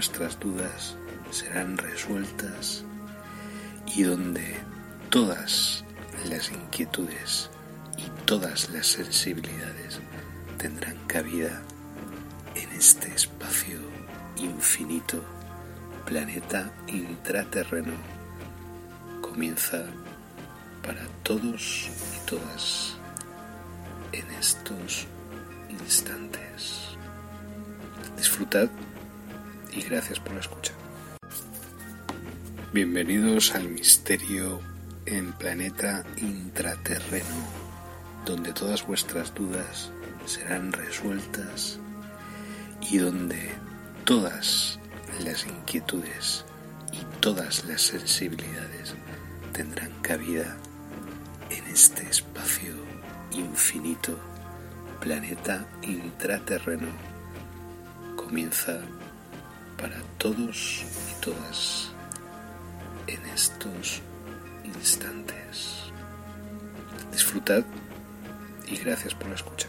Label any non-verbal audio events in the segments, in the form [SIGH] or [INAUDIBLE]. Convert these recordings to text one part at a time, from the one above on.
vuestras dudas serán resueltas y donde todas las inquietudes y todas las sensibilidades tendrán cabida en este espacio infinito, planeta intraterreno. Comienza para todos y todas en estos instantes. Disfrutad y gracias por la escucha. Bienvenidos al misterio en planeta intraterreno, donde todas vuestras dudas serán resueltas y donde todas las inquietudes y todas las sensibilidades tendrán cabida en este espacio infinito, planeta intraterreno, comienza para todos y todas en estos instantes. Disfrutad y gracias por la escucha.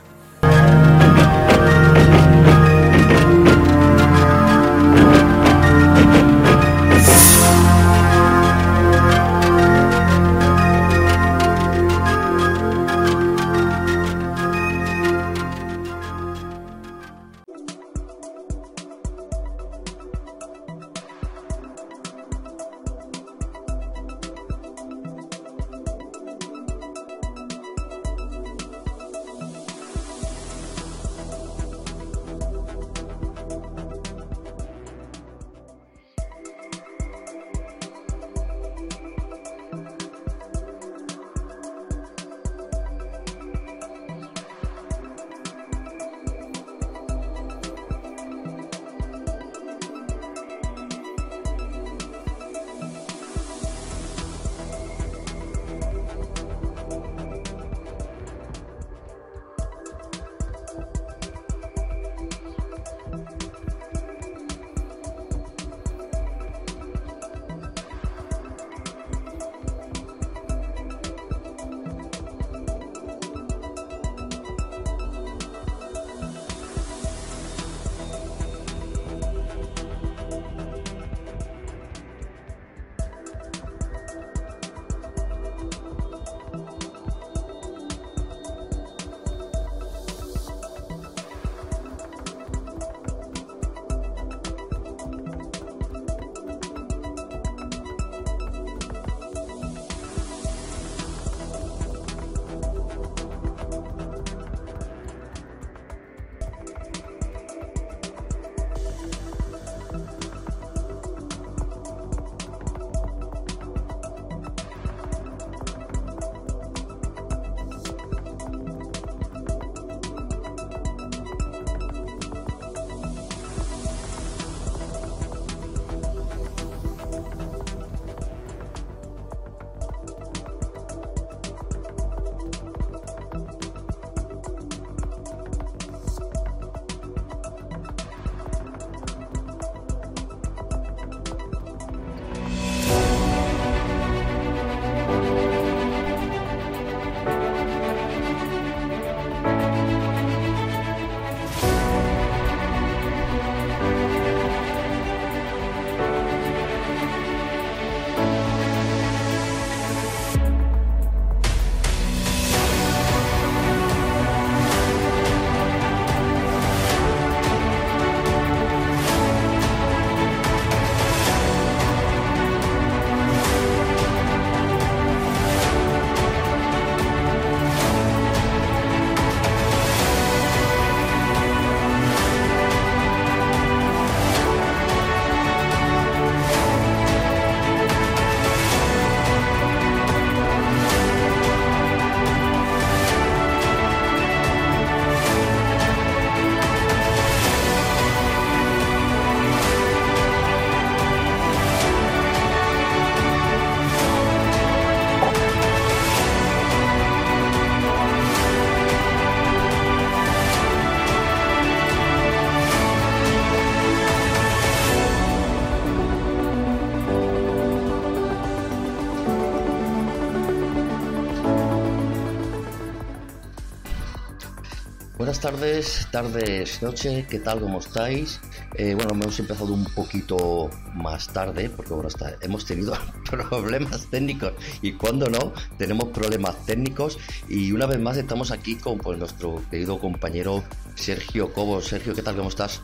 Tardes, tardes, noche, ¿qué tal? ¿Cómo estáis? Eh, bueno, hemos empezado un poquito más tarde, porque bueno, está, hemos tenido [LAUGHS] problemas técnicos y cuando no, tenemos problemas técnicos y una vez más estamos aquí con pues, nuestro querido compañero Sergio Cobos. Sergio, ¿qué tal? ¿Cómo estás?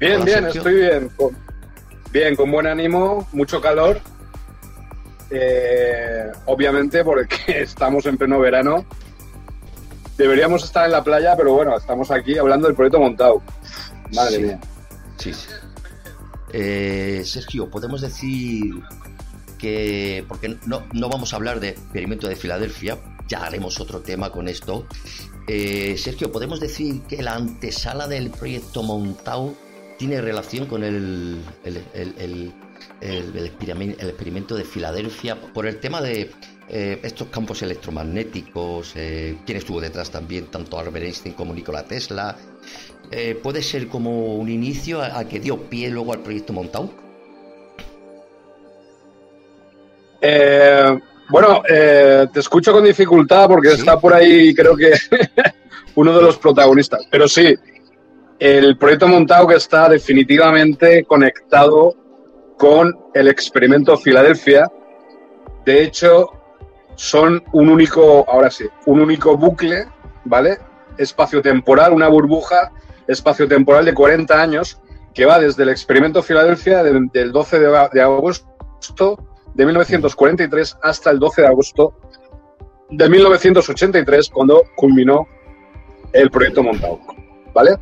Bien, bien, estoy bien. bien, con buen ánimo, mucho calor. Eh, obviamente porque [LAUGHS] estamos en pleno verano Deberíamos estar en la playa, pero bueno, estamos aquí hablando del proyecto montado. Madre mía. Sí, sí. Eh, Sergio, podemos decir que, porque no, no vamos a hablar de experimento de Filadelfia, ya haremos otro tema con esto. Eh, Sergio, ¿podemos decir que la antesala del proyecto Montau tiene relación con el, el, el, el, experimento de Filadelfia por el tema de eh, estos campos electromagnéticos, eh, quién estuvo detrás también, tanto Albert Einstein como Nikola Tesla, eh, puede ser como un inicio a, que dio pie luego al proyecto Montauk. bueno, te escucho con dificultad porque está por ahí, creo que [LAUGHS] uno de los protagonistas. Pero sí, el proyecto Montauk está definitivamente conectado con el experimento Filadelfia. De hecho, son un único, ahora sí, un único bucle, ¿vale? Espacio-temporal, una burbuja espacio-temporal de 40 años que va desde el experimento Filadelfia del 12 de, agosto de 1943 hasta el 12 de agosto de 1983, cuando culminó el proyecto Montauk, ¿vale?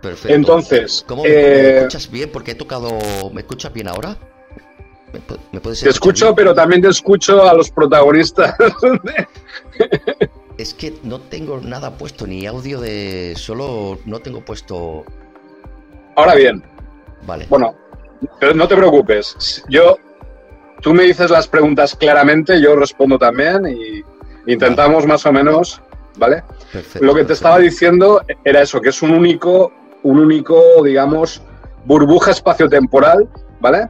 Perfecto. Entonces, ¿cómo me, eh, escuchas bien? Porque he tocado. ¿Me escuchas bien ahora? Te escucho, pero también te escucho a los protagonistas. es que no tengo nada puesto, ni audio de. Solo no tengo puesto. Ahora bien. Vale. Bueno, pero no te preocupes. Yo. Tú me dices las preguntas claramente, yo respondo también y intentamos más o menos. ¿Vale? Lo que te estaba diciendo era eso, que es un único, un único, digamos, burbuja espaciotemporal, ¿vale?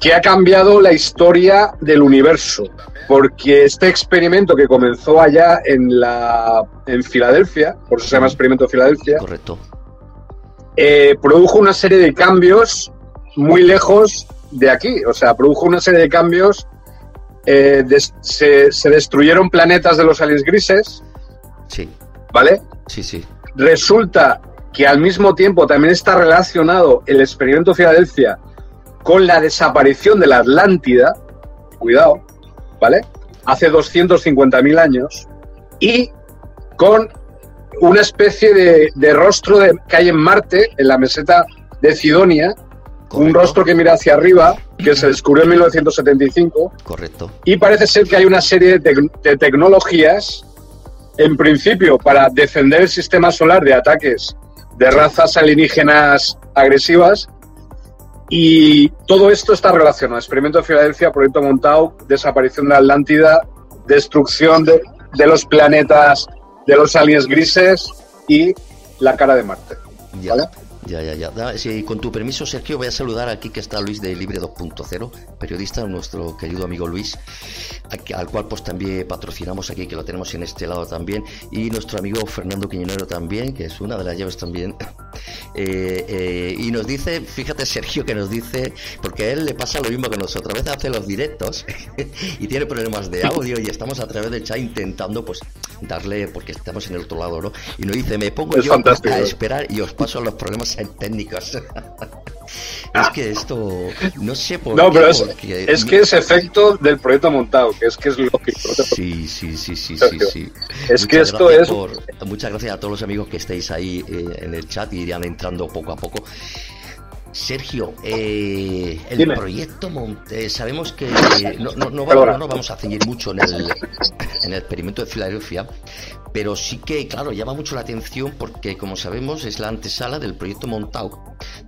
Que ha cambiado la historia del universo, porque este experimento que comenzó allá en, la, en Filadelfia, por eso se llama experimento Filadelfia, Correcto. Eh, produjo una serie de cambios muy lejos de aquí, o sea, produjo una serie de cambios, eh, se, se, destruyeron planetas de los aliens grises, sí. ¿vale? Sí, sí. Resulta que al mismo tiempo también está relacionado el experimento Filadelfia con la desaparición de la Atlántida, cuidado, ¿vale? Hace 250.000 años, y con una especie de, rostro de, que hay en Marte, en la meseta de Sidonia, un rostro que mira hacia arriba, que se descubrió en 1975. Correcto. Y parece ser que hay una serie de, de tecnologías, en principio, para defender el sistema solar de ataques de razas alienígenas agresivas, y todo esto está relacionado. Experimento de Filadelfia, Proyecto Montau, desaparición de la Atlántida, destrucción de, de los planetas, de los aliens grises y la cara de Marte. ¿vale? Ya, ya, ya. Sí, con tu permiso, Sergio, voy a saludar aquí que está Luis de Libre 2.0, periodista, nuestro querido amigo Luis, al cual pues también patrocinamos aquí, que lo tenemos en este lado también, y nuestro amigo Fernando Quiñonero también, que es una de las llaves también. [LAUGHS] Eh, eh, y nos dice, fíjate Sergio, que nos dice, porque a él le pasa lo mismo que nosotros, a veces hace los directos [LAUGHS] y tiene problemas de audio y estamos a través del chat intentando pues darle, porque estamos en el otro lado, ¿no? Y nos dice, me pongo yo a esperar y os paso los problemas técnicos. [LAUGHS] es que esto, no sé por no, Pero es, es, que es efecto del proyecto montado, que es que es lógico. Sí, sí, sí, sí, sí, sí. Es que esto es... muchas gracias a todos los amigos que estéis ahí eh, en el chat y irán entrando poco a poco. Sergio, eh, el proyecto Monte, sabemos que no, no, no, vamos, a ceñir mucho en el, en el experimento de Filadelfia, pero sí que, claro, llama mucho la atención porque, como sabemos, es la antesala del proyecto Montauk,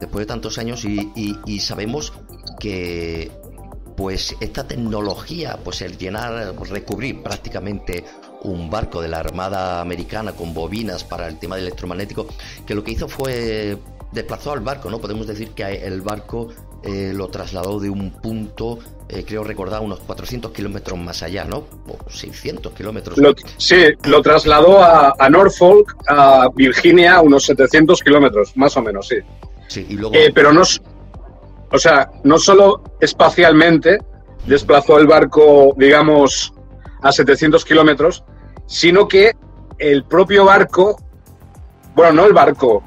después de tantos años, y, sabemos que pues esta tecnología, pues el llenar, recubrir prácticamente un barco de la Armada Americana con bobinas para el tema electromagnético, que lo que hizo fue desplazó al barco, ¿no? Podemos decir que el barco eh, lo trasladó de un punto eh, creo recordar, unos 400 kilómetros más allá, ¿no? O 600 kilómetros. sí, lo trasladó a, Norfolk, a Virginia, unos 700 kilómetros, más o menos, sí. Sí, y luego... Eh, pero no, o sea, no solo espacialmente desplazó el barco, digamos, a 700 kilómetros, sino que el propio barco, bueno, no el barco,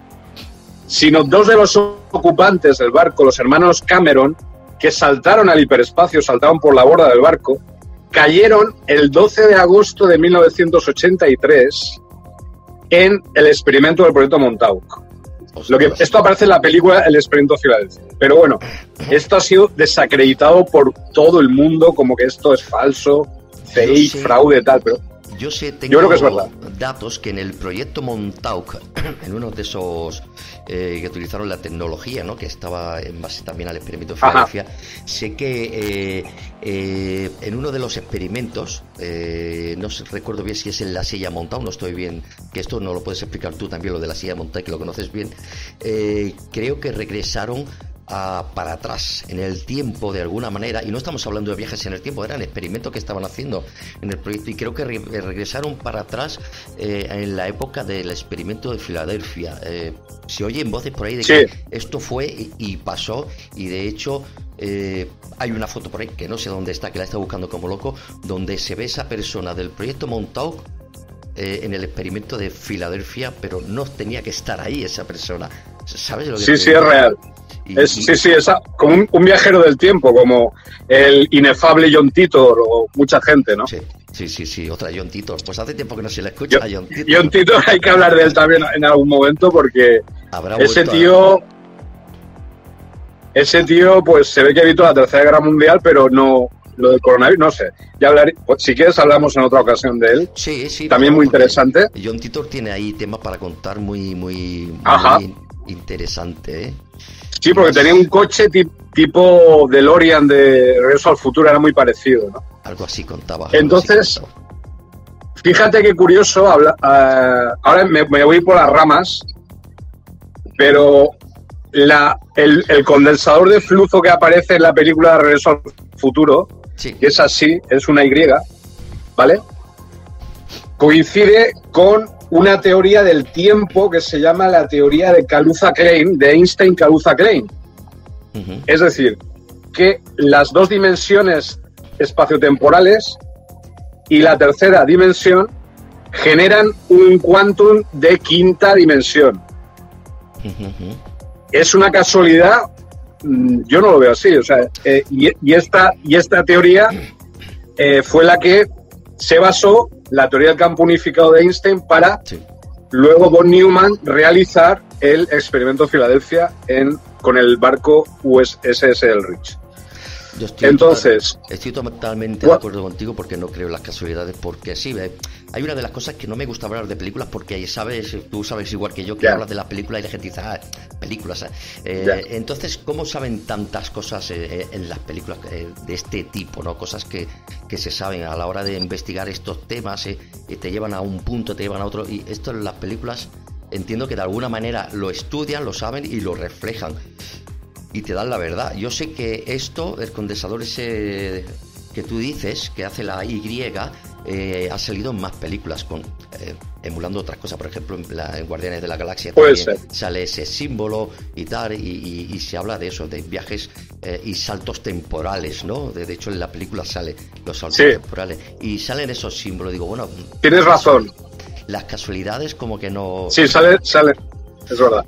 sino dos de los ocupantes del barco, los hermanos Cameron, que saltaron al hiperespacio, saltaron por la borda del barco, cayeron el 12 de agosto de 1983 en el experimento del proyecto Montauk. Lo que, esto aparece en la película El experimento Filadelfia. Pero bueno, esto ha sido desacreditado por todo el mundo como que esto es falso, fake, fraude, tal. Pero yo sé, tengo que datos que en el proyecto Montauk, [CLEARS THROAT] en uno de esos eh, que utilizaron la tecnología, ¿no? que estaba en base también al experimento de Filadelfia, sé que eh, eh, en uno de los experimentos, no recuerdo bien si es en la silla Montauk, no estoy bien, que esto no lo puedes explicar tú también, lo de la silla Montauk, que lo conoces bien, creo que regresaron para atrás en el tiempo de alguna manera, y no estamos hablando de viajes en el tiempo, eran experimentos que estaban haciendo en el proyecto y creo que regresaron para atrás eh, en la época del experimento de Filadelfia. Eh, se oyen voces por ahí de que esto fue y, pasó y de hecho eh, hay una foto por ahí que no sé dónde está, que la está buscando como loco, donde se ve esa persona del proyecto Montauk en el experimento de Filadelfia, pero no tenía que estar ahí esa persona. ¿Sabes lo que Sí, sí, es real sí, sí, es como un, viajero del tiempo, como el inefable John Titor o mucha gente, ¿no? Sí, sí, sí, sí. otra John Titor. Pues hace tiempo que no se le escucha a John Titor. John Titor hay que hablar de él también en algún momento porque ese tío... Ese tío, pues se ve que evitó la Tercera Guerra Mundial, pero no, lo del coronavirus, no sé. Ya hablaré, pues, si quieres hablamos en otra ocasión de él. Sí, sí. También muy interesante. John Titor tiene ahí temas para contar muy, muy, muy interesante, ¿eh? Sí, porque tenía un coche tipo DeLorean de Regreso al Futuro, era muy parecido, ¿no? Algo así contaba. Entonces, fíjate qué curioso, habla, eh, ahora me, voy por las ramas, pero la, el, condensador de flujo que aparece en la película de Regreso al Futuro, que es así, es una Y, ¿vale? Coincide con una teoría del tiempo que se llama la teoría de Kaluza-Klein, de Einstein-Kaluza-Klein. Es decir, que las dos dimensiones espaciotemporales y la tercera dimensión generan un quantum de quinta dimensión. Es una casualidad, mm, yo no lo veo así, o sea, eh, y, esta, y esta teoría eh, fue la que se basó la teoría del campo unificado de Einstein para luego von Neumann realizar el experimento de Filadelfia en, con el barco USS Elrich. Entonces, estoy totalmente de acuerdo contigo porque no creo en las casualidades, porque sí, hay una de las cosas que no me gusta hablar de películas porque sabes, tú sabes igual que yo que hablas de las películas y la gente dice, ah, películas. Eh, entonces, ¿cómo saben tantas cosas eh, eh, en las películas de este tipo, no? Cosas que, que se saben a la hora de investigar estos temas, te llevan a un punto, te llevan a otro, y esto en las películas entiendo que de alguna manera lo estudian, lo saben y lo reflejan y te dan la verdad. Yo sé que esto, el condensador ese que tú dices, que hace la Y, eh, ha salido en más películas con eh, emulando otras cosas, por ejemplo en, la, Guardianes de la Galaxia también sale ese símbolo y tal, y, se habla de eso, de viajes eh, y saltos temporales, ¿no? De, hecho en la película sale los saltos temporales y salen esos símbolos, digo, bueno... Tienes razón. Las casualidades como que no... Sí, sale, sale, es verdad.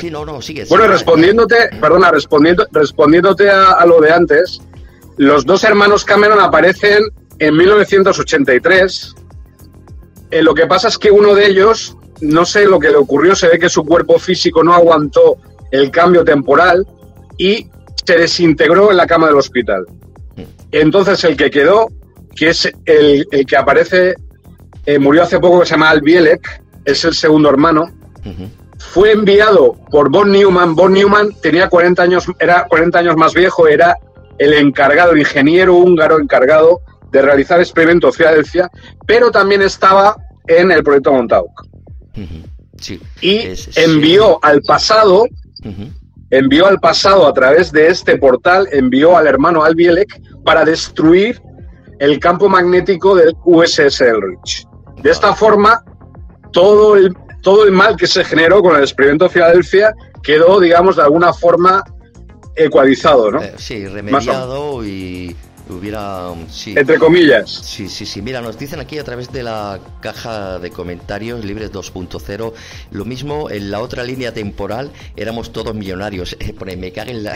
Sí, no, no, sigue. Bueno, respondiéndote, perdona, respondiendo, respondiéndote a, lo de antes, los dos hermanos Cameron aparecen en 1983. Eh, lo que pasa es que uno de ellos, no sé lo que le ocurrió, se ve que su cuerpo físico no aguantó el cambio temporal y se desintegró en la cama del hospital. Entonces el que quedó, que es el, que aparece, eh, murió hace poco, que se llama Al Bielek, es el segundo hermano fue enviado por Von Neumann. Von Neumann tenía 40 años, era 40 años más viejo, era el encargado, el ingeniero húngaro encargado de realizar experimentos Filadelfia, pero también estaba en el proyecto Montauk. y envió al pasado envió al pasado a través de este portal, envió al hermano Albielek para destruir el campo magnético del USS Elrich. De esta forma, todo el, todo el mal que se generó con el experimento de Filadelfia quedó, digamos, de alguna forma ecualizado, ¿no? Eh, sí, remediado y hubiera... Sí. Entre comillas. Sí, sí, sí. Mira, nos dicen aquí a través de la caja de comentarios Libres 2.0, lo mismo en la otra línea temporal éramos todos millonarios. [LAUGHS] Eh, me cago en la...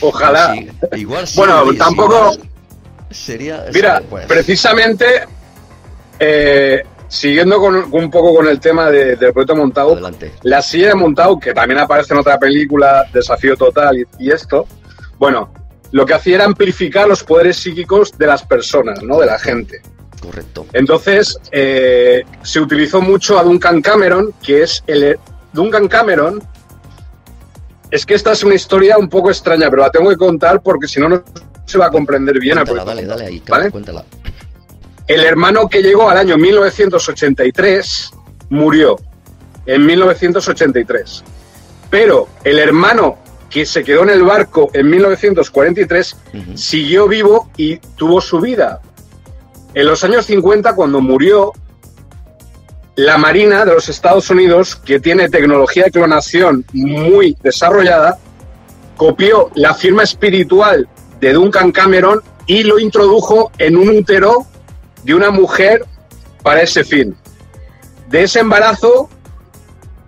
Ojalá. igual bueno, tampoco... Sería... Mira, pues. precisamente... Eh, siguiendo con, un poco con el tema de, del proyecto montado, la silla de montado, que también aparece en otra película, Desafío Total y, esto, bueno, lo que hacía era amplificar los poderes psíquicos de las personas, ¿no? De la gente. Correcto. Entonces, eh, se utilizó mucho a Duncan Cameron, que es el... Duncan Cameron, es que esta es una historia un poco extraña, pero la tengo que contar porque si no, no se va a comprender bien. Cuéntala, dale, dale ahí, ¿vale? cuéntala. El hermano que llegó al año 1983 murió en 1983. Pero el hermano que se quedó en el barco en 1943 siguió vivo y tuvo su vida. En los años 50, cuando murió, la Marina de los Estados Unidos, que tiene tecnología de clonación muy desarrollada, copió la firma espiritual de Duncan Cameron y lo introdujo en un útero de una mujer para ese fin. De ese embarazo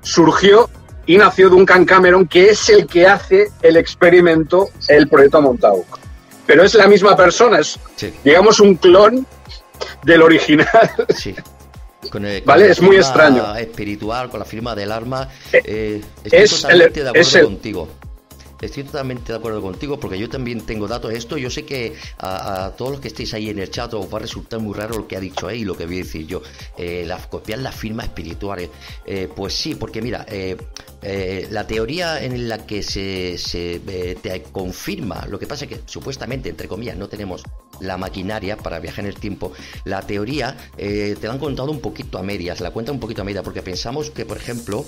surgió y nació Duncan Cameron, que es el que hace el experimento, el proyecto Montauk. Pero es la misma persona, es digamos un clon del original. Sí. ¿Vale? es muy extraño. Espiritual, con la firma del arma. Eh, eh, estoy es totalmente de acuerdo contigo. Estoy totalmente de acuerdo contigo porque yo también tengo datos de esto. Yo sé que a, todos los que estéis ahí en el chat os va a resultar muy raro lo que ha dicho él y lo que voy a decir yo. Eh, copiar las firmas espirituales. Eh, pues sí, porque mira, eh, la teoría en la que se, se te confirma, lo que pasa es que supuestamente, entre comillas, no tenemos la maquinaria para viajar en el tiempo, la teoría te la han contado un poquito a medias, la cuenta un poquito a medias, porque pensamos que, por ejemplo,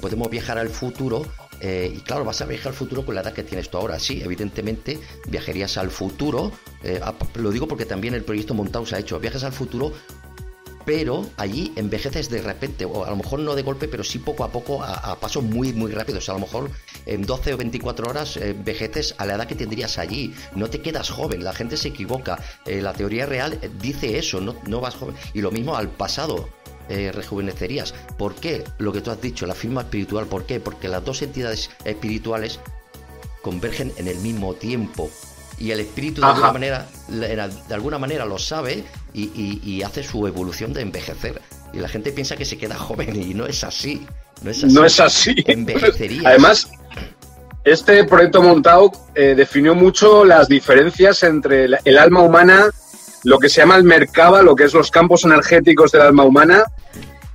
podemos viajar al futuro eh, y claro, vas a viajar al futuro con la edad que tienes tú ahora. Sí, evidentemente viajarías al futuro. Eh, lo digo porque también el proyecto montado se ha hecho. Viajas al futuro, pero allí envejeces de repente, o a lo mejor no de golpe, pero sí poco a poco, a, pasos muy, muy rápidos. a lo mejor en 12 o 24 horas eh, envejeces a la edad que tendrías allí. No te quedas joven, la gente se equivoca. la teoría real dice eso, no, no vas joven. Y lo mismo al pasado eh, rejuvenecerías. ¿Por qué? Lo que tú has dicho, la firma espiritual. ¿Por qué? Porque las dos entidades espirituales convergen en el mismo tiempo. Y el espíritu de alguna, manera, de alguna manera lo sabe y, hace su evolución de envejecer. Y la gente piensa que se queda [LAUGHS] joven y no es así. No es así. No es así. Envejecería. Además, este proyecto montado eh, definió mucho las diferencias entre el alma humana lo que se llama el Merkaba, lo que es los campos energéticos del alma humana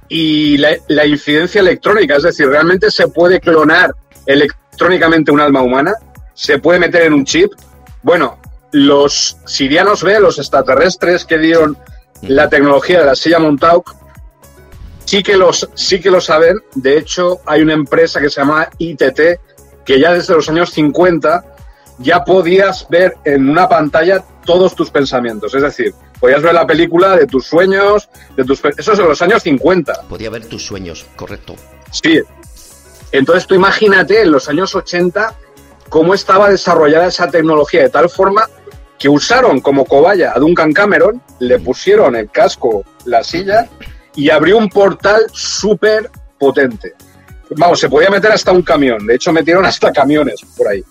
y la, incidencia electrónica. Es decir, realmente se puede clonar electrónicamente un alma humana, se puede meter en un chip. Bueno, los sirianos B, los extraterrestres que dieron la tecnología de la silla Montauk, sí que, los, sí que lo saben. De hecho, hay una empresa que se llama ITT que ya desde los años 50 ya podías ver en una pantalla todos tus pensamientos. Es decir, podías ver la película de tus sueños, de tus... Eso es en los años 50. Podía ver tus sueños, correcto. Sí. Entonces tú imagínate en los años 80 cómo estaba desarrollada esa tecnología de tal forma que usaron como cobaya a Duncan Cameron, le pusieron el casco, la silla y abrió un portal súper potente. Vamos, se podía meter hasta un camión. De hecho, metieron hasta camiones por ahí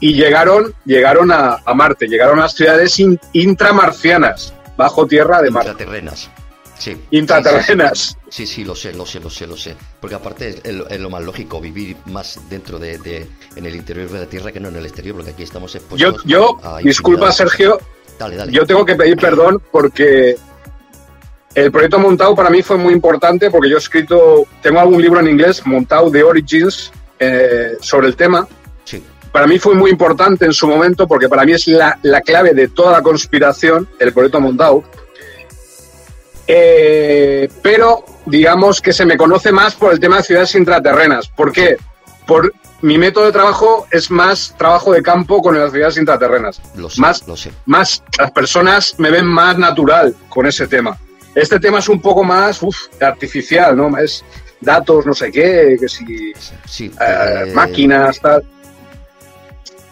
y llegaron, llegaron a, Marte, llegaron a las ciudades intramarcianas, bajo tierra de Marte. Intraterrenas. Sí. Intraterrenas. Sí, sí, lo sé, lo sé, lo sé, lo sé. Porque aparte es, lo más lógico vivir más dentro de, en el interior de la Tierra que no en el exterior, porque aquí estamos expuestos. Yo, yo disculpa Sergio, dale, dale. yo tengo que pedir perdón porque el proyecto Montado para mí fue muy importante porque yo he escrito, tengo algún libro en inglés, Montado de Origins, eh, sobre el tema para mí fue muy importante en su momento porque para mí es la, clave de toda la conspiración, el proyecto Montauk. Eh, pero digamos que se me conoce más por el tema de ciudades intraterrenas. ¿Por qué? Por mi método de trabajo es más trabajo de campo con las ciudades intraterrenas. Lo sé, más, lo sé. más las personas me ven más natural con ese tema. Este tema es un poco más uf, artificial, ¿no? Es datos, no sé qué, que si Sí, eh, eh, máquinas, tal.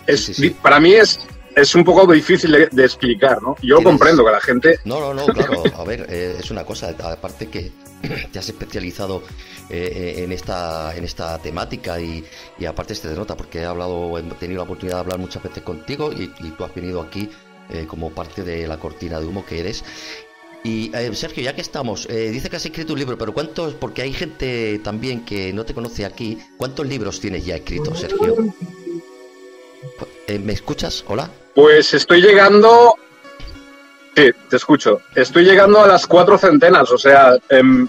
Es, sí, sí. Para mí es, es un poco difícil de, de explicar, ¿no? Yo Tienes- comprendo que la gente No, no, no, claro. A ver, eh, es una cosa. Aparte que [CLEARS THROAT] te has especializado eh, en esta en esta temática y, y aparte se te nota porque he hablado, he tenido la oportunidad de hablar muchas veces contigo y, y tú has venido aquí eh, como parte de la cortina de humo que eres. Y eh, Sergio, ya que estamos, eh, dice que has escrito un libro, pero ¿cuántos? Porque hay gente también que no te conoce aquí. ¿Cuántos libros tienes ya escritos, Sergio? Eh, ¿Me escuchas? Hola. Pues estoy llegando. Sí, te escucho. Estoy llegando a las cuatro centenas, o sea, em,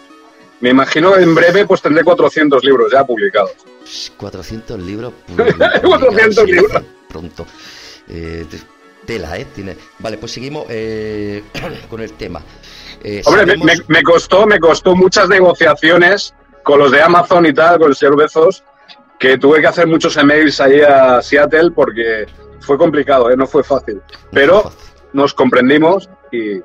me imagino que en breve pues tendré 400 libros ya publicados. 400 libros. [LAUGHS] 400 sí, libros. Pronto. Eh, te- tela, ¿eh? Tiene... Vale, pues seguimos eh, [CLEARS THROAT] con el tema. Eh, Hombre, sabemos- me- me costó, me costó muchas negociaciones con los de Amazon y tal, con el señor Bezos, que tuve que hacer muchos emails ahí a Seattle porque fue complicado, ¿eh? no fue fácil. Pero Fácil. nos comprendimos y, y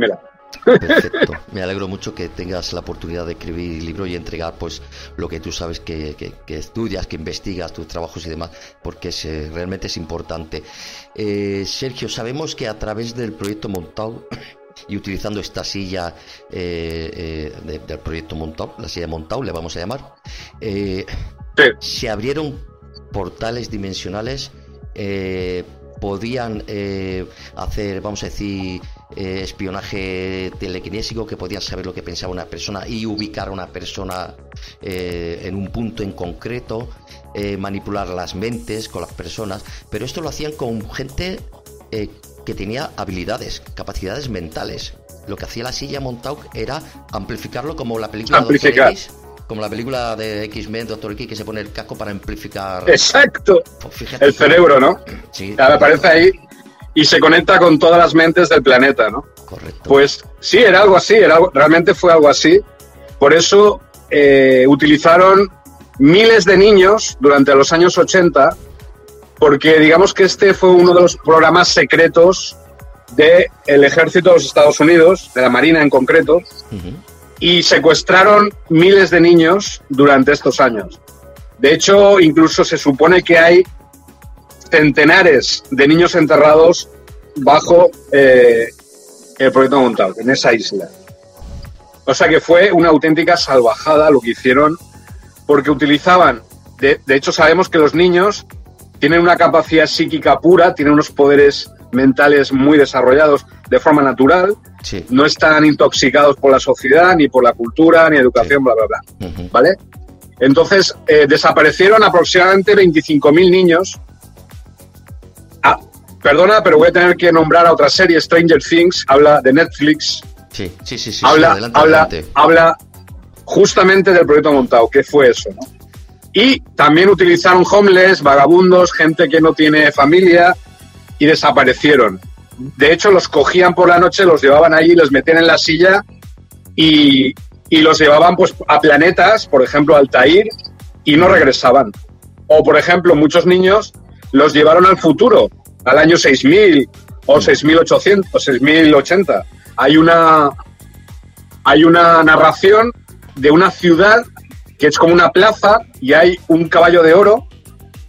mira. Perfecto. [LAUGHS] Me alegro mucho que tengas la oportunidad de escribir libro y entregar pues lo que tú sabes que, que- que estudias, que investigas, tus trabajos y demás, porque es, eh, realmente es importante. Eh, Sergio, sabemos que a través del proyecto Montau [COUGHS] y utilizando esta silla eh, eh, de- del proyecto Montau, la silla Montau le vamos a llamar, eh, Sí. se abrieron portales dimensionales, eh, podían eh, hacer, vamos a decir, eh, espionaje telequinésico, que podían saber lo que pensaba una persona y ubicar a una persona eh, en un punto en concreto, manipular las mentes con las personas, pero esto lo hacían con gente que tenía habilidades, capacidades mentales. Lo que hacía la silla Montauk era amplificarlo como la película de Amplificar. X, como la película de X-Men, Doctor X, que se pone el casco para amplificar. Exacto. Pues fíjate El cerebro, ¿no? Sí, Ya aparece ahí y se conecta con todas las mentes del planeta, ¿no? correcto. Pues sí, era algo así, era algo- realmente fue algo así. Por eso eh, utilizaron miles de niños durante los años 80, porque digamos que este fue uno de los programas secretos del ejército de los Estados Unidos, de la Marina en concreto, Ujú. Y secuestraron miles de niños durante estos años. De hecho, incluso se supone que hay centenares de niños enterrados bajo eh, el proyecto Montauk, en esa isla. O sea que fue una auténtica salvajada lo que hicieron, porque utilizaban, de, de hecho sabemos que los niños tienen una capacidad psíquica pura, tienen unos poderes mentales muy desarrollados de forma natural, Sí. no están intoxicados por la sociedad, ni por la cultura, ni educación, bla, bla, bla. ¿Vale? Entonces, eh, desaparecieron aproximadamente 25.000 niños. Ah, perdona, pero voy a tener que nombrar a otra serie, Stranger Things, habla de Netflix, Sí, sí, sí, sí. habla, adelante, habla, adelante. habla justamente del proyecto montado, que fue eso, ¿no? Y también utilizaron homeless, vagabundos, gente que no tiene familia y desaparecieron. De hecho, los cogían por la noche, los llevaban allí, los metían en la silla y, y los llevaban pues a planetas, por ejemplo, Altair, y no regresaban. O, por ejemplo, muchos niños los llevaron al futuro, al año 6000 o 6800 o 6080. Hay una, hay una narración de una ciudad que es como una plaza y hay un caballo de oro.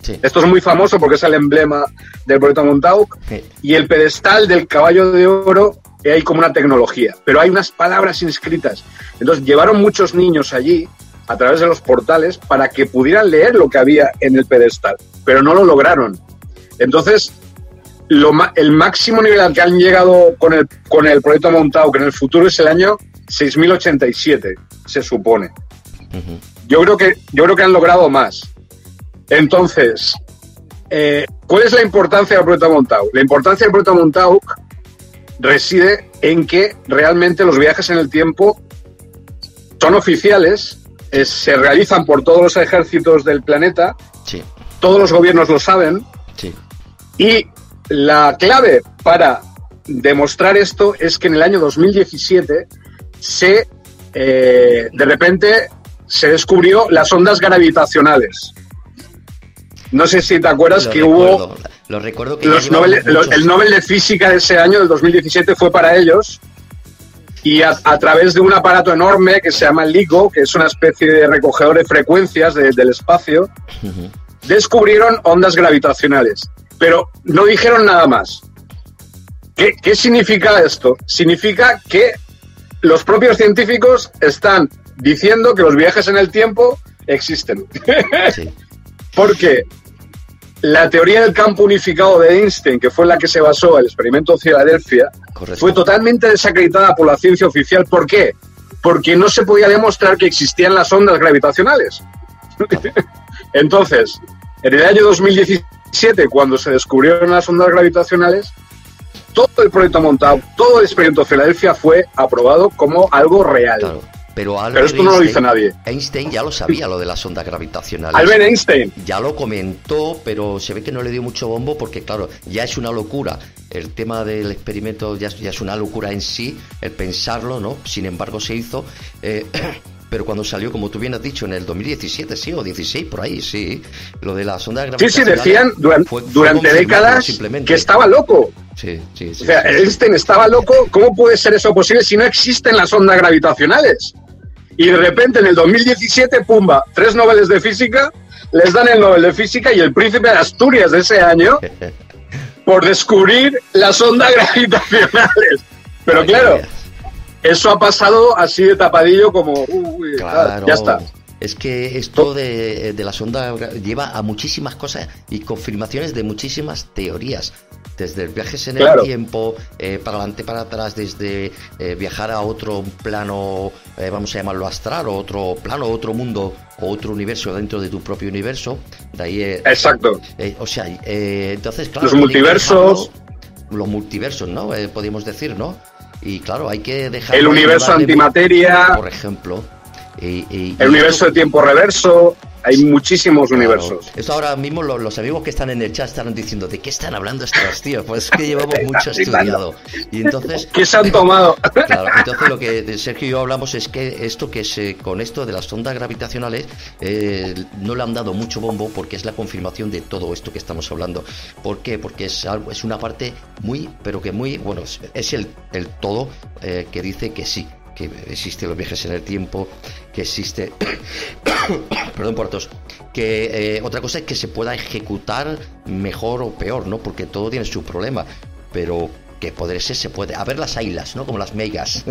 Sí. Esto es muy famoso porque es el emblema del proyecto Montauk. Sí. Y el pedestal del caballo de oro eh, hay como una tecnología, pero hay unas palabras inscritas. Entonces llevaron muchos niños allí a través de los portales para que pudieran leer lo que había en el pedestal, pero no lo lograron. Entonces, lo el máximo nivel al que han llegado con el, con el proyecto Montauk en el futuro es el año 6087, se supone. Yo creo que, yo creo que han logrado más. Entonces, eh, ¿cuál es la importancia del proyecto Montauk? La importancia del proyecto Montauk reside en que realmente los viajes en el tiempo son oficiales, eh, se realizan por todos los ejércitos del planeta, Sí, todos los gobiernos lo saben, sí. y la clave para demostrar esto es que en el año 2017 se eh, de repente se descubrió las ondas gravitacionales. No sé si te acuerdas que hubo... Lo recuerdo que los el Nobel de Física de ese año, del 2017, fue para ellos. Y a, través de un aparato enorme que se llama LIGO, que es una especie de recogedor de frecuencias del espacio, descubrieron ondas gravitacionales. Pero no dijeron nada más. ¿Qué, ¿Qué significa esto? Significa que los propios científicos están diciendo que los viajes en el tiempo existen. [LAUGHS] Porque la teoría del campo unificado de Einstein, que fue la que se basó el experimento de Filadelfia, fue totalmente desacreditada por la ciencia oficial. ¿Por qué? Porque no se podía demostrar que existían las ondas gravitacionales. [LAUGHS] Entonces, en el año 2017, cuando se descubrieron las ondas gravitacionales, todo el proyecto montado, todo el experimento de Filadelfia fue aprobado como algo real. Pero, esto no lo dice nadie. Einstein ya lo sabía, lo de las ondas gravitacionales. Albert Einstein. Ya lo comentó, pero se ve que no le dio mucho bombo porque, claro, ya es una locura. El tema del experimento ya, es una locura en sí, el pensarlo, ¿no? Sin embargo, se hizo. Eh, [CLEARS THROAT] pero cuando salió, como tú bien has dicho, en el 2017, sí, o 16, por ahí, sí, lo de las ondas gravitacionales. Sí, sí, decían durante, décadas que estaba loco. Sí, sí, sí. O sea, Einstein estaba loco. ¿Cómo puede ser eso posible si no existen las ondas gravitacionales? Y de repente en el 2017, pumba, tres noveles de física, les dan el Nobel de Física y el príncipe de Asturias de ese año [LAUGHS] por descubrir las ondas [LAUGHS] gravitacionales. Pero claro, eso ha pasado así de tapadillo como, uy, ya está. Es que esto de, de la sonda lleva a muchísimas cosas y confirmaciones de muchísimas teorías desde viajes en el tiempo, eh, para adelante, para atrás, desde eh, viajar a otro plano, eh, vamos a llamarlo astral, o otro plano, otro mundo, o otro universo dentro de tu propio universo. De ahí, Exacto. o sea, entonces, claro. Los multiversos. los multiversos, ¿no? podríamos decir, ¿no? Y claro, hay que dejar. El universo antimateria. Por ejemplo. el universo de tiempo reverso. Hay muchísimos universos. Esto ahora mismo los, amigos que están en el chat están diciendo, ¿de qué están hablando estos tíos? Pues que llevamos [LAUGHS] mucho estudiado. Y entonces... [LAUGHS] ¿Qué se han tomado? [LAUGHS] Claro, entonces lo que Sergio y yo hablamos es que esto que se, con esto de las ondas gravitacionales eh, no le han dado mucho bombo porque es la confirmación de todo esto que estamos hablando. ¿Por qué? Porque es, algo, es una parte muy, pero que muy, bueno, es el, el todo eh, que dice que sí, que existen los viajes en el tiempo, que existe, [COUGHS] perdón por todos, que eh, otra cosa es que se pueda ejecutar mejor o peor, ¿no? Porque todo tiene su problema, pero que poder ser se puede. A ver las ailas, ¿no? Como las megas.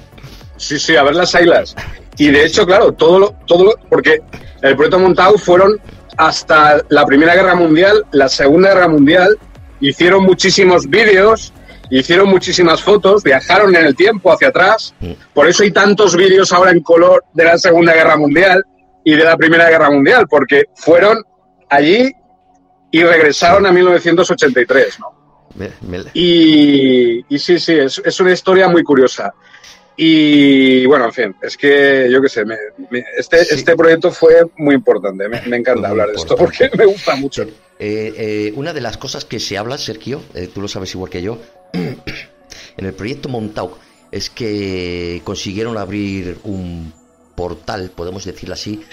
[LAUGHS] sí, sí, a ver las ailas. Y de hecho, claro, todo lo, todo porque el proyecto Montauk fueron hasta la Primera Guerra Mundial, la Segunda Guerra Mundial, hicieron muchísimos vídeos hicieron muchísimas fotos, viajaron en el tiempo hacia atrás, por eso hay tantos vídeos ahora en color de la Segunda Guerra Mundial y de la Primera Guerra Mundial, porque fueron allí y regresaron a 1983, ¿no? Y, sí, sí, es, una historia muy curiosa. Y bueno, en fin, es que yo qué sé, este, este proyecto fue muy importante. Me, encanta hablar de esto porque me gusta mucho. Eh, eh, una de las cosas que se habla, Sergio, eh, tú lo sabes igual que yo, [CLEARS THROAT] en el proyecto Montauk es que consiguieron abrir un portal, podemos decirlo así,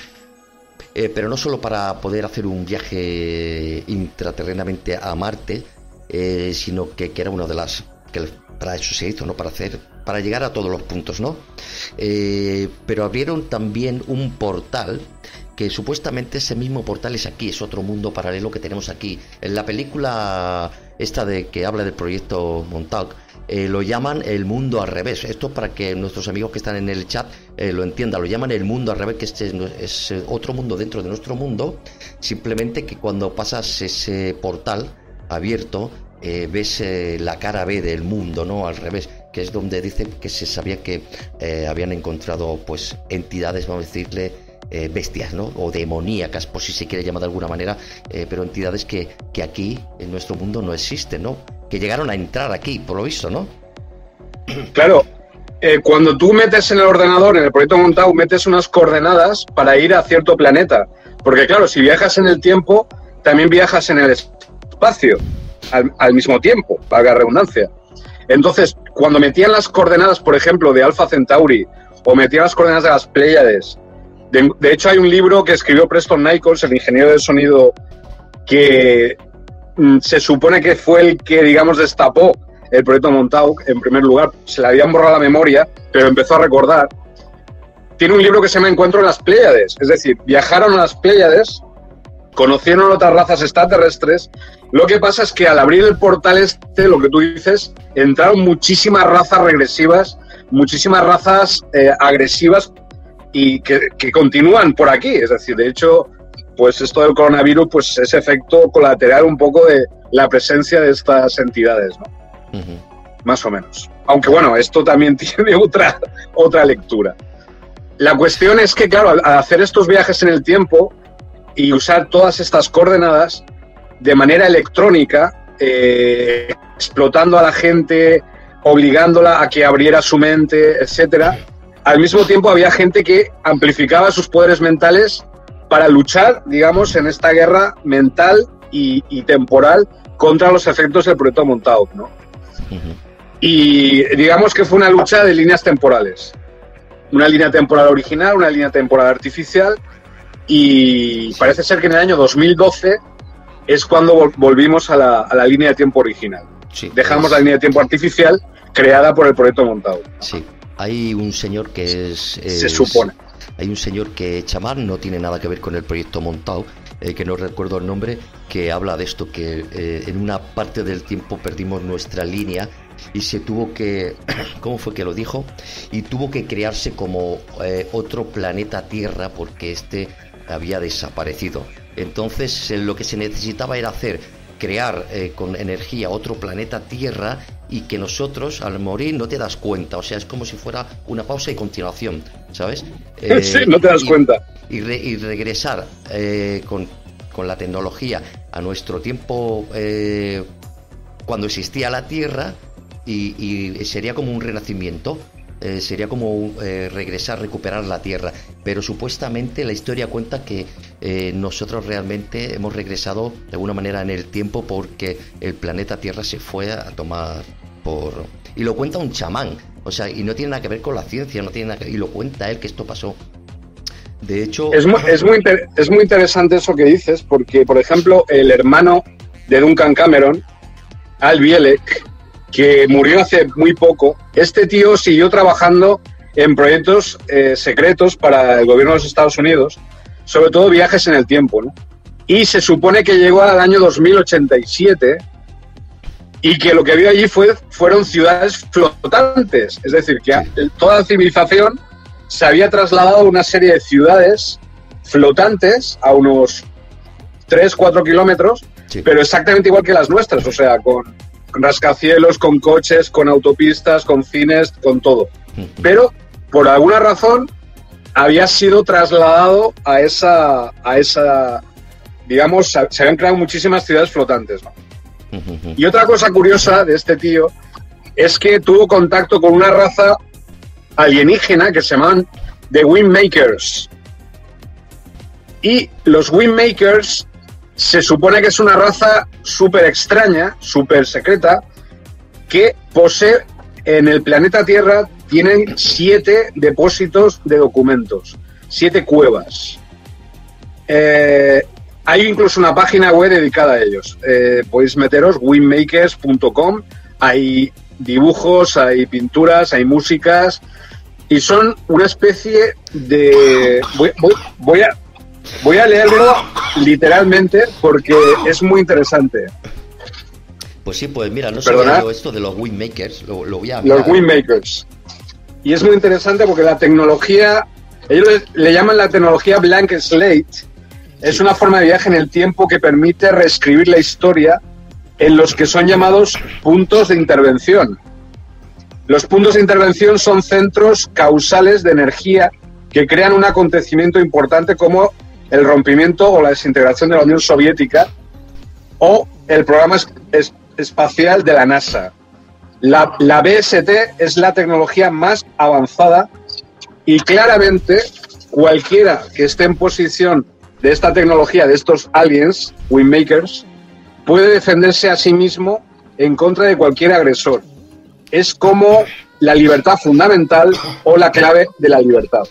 eh, pero no solo para poder hacer un viaje intraterrenamente a Marte, eh, sino que, era una de las que para eso se hizo, ¿no? Para hacer, para llegar a todos los puntos, ¿no? Eh, pero abrieron también un portal que supuestamente ese mismo portal es aquí, es otro mundo paralelo que tenemos aquí. En la película esta de que habla del proyecto Montauk, eh, lo llaman el mundo al revés. Esto para que nuestros amigos que están en el chat eh, lo entiendan. Lo llaman el mundo al revés, que este es, otro mundo dentro de nuestro mundo. Simplemente que cuando pasas ese portal abierto, eh, ves la cara B del mundo, ¿no? Al revés, que es donde dicen que se sabía que habían encontrado, pues, entidades, vamos a decirle, eh, bestias, ¿no? O demoníacas, por si se quiere llamar de alguna manera, eh, pero entidades que, que, aquí en nuestro mundo no existen, ¿no? Que llegaron a entrar aquí, por lo visto, ¿no? [CLEARS THROAT] Claro, eh, cuando tú metes en el ordenador, en el proyecto montado, metes unas coordenadas para ir a cierto planeta. Porque claro, si viajas en el tiempo, también viajas en el espacio al, mismo tiempo, valga redundancia. Entonces, cuando metían las coordenadas, por ejemplo, de Alpha Centauri o metía las coordenadas de las Pléyades. De, de hecho, hay un libro que escribió Preston Nichols, el ingeniero de sonido, que mm, se supone que fue el que, digamos, destapó el proyecto Montauk, en primer lugar. Se le habían borrado la memoria, pero empezó a recordar. Tiene un libro que se llama Encuentro en las Pléyades. Es decir, viajaron a las Pléyades, conocieron otras razas extraterrestres. Lo que pasa es que al abrir el portal este, lo que tú dices, entraron muchísimas razas regresivas, muchísimas razas eh, agresivas y que, que continúan por aquí. Es decir, de hecho, pues esto del coronavirus pues es efecto colateral un poco de la presencia de estas entidades, ¿no? Más o menos. Aunque bueno, esto también [LAUGHS] tiene otra, otra lectura. La cuestión es que, claro, al hacer estos viajes en el tiempo y usar todas estas coordenadas de manera electrónica, eh, explotando a la gente, obligándola a que abriera su mente, etcétera, al mismo tiempo había gente que amplificaba sus poderes mentales para luchar, digamos, en esta guerra mental y, y temporal contra los efectos del proyecto Montauk, ¿no? Y digamos que fue una lucha de líneas temporales. Una línea temporal original, una línea temporal artificial. Y parece ser que en el año 2012 es cuando volvimos a la, a la línea de tiempo original. Sí, Dejamos es- la línea de tiempo artificial creada por el proyecto Montado. Sí, hay un señor que es... Se supone. Hay un señor que chamán, no tiene nada que ver con el proyecto Montao, eh, que no recuerdo el nombre, que habla de esto, que eh, en una parte del tiempo perdimos nuestra línea y se tuvo que, [CLEARS THROAT] ¿cómo fue que lo dijo? Y tuvo que crearse como eh, otro planeta Tierra porque este había desaparecido. Entonces lo que se necesitaba era hacer crear eh, con energía otro planeta Tierra y que nosotros al morir no te das cuenta, o sea, es como si fuera una pausa y continuación, ¿sabes? [LAUGHS] Eh, sí, no te das y- cuenta. Y, re- y regresar eh, con, con la tecnología a nuestro tiempo eh, cuando existía la Tierra y, y sería como un renacimiento. Eh, sería como eh, regresar, recuperar la Tierra. Pero supuestamente la historia cuenta que eh, nosotros realmente hemos regresado de alguna manera en el tiempo porque el planeta Tierra se fue a tomar por... Y lo cuenta un chamán. O sea, y no tiene nada que ver con la ciencia, no tiene nada que... Y lo cuenta él que esto pasó. De hecho... Es muy, es, muy es muy interesante eso que dices, porque, por ejemplo, el hermano de Duncan Cameron, Al Bielek, que murió hace muy poco, este tío siguió trabajando en proyectos eh, secretos para el gobierno de los Estados Unidos, sobre todo viajes en el tiempo, ¿no? Y se supone que llegó al año 2087 y que lo que vio allí fue, fueron ciudades flotantes, es decir, que toda la civilización se había trasladado a una serie de ciudades flotantes a unos 3, 4 kilómetros, Sí. pero exactamente igual que las nuestras, o sea, con, con rascacielos, con coches, con autopistas, con cines, con todo. Pero por alguna razón había sido trasladado a esa, a esa digamos, se habían creado muchísimas ciudades flotantes. ¿no? Y otra cosa curiosa de este tío es que tuvo contacto con una raza alienígena que se llaman The Windmakers. Y los Windmakers se supone que es una raza súper extraña, súper secreta, que posee en el planeta Tierra, tienen siete depósitos de documentos, siete cuevas. Eh, hay incluso una página web dedicada a ellos. Eh, podéis meteros winmakers.com. Hay dibujos, hay pinturas, hay músicas. Y son una especie de... Voy, a, voy a leerlo literalmente porque es muy interesante. Pues sí, pues mira, no sabía yo esto de los Windmakers, lo, lo voy a mirar. Los Windmakers. Y es muy interesante porque la tecnología, ellos le llaman la tecnología blank slate, es una forma de viaje en el tiempo que permite reescribir la historia en los que son llamados puntos de intervención. Los puntos de intervención son centros causales de energía que crean un acontecimiento importante como el rompimiento o la desintegración de la Unión Soviética o el programa es- es- espacial de la NASA. La, la BST es la tecnología más avanzada y claramente cualquiera que esté en posición de esta tecnología, de estos aliens, Windmakers, puede defenderse a sí mismo en contra de cualquier agresor. Es como la libertad fundamental o la clave de la libertad.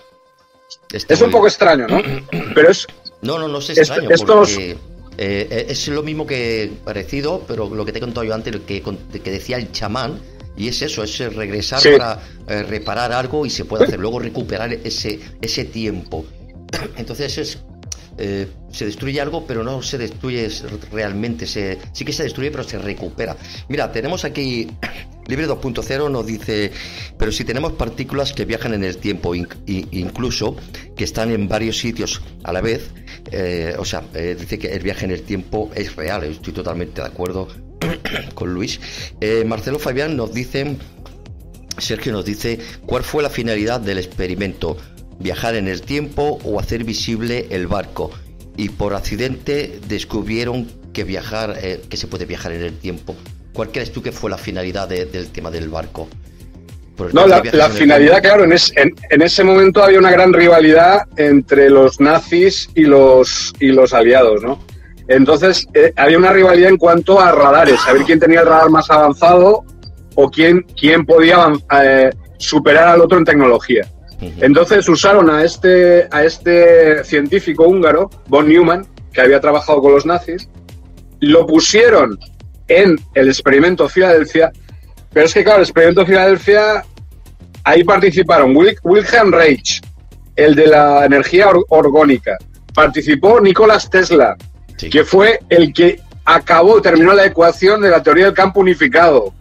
Es un poco extraño, ¿no? [CLEARS THROAT] Pero es... No, no, no es extraño, porque eh, es lo mismo que parecido, pero lo que te he contado yo antes, que, que decía el chamán, y es eso, es regresar para eh, reparar algo y se puede hacer, luego recuperar ese, ese tiempo. [CLEARS THROAT] Entonces es eh, se destruye algo, pero no se destruye realmente. Se, sí que se destruye, pero se recupera. Mira, tenemos aquí [COUGHS] Libre 2.0 nos dice, pero si tenemos partículas que viajan en el tiempo, incluso que están en varios sitios a la vez, eh, o sea, eh, dice que el viaje en el tiempo es real, estoy totalmente de acuerdo [COUGHS] con Luis. Marcelo Fabián nos dice, Sergio nos dice, ¿cuál fue la finalidad del experimento? Viajar en el tiempo o hacer visible el barco. Y por accidente descubrieron que viajar, eh, que se puede viajar en el tiempo. ¿Cuál crees tú que fue la finalidad del tema del barco? No, la, finalidad, claro, en, en, ese momento había una gran rivalidad entre los nazis y los, y los aliados, ¿no? Entonces, eh, había una rivalidad en cuanto a radares, saber quién tenía el radar más avanzado o quién, quién podía eh, superar al otro en tecnología. Entonces usaron a este, a este científico húngaro, von Neumann, que había trabajado con los nazis, lo pusieron en el experimento Filadelfia, pero es que claro, el experimento Filadelfia, ahí participaron Wilhelm Reich, el de la energía orgónica, participó Nicolás Tesla, que fue el que acabó, terminó la ecuación de la teoría del campo unificado.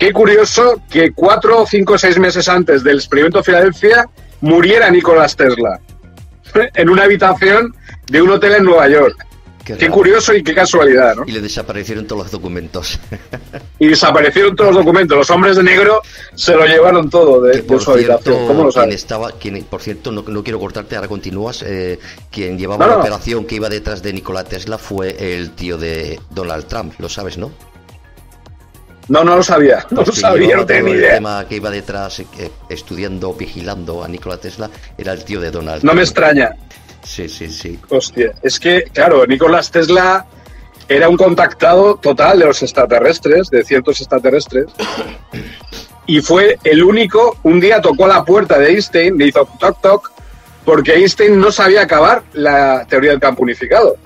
Qué curioso que cuatro, cinco, seis meses antes del experimento Filadelfia muriera Nicolás Tesla [LAUGHS] en una habitación de un hotel en Nueva York. Qué, curioso y qué casualidad, ¿no? Y le desaparecieron todos los documentos. [LAUGHS] y desaparecieron todos los documentos. Los hombres de negro se lo llevaron todo de, su habitación. ¿Cómo lo sabes? Estaba, quien, por cierto, no, quiero cortarte, ahora continúas. Eh, quien llevaba la operación que iba detrás de Nikola Tesla fue el tío de Donald Trump, lo sabes, ¿no? No, no lo sabía, no lo sabía, no tenía ni idea. El tema que iba detrás, eh, estudiando, vigilando a Nikola Tesla, era el tío de Donald. No me extraña. Sí, sí, sí. Hostia, es que, claro, Nicolás Tesla era un contactado total de los extraterrestres, de ciertos extraterrestres, y fue el único, un día tocó la puerta de Einstein, le hizo toc toc, porque Einstein no sabía acabar la teoría del campo unificado.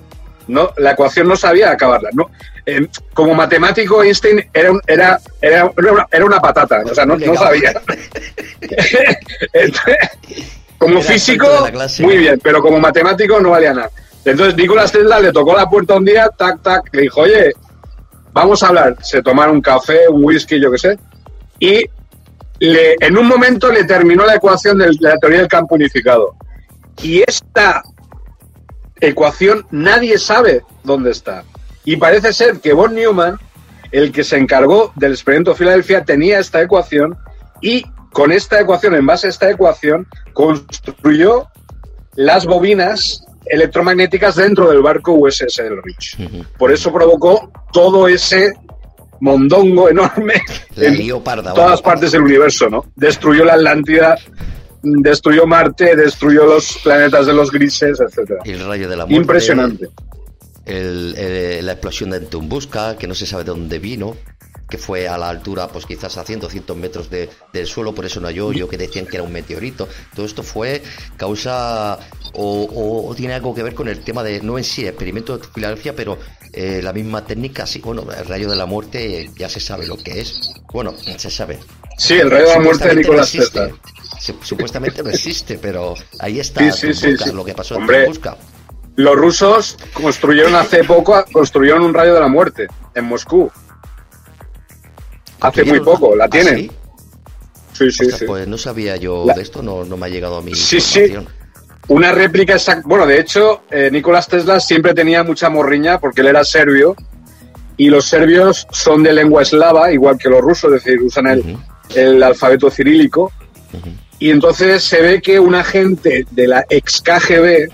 No, la ecuación no sabía acabarla. No, eh, como matemático, Einstein era, era, era, era, una, patata, o sea, no, sabía. [LAUGHS] [LAUGHS] como físico, muy bien, pero como matemático no valía nada. Entonces Nicolás Tesla le tocó la puerta un día, tac, tac, le dijo, oye, vamos a hablar. Se tomaron un café, un whisky, yo qué sé, y le, en un momento le terminó la ecuación de la teoría del campo unificado. Y esta ecuación nadie sabe dónde está. Y parece ser que von Neumann, el que se encargó del experimento Filadelfia, tenía esta ecuación y con esta ecuación, en base a esta ecuación, construyó las bobinas electromagnéticas dentro del barco USS Elrich. Por eso provocó todo ese mondongo enorme en todas partes del universo, ¿no? Destruyó la Atlántida, destruyó Marte, destruyó los planetas de los grises, etc. el rayo de la muerte. Impresionante el, la explosión de Tunguska, que no se sabe de dónde vino, que fue a la altura, pues quizás a 100, 200 metros de, del suelo, por eso no yo, yo que decían que era un meteorito. Todo esto fue causa o, tiene algo que ver con el tema de, no en sí, el experimento de Filadelfia, pero eh, la misma técnica, sí, bueno, el rayo de la muerte ya se sabe lo que es. Bueno, se sabe. Sí, el rayo de la muerte de Nicolás Tesla. Supuestamente [LAUGHS] no existe, pero ahí está lo que pasó en Tunguska. Los rusos construyeron hace [LAUGHS] poco, construyeron un rayo de la muerte en Moscú. Hace muy poco, la ¿Ah, tienen. sí, sí, sí, Pues no sabía yo de esto, no, me ha llegado a mí. Sí, sí. Una réplica exacta. Bueno, de hecho, eh, Nicolás Tesla siempre tenía mucha morriña porque él era serbio y los serbios son de lengua eslava, igual que los rusos, es decir, usan el, el alfabeto cirílico. Y entonces se ve que un agente de la ex KGB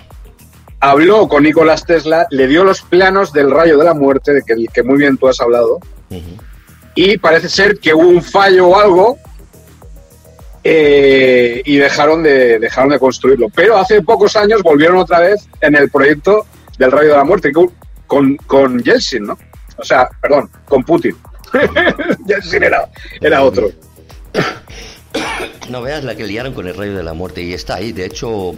habló con Nicolás Tesla, le dio los planos del rayo de la muerte, de que, que muy bien tú has hablado, y parece ser que hubo un fallo o algo eh, y dejaron de, dejaron de construirlo. Pero hace pocos años volvieron otra vez en el proyecto del rayo de la muerte con, con Yeltsin, ¿no? O sea, perdón, con Putin. [LAUGHS] Yeltsin era, era otro. [LAUGHS] No veas la que liaron con el rayo de la muerte y está ahí. De hecho,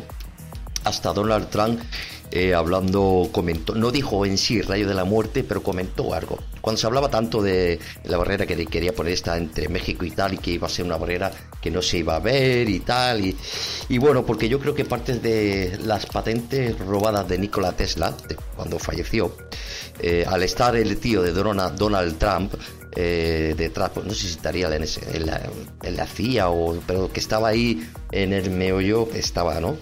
hasta Donald Trump eh, hablando comentó, no dijo en sí rayo de la muerte, pero comentó algo. Cuando se hablaba tanto de la barrera que quería poner esta entre México y tal y que iba a ser una barrera que no se iba a ver y tal y, bueno, porque yo creo que parte de las patentes robadas de Nikola Tesla cuando falleció, eh, al estar el tío de Donald Trump eh, detrás, pues no sé si estaría en, en, la, en, la, CIA o pero que estaba ahí en el meollo estaba, ¿no?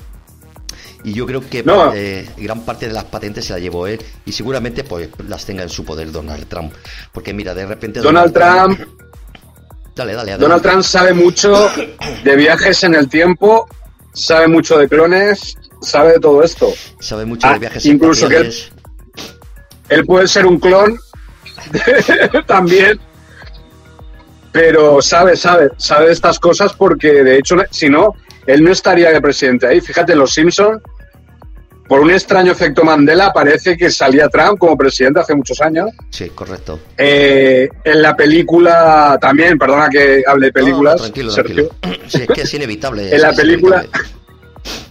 Y yo creo que eh, gran parte de las patentes se las llevó él y seguramente pues las tenga en su poder Donald Trump. Porque mira, de repente... Donald, Trump... Dale, dale, Donald Trump sabe mucho de viajes en el tiempo, sabe mucho de clones, sabe de todo esto. Sabe mucho de ah, viajes incluso que él, él puede ser un clon [LAUGHS] también pero sabe, sabe, sabe estas cosas porque de hecho, si no, él no estaría de presidente ahí. Fíjate, los Simpson, por un extraño efecto Mandela, parece que salía Trump como presidente hace muchos años. Sí, correcto. Eh, en la película también, perdona que hable de películas. tranquilo, tranquilo. Sí, es que es inevitable. en la película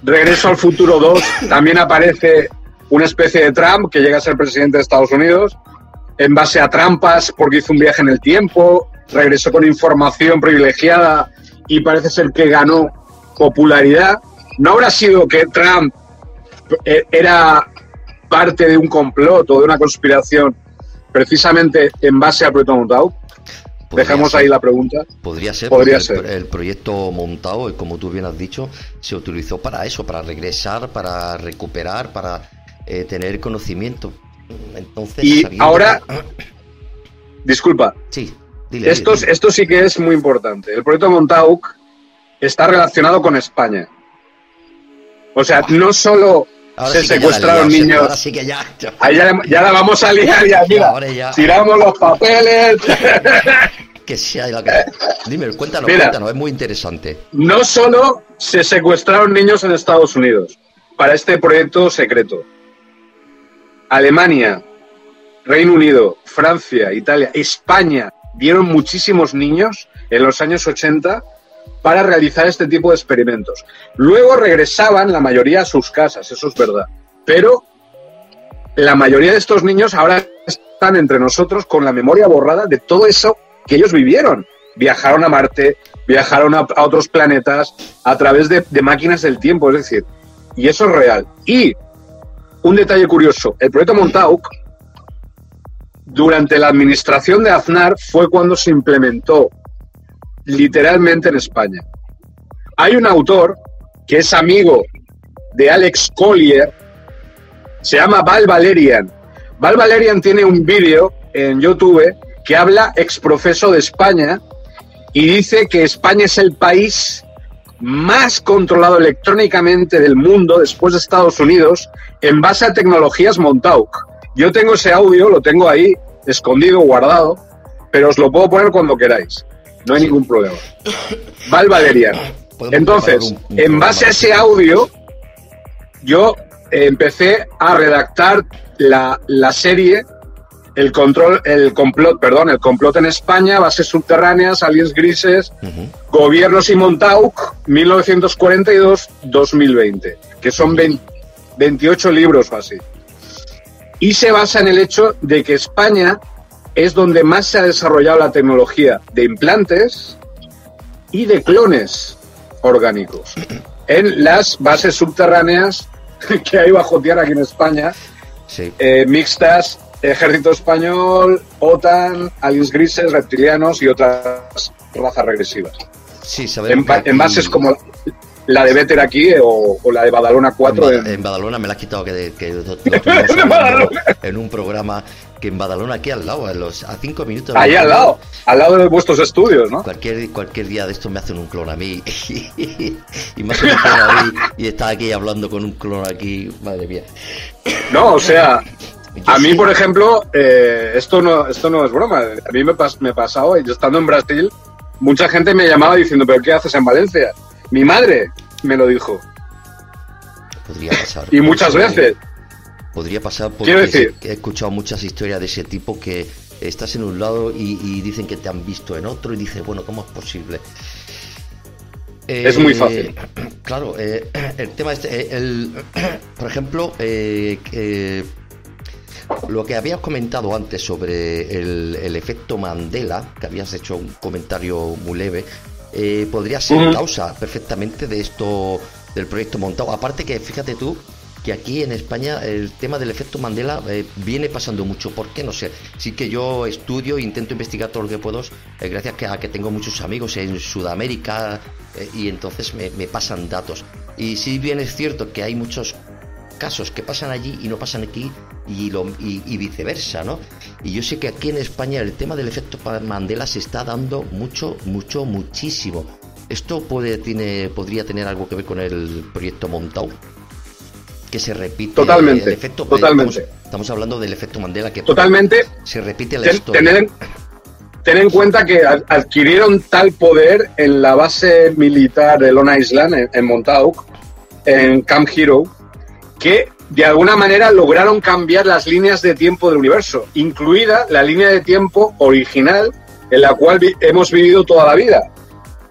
Regreso al Futuro 2 también aparece una especie de Trump que llega a ser presidente de Estados Unidos en base a trampas porque hizo un viaje en el tiempo, regresó con información privilegiada y parece ser que ganó popularidad, no habrá sido que Trump eh, era parte de un complot o de una conspiración precisamente en base a Proton Montauk? Dejamos ahí la pregunta. Podría ser, Podría el, ser. el proyecto montado, como tú bien has dicho, se utilizó para eso, para regresar, para recuperar, para eh, tener conocimiento. Entonces, y ahora, disculpa. Sí, esto, esto sí que es muy importante. El proyecto Montauk está relacionado con España. O sea, no solo se secuestraron niños. Ahora sí que ya. Ya, la vamos a liar, ya, mira. Tiramos los papeles. [LAUGHS] que sea la que... Dime, cuéntanos, cuéntanos, es muy interesante. No solo se secuestraron niños en Estados Unidos para este proyecto secreto. Alemania, Reino Unido, Francia, Italia, España dieron muchísimos niños en los años 80 para realizar este tipo de experimentos. Luego regresaban la mayoría a sus casas, eso es verdad. Pero la mayoría de estos niños ahora están entre nosotros con la memoria borrada de todo eso que ellos vivieron. Viajaron a Marte, viajaron a, otros planetas a través de, de máquinas del tiempo, es decir, y eso es real. Y un detalle curioso, el proyecto Montauk, durante la administración de Aznar, fue cuando se implementó literalmente en España. Hay un autor que es amigo de Alex Collier, se llama Val Valerian. Val Valerian tiene un vídeo en YouTube que habla exprofeso de España y dice que España es el país más controlado electrónicamente del mundo después de Estados Unidos en base a tecnologías Montauk. Yo tengo ese audio, lo tengo ahí escondido, guardado, pero os lo puedo poner cuando queráis. No hay ningún problema. Val Valerian. Entonces, en base a ese audio, yo empecé a redactar la, serie el control, el complot, perdón, el complot en España, bases subterráneas, aliens grises, gobiernos y Montauk, 1942-2020, que son 28 libros o así. Y se basa en el hecho de que España es donde más se ha desarrollado la tecnología de implantes y de clones orgánicos en las bases subterráneas [LAUGHS] que hay bajo tierra aquí en España, eh, mixtas, Ejército Español, OTAN, aliens grises, reptilianos y otras razas regresivas. Sí, en, en bases como la de Veter aquí o, la de Badalona 4. En, Badalona me la has quitado que, [LAUGHS] en un programa que en Badalona aquí al lado, a, los, a cinco minutos. Ahí al lado, al lado de vuestros estudios, ¿no? Cualquier, cualquier día de estos me hacen un clon a mí [LAUGHS] y, me hacen un clon a mí y está aquí hablando con un clon aquí, madre mía. No, o sea, a mí, por ejemplo, eh, esto, no, esto no es broma. A mí me, pas, me pasado, yo estando en Brasil, mucha gente me llamaba diciendo, ¿pero qué haces en Valencia? Mi madre me lo dijo. Podría pasar. y muchas veces. Podría pasar porque Quiero decir, he escuchado muchas historias de ese tipo que estás en un lado y, dicen que te han visto en otro y dices, bueno, ¿cómo es posible? es muy fácil. [CLEARS THROAT] Claro, [CLEARS THROAT] el tema este, el, [CLEARS THROAT] por ejemplo, lo que habías comentado antes sobre el, efecto Mandela, que habías hecho un comentario muy leve, eh, podría ser causa perfectamente de esto del proyecto montado. Aparte que fíjate tú que aquí en España el tema del efecto Mandela eh, viene pasando mucho. ¿Por qué? No sé. Sí que yo estudio e intento investigar todo lo que puedo, eh, gracias a que tengo muchos amigos en Sudamérica y entonces me, me, pasan datos. Y si bien es cierto que hay muchos casos que pasan allí y no pasan aquí y, lo, y, viceversa, ¿no? Y yo sé que aquí en España el tema del efecto Mandela se está dando mucho, mucho, muchísimo. ¿Esto puede, tiene, podría tener algo que ver con el proyecto Montau? Que se repite totalmente, el efecto, totalmente. Estamos, hablando del efecto Mandela que totalmente se repite la historia. Tener en, cuenta que adquirieron tal poder en la base militar de Long Island, en, en Montauk, en Camp Hero, que de alguna manera lograron cambiar las líneas de tiempo del universo, incluida la línea de tiempo original en la cual hemos vivido toda la vida.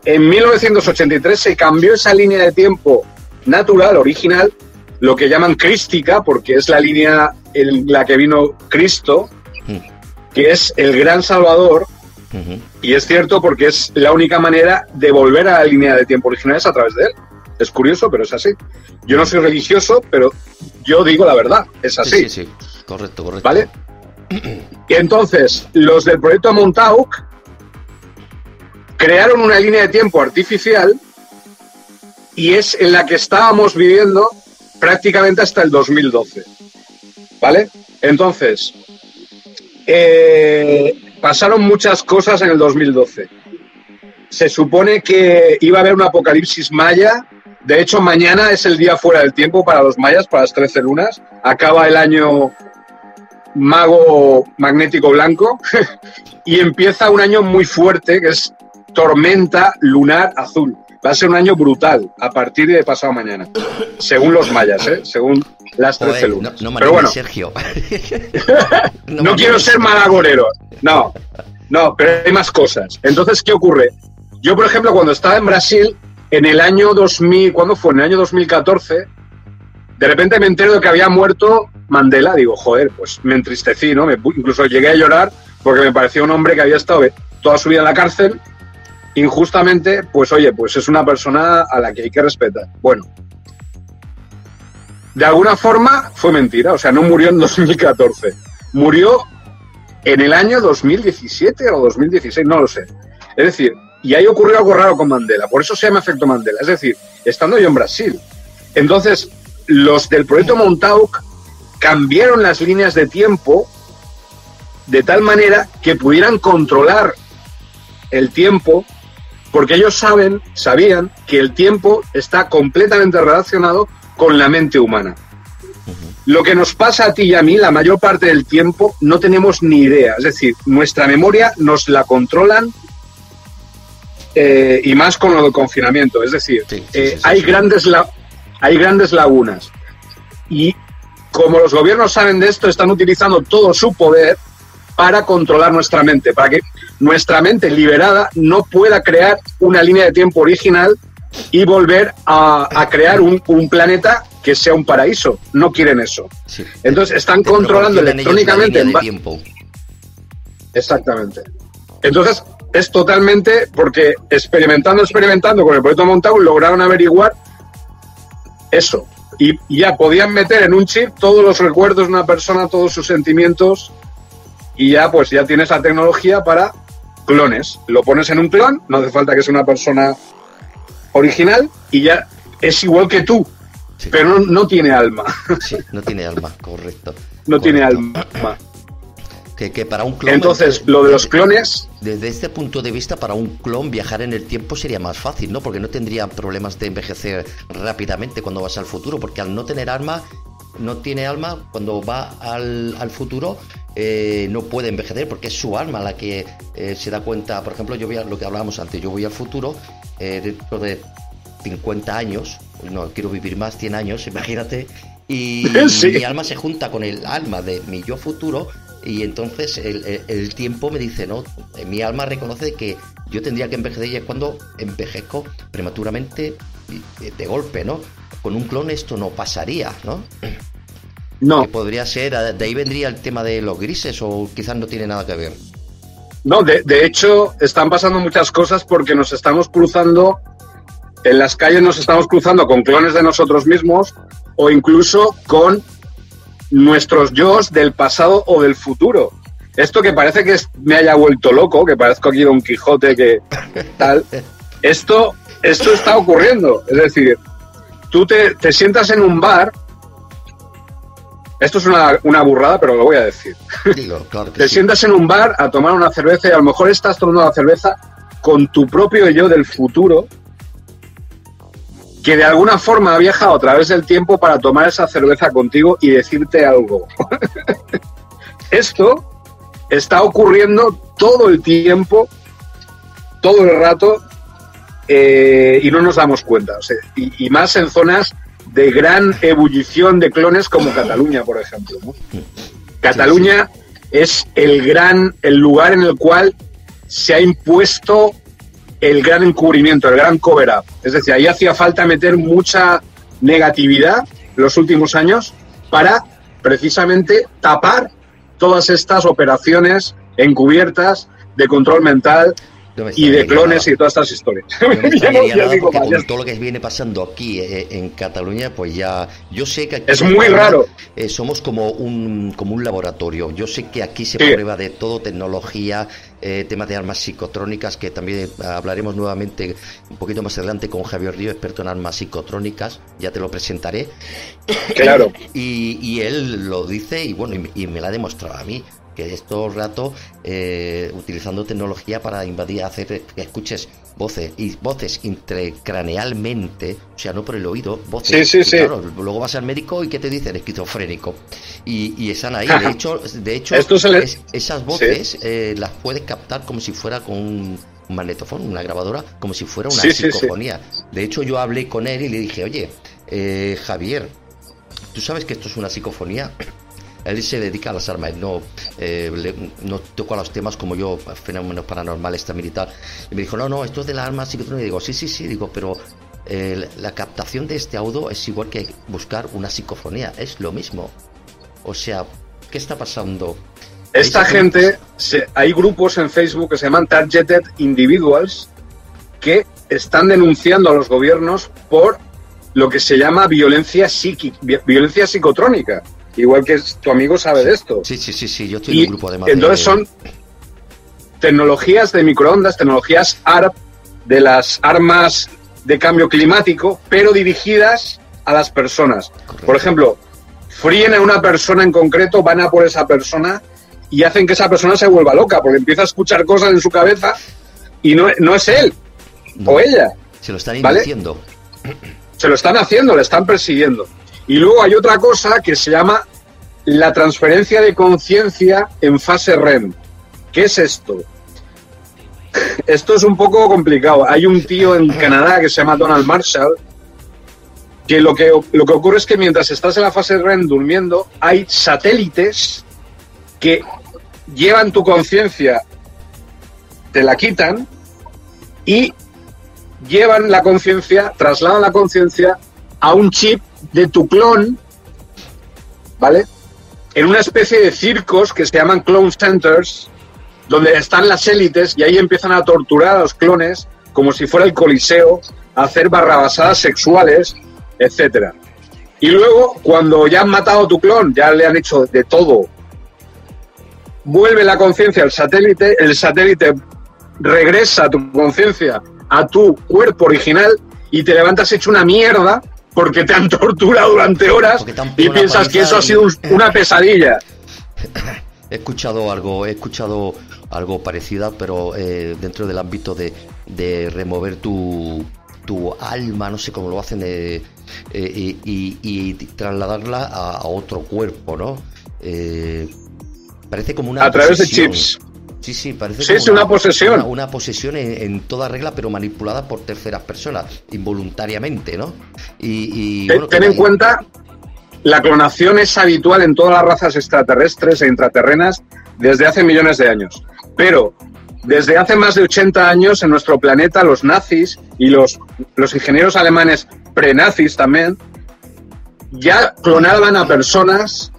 En 1983 se cambió esa línea de tiempo natural, original, lo que llaman crística, porque es la línea en la que vino Cristo, que es el gran salvador, y es cierto porque es la única manera de volver a la línea de tiempo original es a través de él. Es curioso, pero es así. Yo no soy religioso, pero yo digo la verdad, es así. Sí, sí, correcto, correcto. ¿Vale? Y entonces, los del proyecto Montauk crearon una línea de tiempo artificial y es en la que estábamos viviendo prácticamente hasta el 2012. ¿Vale? Entonces, eh, pasaron muchas cosas en el 2012. Se supone que iba a haber un apocalipsis maya de hecho, mañana es el día fuera del tiempo para los mayas, para las 13 lunas. Acaba el año mago magnético blanco [LAUGHS] y empieza un año muy fuerte que es tormenta lunar azul. Va a ser un año brutal a partir de pasado mañana, según los mayas, ¿eh? según las 13 lunas. No, pero bueno, Sergio. [LAUGHS] no, quiero ser malagorero. No, no, pero hay más cosas. Entonces, ¿qué ocurre? Yo, por ejemplo, cuando estaba en Brasil, en el año 2000, ¿cuándo fue? En el año 2014, de repente me entero de que había muerto Mandela. Digo, joder, pues me entristecí, ¿no? incluso llegué a llorar porque me pareció un hombre que había estado toda su vida en la cárcel. Injustamente, pues oye, pues es una persona a la que hay que respetar. Bueno, de alguna forma fue mentira, o sea, no murió en 2014, murió en el año 2017 o 2016, no lo sé. Es decir, y ahí ocurrió algo raro con Mandela, por eso se llama efecto Mandela. Es decir, estando yo en Brasil. Entonces, los del proyecto Montauk cambiaron las líneas de tiempo de tal manera que pudieran controlar el tiempo, porque ellos saben, sabían que el tiempo está completamente relacionado con la mente humana. Lo que nos pasa a ti y a mí, la mayor parte del tiempo, no tenemos ni idea. Es decir, nuestra memoria nos la controlan eh, y más con lo del confinamiento. Es decir, eh, hay, grandes hay grandes lagunas. Y como los gobiernos saben de esto, están utilizando todo su poder para controlar nuestra mente, para que nuestra mente liberada no pueda crear una línea de tiempo original y volver a, crear un, planeta que sea un paraíso. No quieren eso. Entonces están controlando electrónicamente. tiempo. Exactamente. Entonces, es totalmente porque experimentando, experimentando con el proyecto Montauk lograron averiguar eso. Y, ya podían meter en un chip todos los recuerdos de una persona, todos sus sentimientos, y ya pues ya tienes la tecnología para clones. Lo pones en un clon, no hace falta que sea una persona original, y ya es igual que tú, pero no, tiene alma. Sí, no tiene alma, correcto. [LAUGHS] No tiene alma. Que, para un clon. Entonces, lo de los clones. Desde este punto de vista, para un clon viajar en el tiempo sería más fácil, ¿no? Porque no tendría problemas de envejecer rápidamente cuando vas al futuro, porque al no tener alma, no tiene alma, cuando va al, futuro, eh, no puede envejecer, porque es su alma la que eh, se da cuenta. Por ejemplo, yo voy a lo que hablábamos antes, yo voy al futuro eh, dentro de 50 años, no quiero vivir más, 100 años, imagínate, y [LAUGHS] mi alma se junta con el alma de mi yo futuro Y entonces el, tiempo me dice, no, mi alma reconoce que yo tendría que envejecer y es cuando envejezco prematuramente de golpe, ¿no? Con un clon esto no pasaría, ¿no? No. Que podría ser, de ahí vendría el tema de los grises o quizás no tiene nada que ver. No, de, de hecho están pasando muchas cosas porque nos estamos cruzando, en las calles nos estamos cruzando con clones de nosotros mismos o incluso con nuestros yo del pasado o del futuro. Esto que parece que me haya vuelto loco, que parezco aquí Don Quijote, que tal, [LAUGHS] esto, esto está ocurriendo. Es decir, tú te, sientas en un bar, esto es una, burrada, pero lo voy a decir. [LAUGHS] te sientas en un bar a tomar una cerveza y a lo mejor estás tomando la cerveza con tu propio yo del futuro, que de alguna forma ha viajado a través del tiempo para tomar esa cerveza contigo y decirte algo. [LAUGHS] Esto está ocurriendo todo el tiempo, todo el rato, eh, y no nos damos cuenta. y, más en zonas de gran ebullición de clones como Cataluña, por ejemplo. Cataluña es el gran, el lugar en el cual se ha impuesto el gran encubrimiento, el gran cover up. Es decir, ahí hacía falta meter mucha negatividad los últimos años para precisamente tapar todas estas operaciones encubiertas de control mental y de clones y todas estas historias. [LAUGHS] [LAUGHS] con todo lo que viene pasando aquí eh, en Cataluña, pues ya yo sé que es muy raro. Eh, somos como un como un laboratorio. Yo sé que aquí se prueba de todo, tecnología, eh, temas de armas psicotrónicas, que también hablaremos nuevamente un poquito más adelante con Javier Río, experto en armas psicotrónicas. Ya te lo presentaré. Claro. y, él lo dice y bueno, y, y me la ha demostrado a mí que es todo el rato eh, utilizando tecnología para invadir, hacer que escuches voces y voces intracranealmente, o sea, no por el oído, voces. Sí, sí, sí. luego vas al médico y ¿qué te dicen? Esquizofrénico. Y, están ahí. De [LAUGHS] hecho, de hecho esas voces eh, las puedes captar como si fuera con un magnetofón, una grabadora, como si fuera una psicofonía. De hecho, yo hablé con él y le dije, oye, eh, Javier, ¿tú sabes que esto es una psicofonía? Él se dedica a las armas, no, eh, no toca los temas como yo, fenómenos paranormales y tal. Y me dijo, no, no, esto es de las armas psicotrónicas. Y digo, sí, sí, sí, digo, pero eh, la captación de este audio es igual que buscar una psicofonía, es lo mismo. O sea, ¿qué está pasando? Esta gente, hay grupos en Facebook que se llaman Targeted Individuals que están denunciando a los gobiernos por lo que se llama violencia psíquica, violencia psicotrónica igual que tu amigo sabe de esto. Sí, sí, sí, sí, yo estoy en un grupo de Entonces son tecnologías de microondas, tecnologías ARP, de las armas de cambio climático, pero dirigidas a las personas. Por ejemplo, fríen a una persona en concreto, van a por esa persona y hacen que esa persona se vuelva loca, porque empieza a escuchar cosas en su cabeza y no, no es él o ella. Se lo están haciendo. Se lo están haciendo, le están persiguiendo. Y luego hay otra cosa que se llama la transferencia de conciencia en fase REM. ¿Qué es esto? [LAUGHS] Esto es un poco complicado. Hay un tío en Canadá que se llama Donald Marshall, que lo que, lo que ocurre es que mientras estás en la fase REM durmiendo, hay satélites que llevan tu conciencia, te la quitan y llevan la conciencia, trasladan la conciencia a un chip de tu clon, ¿vale? En una especie de circos que se llaman clone centers, donde están las élites y ahí empiezan a torturar a los clones como si fuera el coliseo, a hacer barrabasadas sexuales, etcétera. Y luego, cuando ya han matado a tu clon, ya le han hecho de todo, vuelve la conciencia al satélite, el satélite regresa tu conciencia a tu cuerpo original y te levantas hecho una mierda porque te han torturado durante horas y piensas que eso ha sido una pesadilla. He escuchado algo, he escuchado algo parecido, pero eh, dentro del ámbito de, de remover tu, tu, alma, no sé cómo lo hacen, eh, eh, y, trasladarla a, otro cuerpo, ¿no? parece como una... A través de chips. Sí, sí, parece sí, es una, posesión. Una, posesión en, toda regla, pero manipulada por terceras personas, involuntariamente, ¿no? Y, ten, en cuenta, la clonación es habitual en todas las razas extraterrestres e intraterrenas desde hace millones de años. Pero desde hace más de 80 años en nuestro planeta los nazis y los, los ingenieros alemanes prenazis también ya clonaban a personas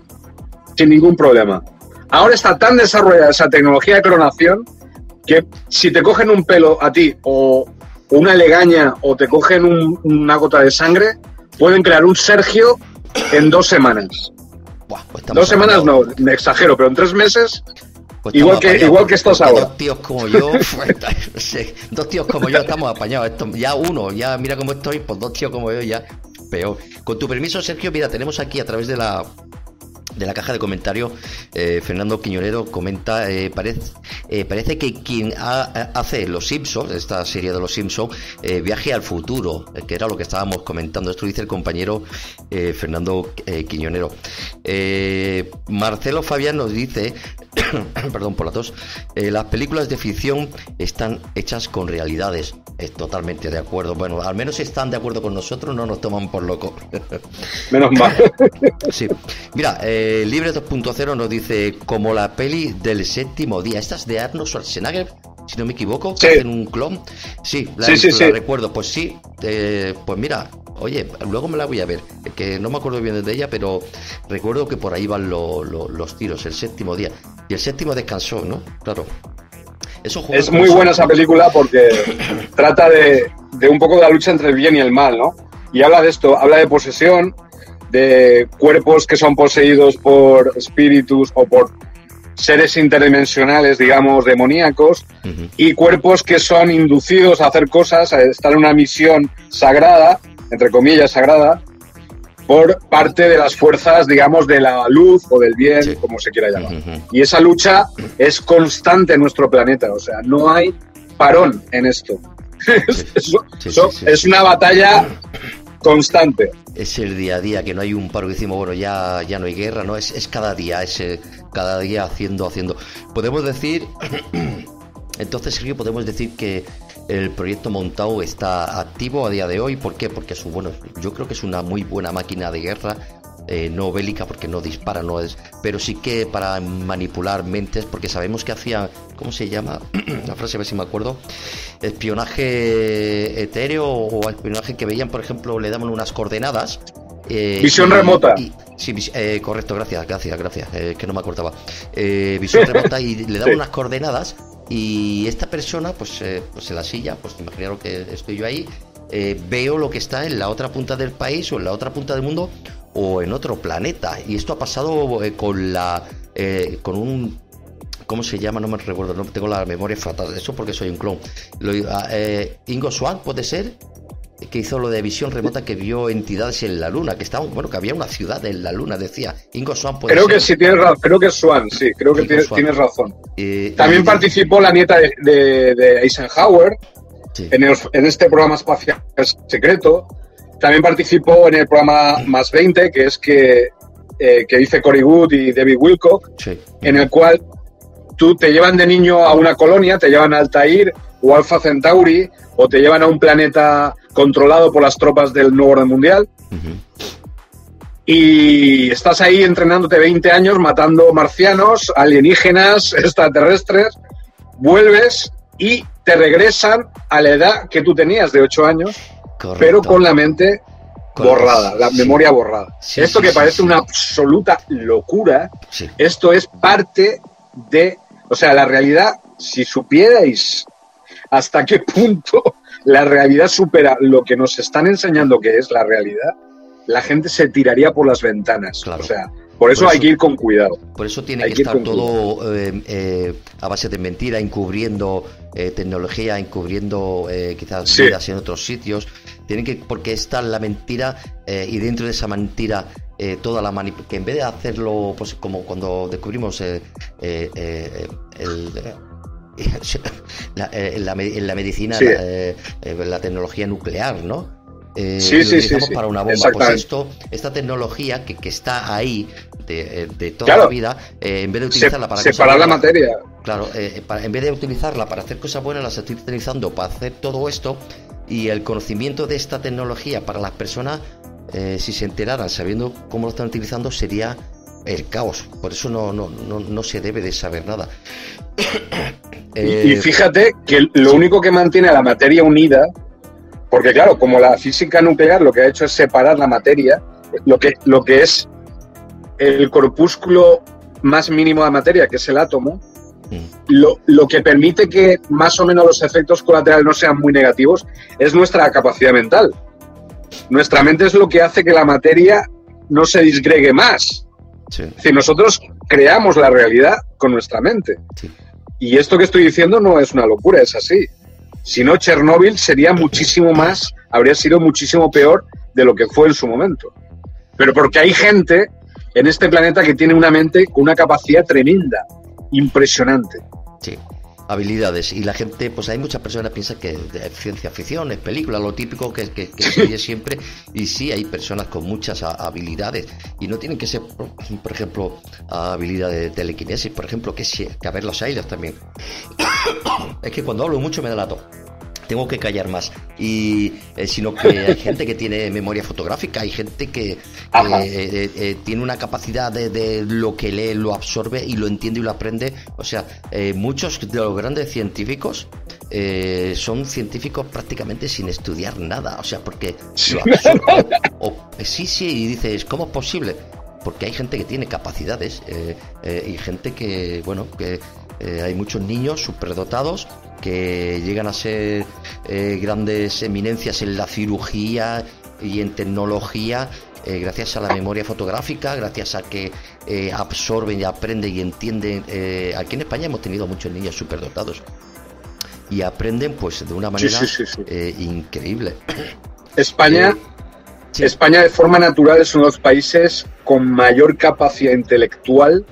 sin ningún problema. Ahora está tan desarrollada esa tecnología de clonación que si te cogen un pelo a ti o una legaña o te cogen una gota de sangre, pueden crear un Sergio en dos semanas. Pues dos semanas no, me exagero, pero en tres meses pues igual, que, igual que estos ahora. Dos tíos como yo, [LAUGHS] dos tíos como yo estamos apañados. ya uno, ya mira cómo estoy, pues dos tíos como yo ya peor. Con tu permiso, Sergio, mira, tenemos aquí a través de la de la caja de comentarios, eh, Fernando Quiñonero comenta, eh, parece, eh, parece que quien hace Los Simpsons, esta serie de Los Simpsons, viaje al futuro, que era lo que estábamos comentando. Esto dice el compañero Fernando Quiñonero. Marcelo Fabián nos dice, [COUGHS] perdón por la tos, las películas de ficción están hechas con realidades. Totalmente de acuerdo. Bueno, al menos están de acuerdo con nosotros, no nos toman por loco. [LAUGHS] Menos mal. [LAUGHS] sí. Mira, eh, Libre 2.0 nos dice como la peli del séptimo día. Esta es de Arnold Schwarzenegger, si no me equivoco, que hacen un clon. Sí, la, recuerdo. Pues sí, eh, pues mira, oye, luego me la voy a ver, que no me acuerdo bien de ella, pero recuerdo que por ahí van los tiros, el séptimo día. Y el séptimo descansó, ¿no? Claro. Es muy buena esa película porque trata de, de un poco de la lucha entre el bien y el mal, ¿no? Y habla de esto, habla de posesión, de cuerpos que son poseídos por espíritus o por seres interdimensionales, digamos, demoníacos, y cuerpos que son inducidos a hacer cosas, a estar en una misión sagrada, entre comillas, sagrada, por parte de las fuerzas, digamos, de la luz o del bien, como se quiera llamar. Y esa lucha es constante en nuestro planeta, o sea, no hay parón en esto. [LAUGHS] es una batalla constante es el día a día, que no hay un paro que decimos, bueno, ya, ya no hay guerra, no, es, es cada día, es eh, cada día haciendo, haciendo. Podemos decir, [CLEARS THROAT] entonces Sergio, podemos decir que el proyecto montado está activo a día de hoy, ¿por qué? Porque es, bueno, yo creo que es una muy buena máquina de guerra, eh, no bélica porque no dispara, no es, pero sí que para manipular mentes, porque sabemos que hacía, ¿cómo se llama? [CLEARS THROAT] La frase, a ver si me acuerdo, espionaje etéreo o espionaje que veían, por ejemplo, le daban unas coordenadas. Eh, visión remota. sí, eh, correcto, gracias, gracias, gracias, que no me acordaba. visión [LAUGHS] remota y le daban unas coordenadas y esta persona, pues, pues en la silla, pues imaginaron que estoy yo ahí, veo lo que está en la otra punta del país o en la otra punta del mundo o en otro planeta. Y esto ha pasado eh, con la. Eh, con un. ¿Cómo se llama? No me recuerdo, no tengo la memoria fatal. Eso porque soy un clon. Ah, eh, Ingo Swan, ¿puede ser? Que hizo lo de visión remota que vio entidades en la luna, que estaba, bueno, que había una ciudad en la luna, decía. Ingo Swan puede Creo que sí tienes razón, creo que es Swan, sí, creo que tienes, razón. También participó la nieta de, Eisenhower en, en, este programa espacial secreto. También participó en el programa Más 20, que es que, eh, que dice Cory Wood y David Wilcock, en el cual tú te llevan de niño a una colonia, te llevan a Altair o Alpha Centauri, o te llevan a un planeta controlado por las tropas del nuevo orden mundial. Y estás ahí entrenándote 20 años, matando marcianos, alienígenas, [LAUGHS] extraterrestres, vuelves y te regresan a la edad que tú tenías de 8 años pero con la mente borrada, la memoria borrada. esto que parece una absoluta locura, esto es parte de, o sea, la realidad, si supierais hasta qué punto la realidad supera lo que nos están enseñando que es la realidad, la gente se tiraría por las ventanas. O sea, por eso, hay que ir con cuidado. Por eso tiene que, estar todo eh, eh, a base de mentira, encubriendo eh, tecnología, encubriendo quizás vidas en otros sitios. Tienen que, porque está la mentira y dentro de esa mentira toda la manipulación, que en vez de hacerlo pues como cuando descubrimos el, [LAUGHS] la, la, medicina, la, tecnología nuclear, ¿no? Eh, sí, sí, sí, para una bomba. Pues esto, esta tecnología que, que está ahí de, de toda la vida, eh, en vez de utilizarla para separar la materia. Claro, eh, en vez de utilizarla para hacer cosas buenas, las estoy utilizando para hacer todo esto y el conocimiento de esta tecnología para las personas eh, si se enteraran sabiendo cómo lo están utilizando, sería el caos. Por eso no, no, no, no se debe de saber nada. Y, fíjate que lo único que mantiene a la materia unida, porque claro, como la física nuclear lo que ha hecho es separar la materia, lo que, lo que es el corpúsculo más mínimo de materia, que es el átomo, mm. lo, que permite que más o menos los efectos colaterales no sean muy negativos es nuestra capacidad mental. Nuestra mente es lo que hace que la materia no se disgregue más. Es decir, nosotros creamos la realidad con nuestra mente. Y esto que estoy diciendo no es una locura, es así. Si no, Chernóbil sería muchísimo más, habría sido muchísimo peor de lo que fue en su momento. Pero porque hay gente en este planeta que tiene una mente con una capacidad tremenda, impresionante. Sí, habilidades. Y la gente, pues hay muchas personas que piensan que es ciencia ficción, es película, lo típico que, que, que siempre. Y sí, hay personas con muchas habilidades. Y no tienen que ser, por ejemplo, habilidades de telequinesis, por ejemplo, que, que a ver los aires también. [COUGHS] es que cuando hablo mucho me da la tos tengo que callar más. Y eh, sino que hay [LAUGHS] gente que tiene memoria fotográfica, hay gente que, eh, eh, tiene una capacidad de, lo que lee, lo absorbe y lo entiende y lo aprende. O sea, muchos de los grandes científicos son científicos prácticamente sin estudiar nada. O sea, porque [LAUGHS] sí, sí, y dices, ¿cómo es posible? Porque hay gente que tiene capacidades y gente que, bueno, que hay muchos niños superdotados que llegan a ser eh, grandes eminencias en la cirugía y en tecnología eh, gracias a la memoria fotográfica, gracias a que eh, absorben y aprenden y entienden. aquí en España hemos tenido muchos niños superdotados y aprenden pues de una manera increíble. España, España de forma natural es uno de los países con mayor capacidad intelectual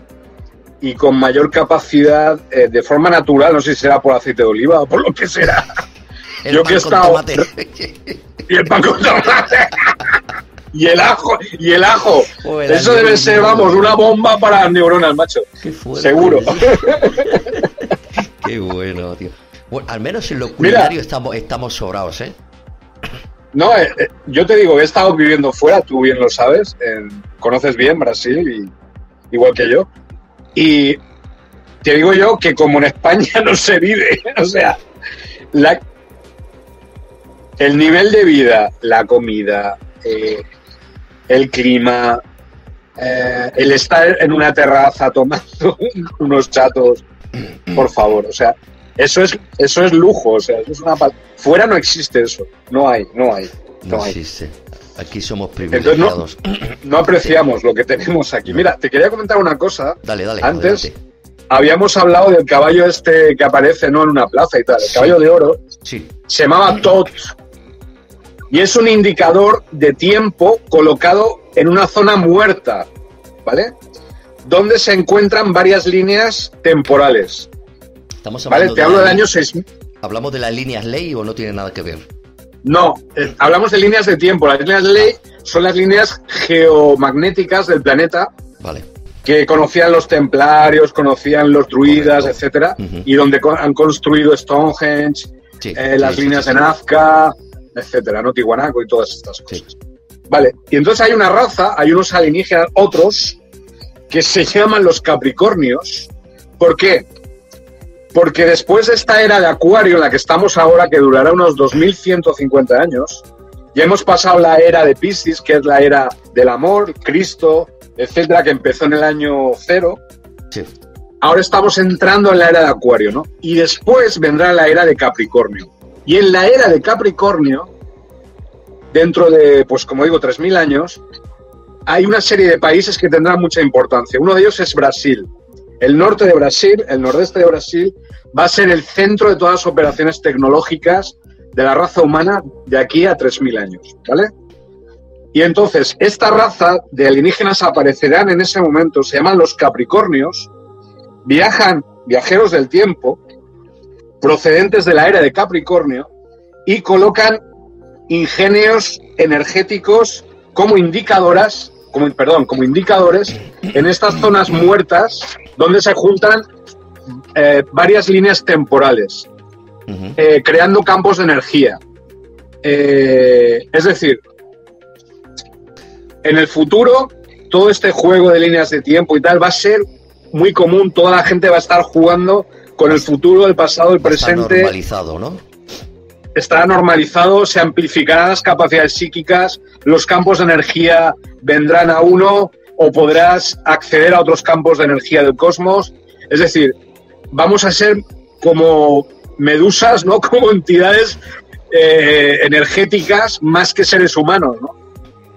y con mayor capacidad eh, de forma natural, no sé si será por aceite de oliva o por lo que será. [LAUGHS] Yo que he estado. [LAUGHS] Y el pan con tomate. [LAUGHS] y el ajo, y el ajo. Eso debe ser, vamos, una bomba para las neuronas, macho. Seguro. Qué bueno, tío. Bueno, al menos en lo culinario estamos, estamos sobrados, ¿eh? No, eh, eh, yo te digo, he estado viviendo fuera, tú bien lo sabes, conoces bien Brasil, y, igual que yo. Y te digo yo que como en España [LAUGHS] no se vive, o sea, el nivel de vida, la comida, eh, el clima, eh, el estar en una terraza tomando [LAUGHS] unos chatos, por favor, o sea, eso es, eso es lujo, o sea, es una fuera no existe eso, no hay, no hay. No, existe. Aquí somos privilegiados. [CLEARS THROAT] no, apreciamos lo que tenemos aquí. Mira, te quería comentar una cosa. Dale, dale. Antes habíamos hablado del caballo este que aparece ¿no? en una plaza y tal, el caballo de oro. Sí. Se llamaba Tot. Y es un indicador de tiempo colocado en una zona muerta, ¿vale? Donde se encuentran varias líneas temporales. Estamos hablando ¿Vale? Te hablo del año 6000. ¿Hablamos de las líneas ley o no tiene nada que ver? No, eh, hablamos de líneas de tiempo. Las líneas de ley son las líneas geomagnéticas del planeta. Vale. Que conocían los templarios, conocían los druidas, etcétera, y donde han construido Stonehenge, eh, las líneas de Nazca, etcétera, ¿no? Tiwanaku y todas estas cosas. Vale, y entonces hay una raza, hay unos alienígenas, otros, que se llaman los Capricornios. ¿Por qué? Porque después de esta era de Acuario en la que estamos ahora, que durará unos 2150 años, ya hemos pasado la era de Piscis, que es la era del amor, Cristo, etcétera, que empezó en el año cero. Ahora estamos entrando en la era de Acuario, ¿no? Y después vendrá la era de Capricornio. Y en la era de Capricornio, dentro de, pues como digo, 3.000 años, hay una serie de países que tendrán mucha importancia. Uno de ellos es Brasil. El norte de Brasil, el nordeste de Brasil, va a ser el centro de todas las operaciones tecnológicas de la raza humana de aquí a 3.000 años, ¿vale? Y entonces, esta raza de alienígenas aparecerán en ese momento, se llaman los Capricornios, viajan, viajeros del tiempo, procedentes de la era de Capricornio, y colocan ingenios energéticos como indicadoras, como, perdón, como indicadores en estas zonas muertas donde se juntan eh, varias líneas temporales, eh, creando campos de energía. Eh, es decir, en el futuro, todo este juego de líneas de tiempo y tal va a ser muy común. Toda la gente va a estar jugando con el futuro, el pasado, el presente. Normalizado, ¿no? Estará normalizado, se amplificarán las capacidades psíquicas, los campos de energía vendrán a uno o podrás acceder a otros campos de energía del cosmos. Es decir, vamos a ser como medusas, ¿no? [LAUGHS] Como entidades eh, energéticas más que seres humanos, ¿no?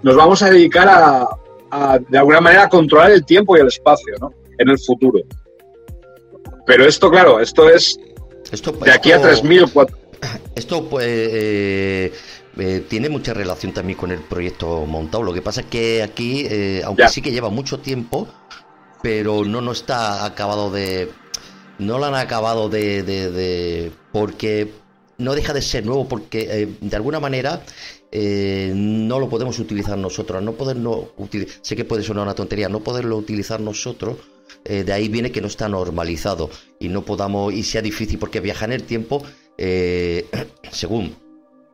Nos vamos a dedicar a, de alguna manera, a controlar el tiempo y el espacio, ¿no? En el futuro. Pero esto, claro, esto es esto, de aquí a 3000 [CLEARS THROAT] Esto, pues... Eh, eh, tiene mucha relación también con el proyecto montado. Lo que pasa es que aquí, aunque sí que lleva mucho tiempo, pero no, no está acabado de. No lo han acabado de, de porque no deja de ser nuevo porque eh, de alguna manera eh, no lo podemos utilizar nosotros, no poderlo utilizar, sé que puede sonar una tontería, no poderlo utilizar nosotros, eh, de ahí viene que no está normalizado y no podamos, y sea difícil, porque viajar en el tiempo, [CLEARS THROAT] según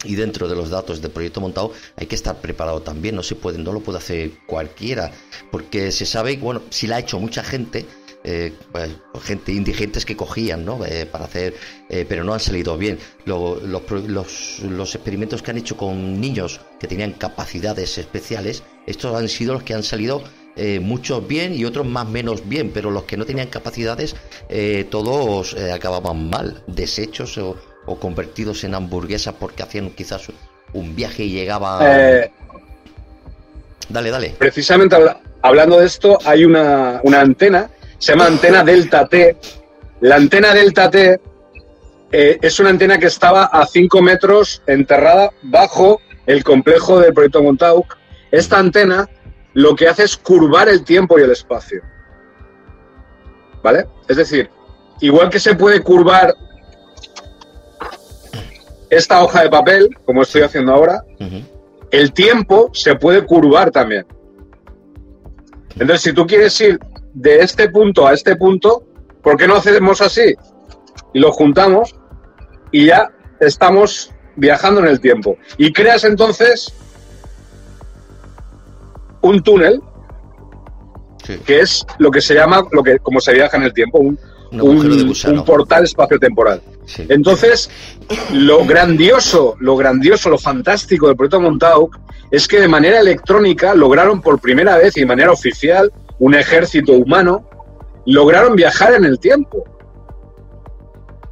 y dentro de los datos del proyecto montado hay que estar preparado también, no se puede, no lo puede hacer cualquiera, porque se sabe, bueno, si la ha hecho mucha gente, eh, pues, gente indigentes que cogían ¿no? Eh, para hacer, eh, pero no han salido bien. los, los, experimentos que han hecho con niños que tenían capacidades especiales, estos han sido los que han salido muchos bien y otros más menos bien, pero los que no tenían capacidades, todos acababan mal, desechos o, convertidos en hamburguesas porque hacían quizás un viaje y llegaban... Dale, dale. Precisamente hablando de esto, hay una, una antena se llama antena Delta T. La antena Delta T eh, es una antena que estaba a 5 metros enterrada bajo el complejo del proyecto Montauk. Esta antena lo que hace es curvar el tiempo y el espacio. ¿Vale? Es decir, igual que se puede curvar esta hoja de papel, como estoy haciendo ahora, el tiempo se puede curvar también. Entonces, si tú quieres ir de este punto a este punto, ¿por qué no hacemos así? Y lo juntamos y ya estamos viajando en el tiempo. Y creas entonces un túnel, que es lo que se llama, lo que como se viaja en el tiempo, un, un, portal espacio-temporal. Entonces, lo grandioso, lo grandioso, lo fantástico del proyecto Montauk es que de manera electrónica lograron por primera vez y de manera oficial un ejército humano, lograron viajar en el tiempo.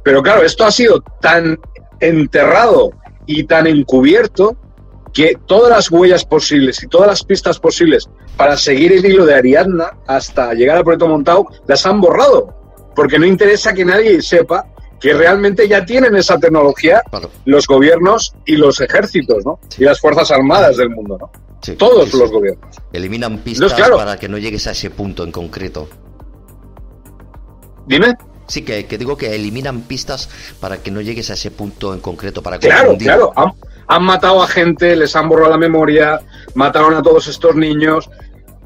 Pero claro, esto ha sido tan enterrado y tan encubierto que todas las huellas posibles y todas las pistas posibles para seguir el hilo de Ariadna hasta llegar al proyecto Montau las han borrado, porque no interesa que nadie sepa que realmente ya tienen esa tecnología los gobiernos y los ejércitos, ¿no? Y las fuerzas armadas del mundo, ¿no? Todos los gobiernos. Eliminan pistas para que no llegues a ese punto en concreto. Dime. Sí, que, digo que eliminan pistas para que no llegues a ese punto en concreto. Para claro, claro. Han, matado a gente, les han borrado la memoria, mataron a todos estos niños.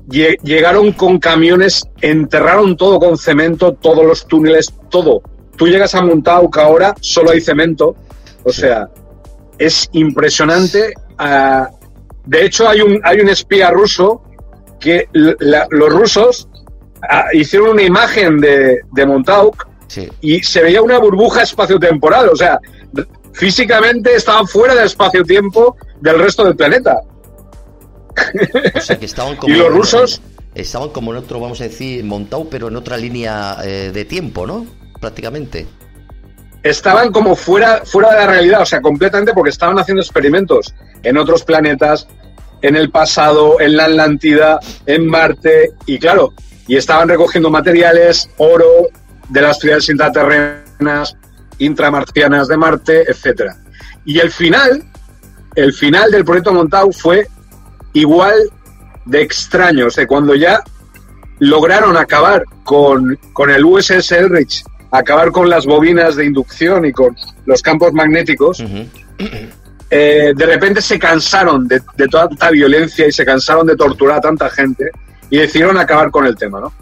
Llegaron con camiones, enterraron todo con cemento, todos los túneles, todo. Tú llegas a Montauk ahora, solo hay cemento. O sea, es impresionante. Ah, de hecho, hay un, hay un espía ruso que los rusos ah, hicieron una imagen de, de Montauk y se veía una burbuja espaciotemporal. O sea, físicamente estaban fuera del espacio-tiempo del resto del planeta. O sea, que estaban [LAUGHS] como, y los rusos... estaban como en otro, vamos a decir, Montauk, pero en otra línea eh, de tiempo, ¿no? Prácticamente estaban como fuera, fuera de la realidad, o sea, completamente porque estaban haciendo experimentos en otros planetas, en el pasado, en la Atlántida, en Marte, y claro, y estaban recogiendo materiales, oro de las ciudades intraterrenas, intramarcianas de Marte, etc. Y el final, el final del proyecto Montau fue igual de extraño, o sea, cuando ya lograron acabar con, con el USS Elrich acabar con las bobinas de inducción y con los campos magnéticos, eh, de repente se cansaron de, toda tanta violencia y se cansaron de torturar a tanta gente y decidieron acabar con el tema, ¿no?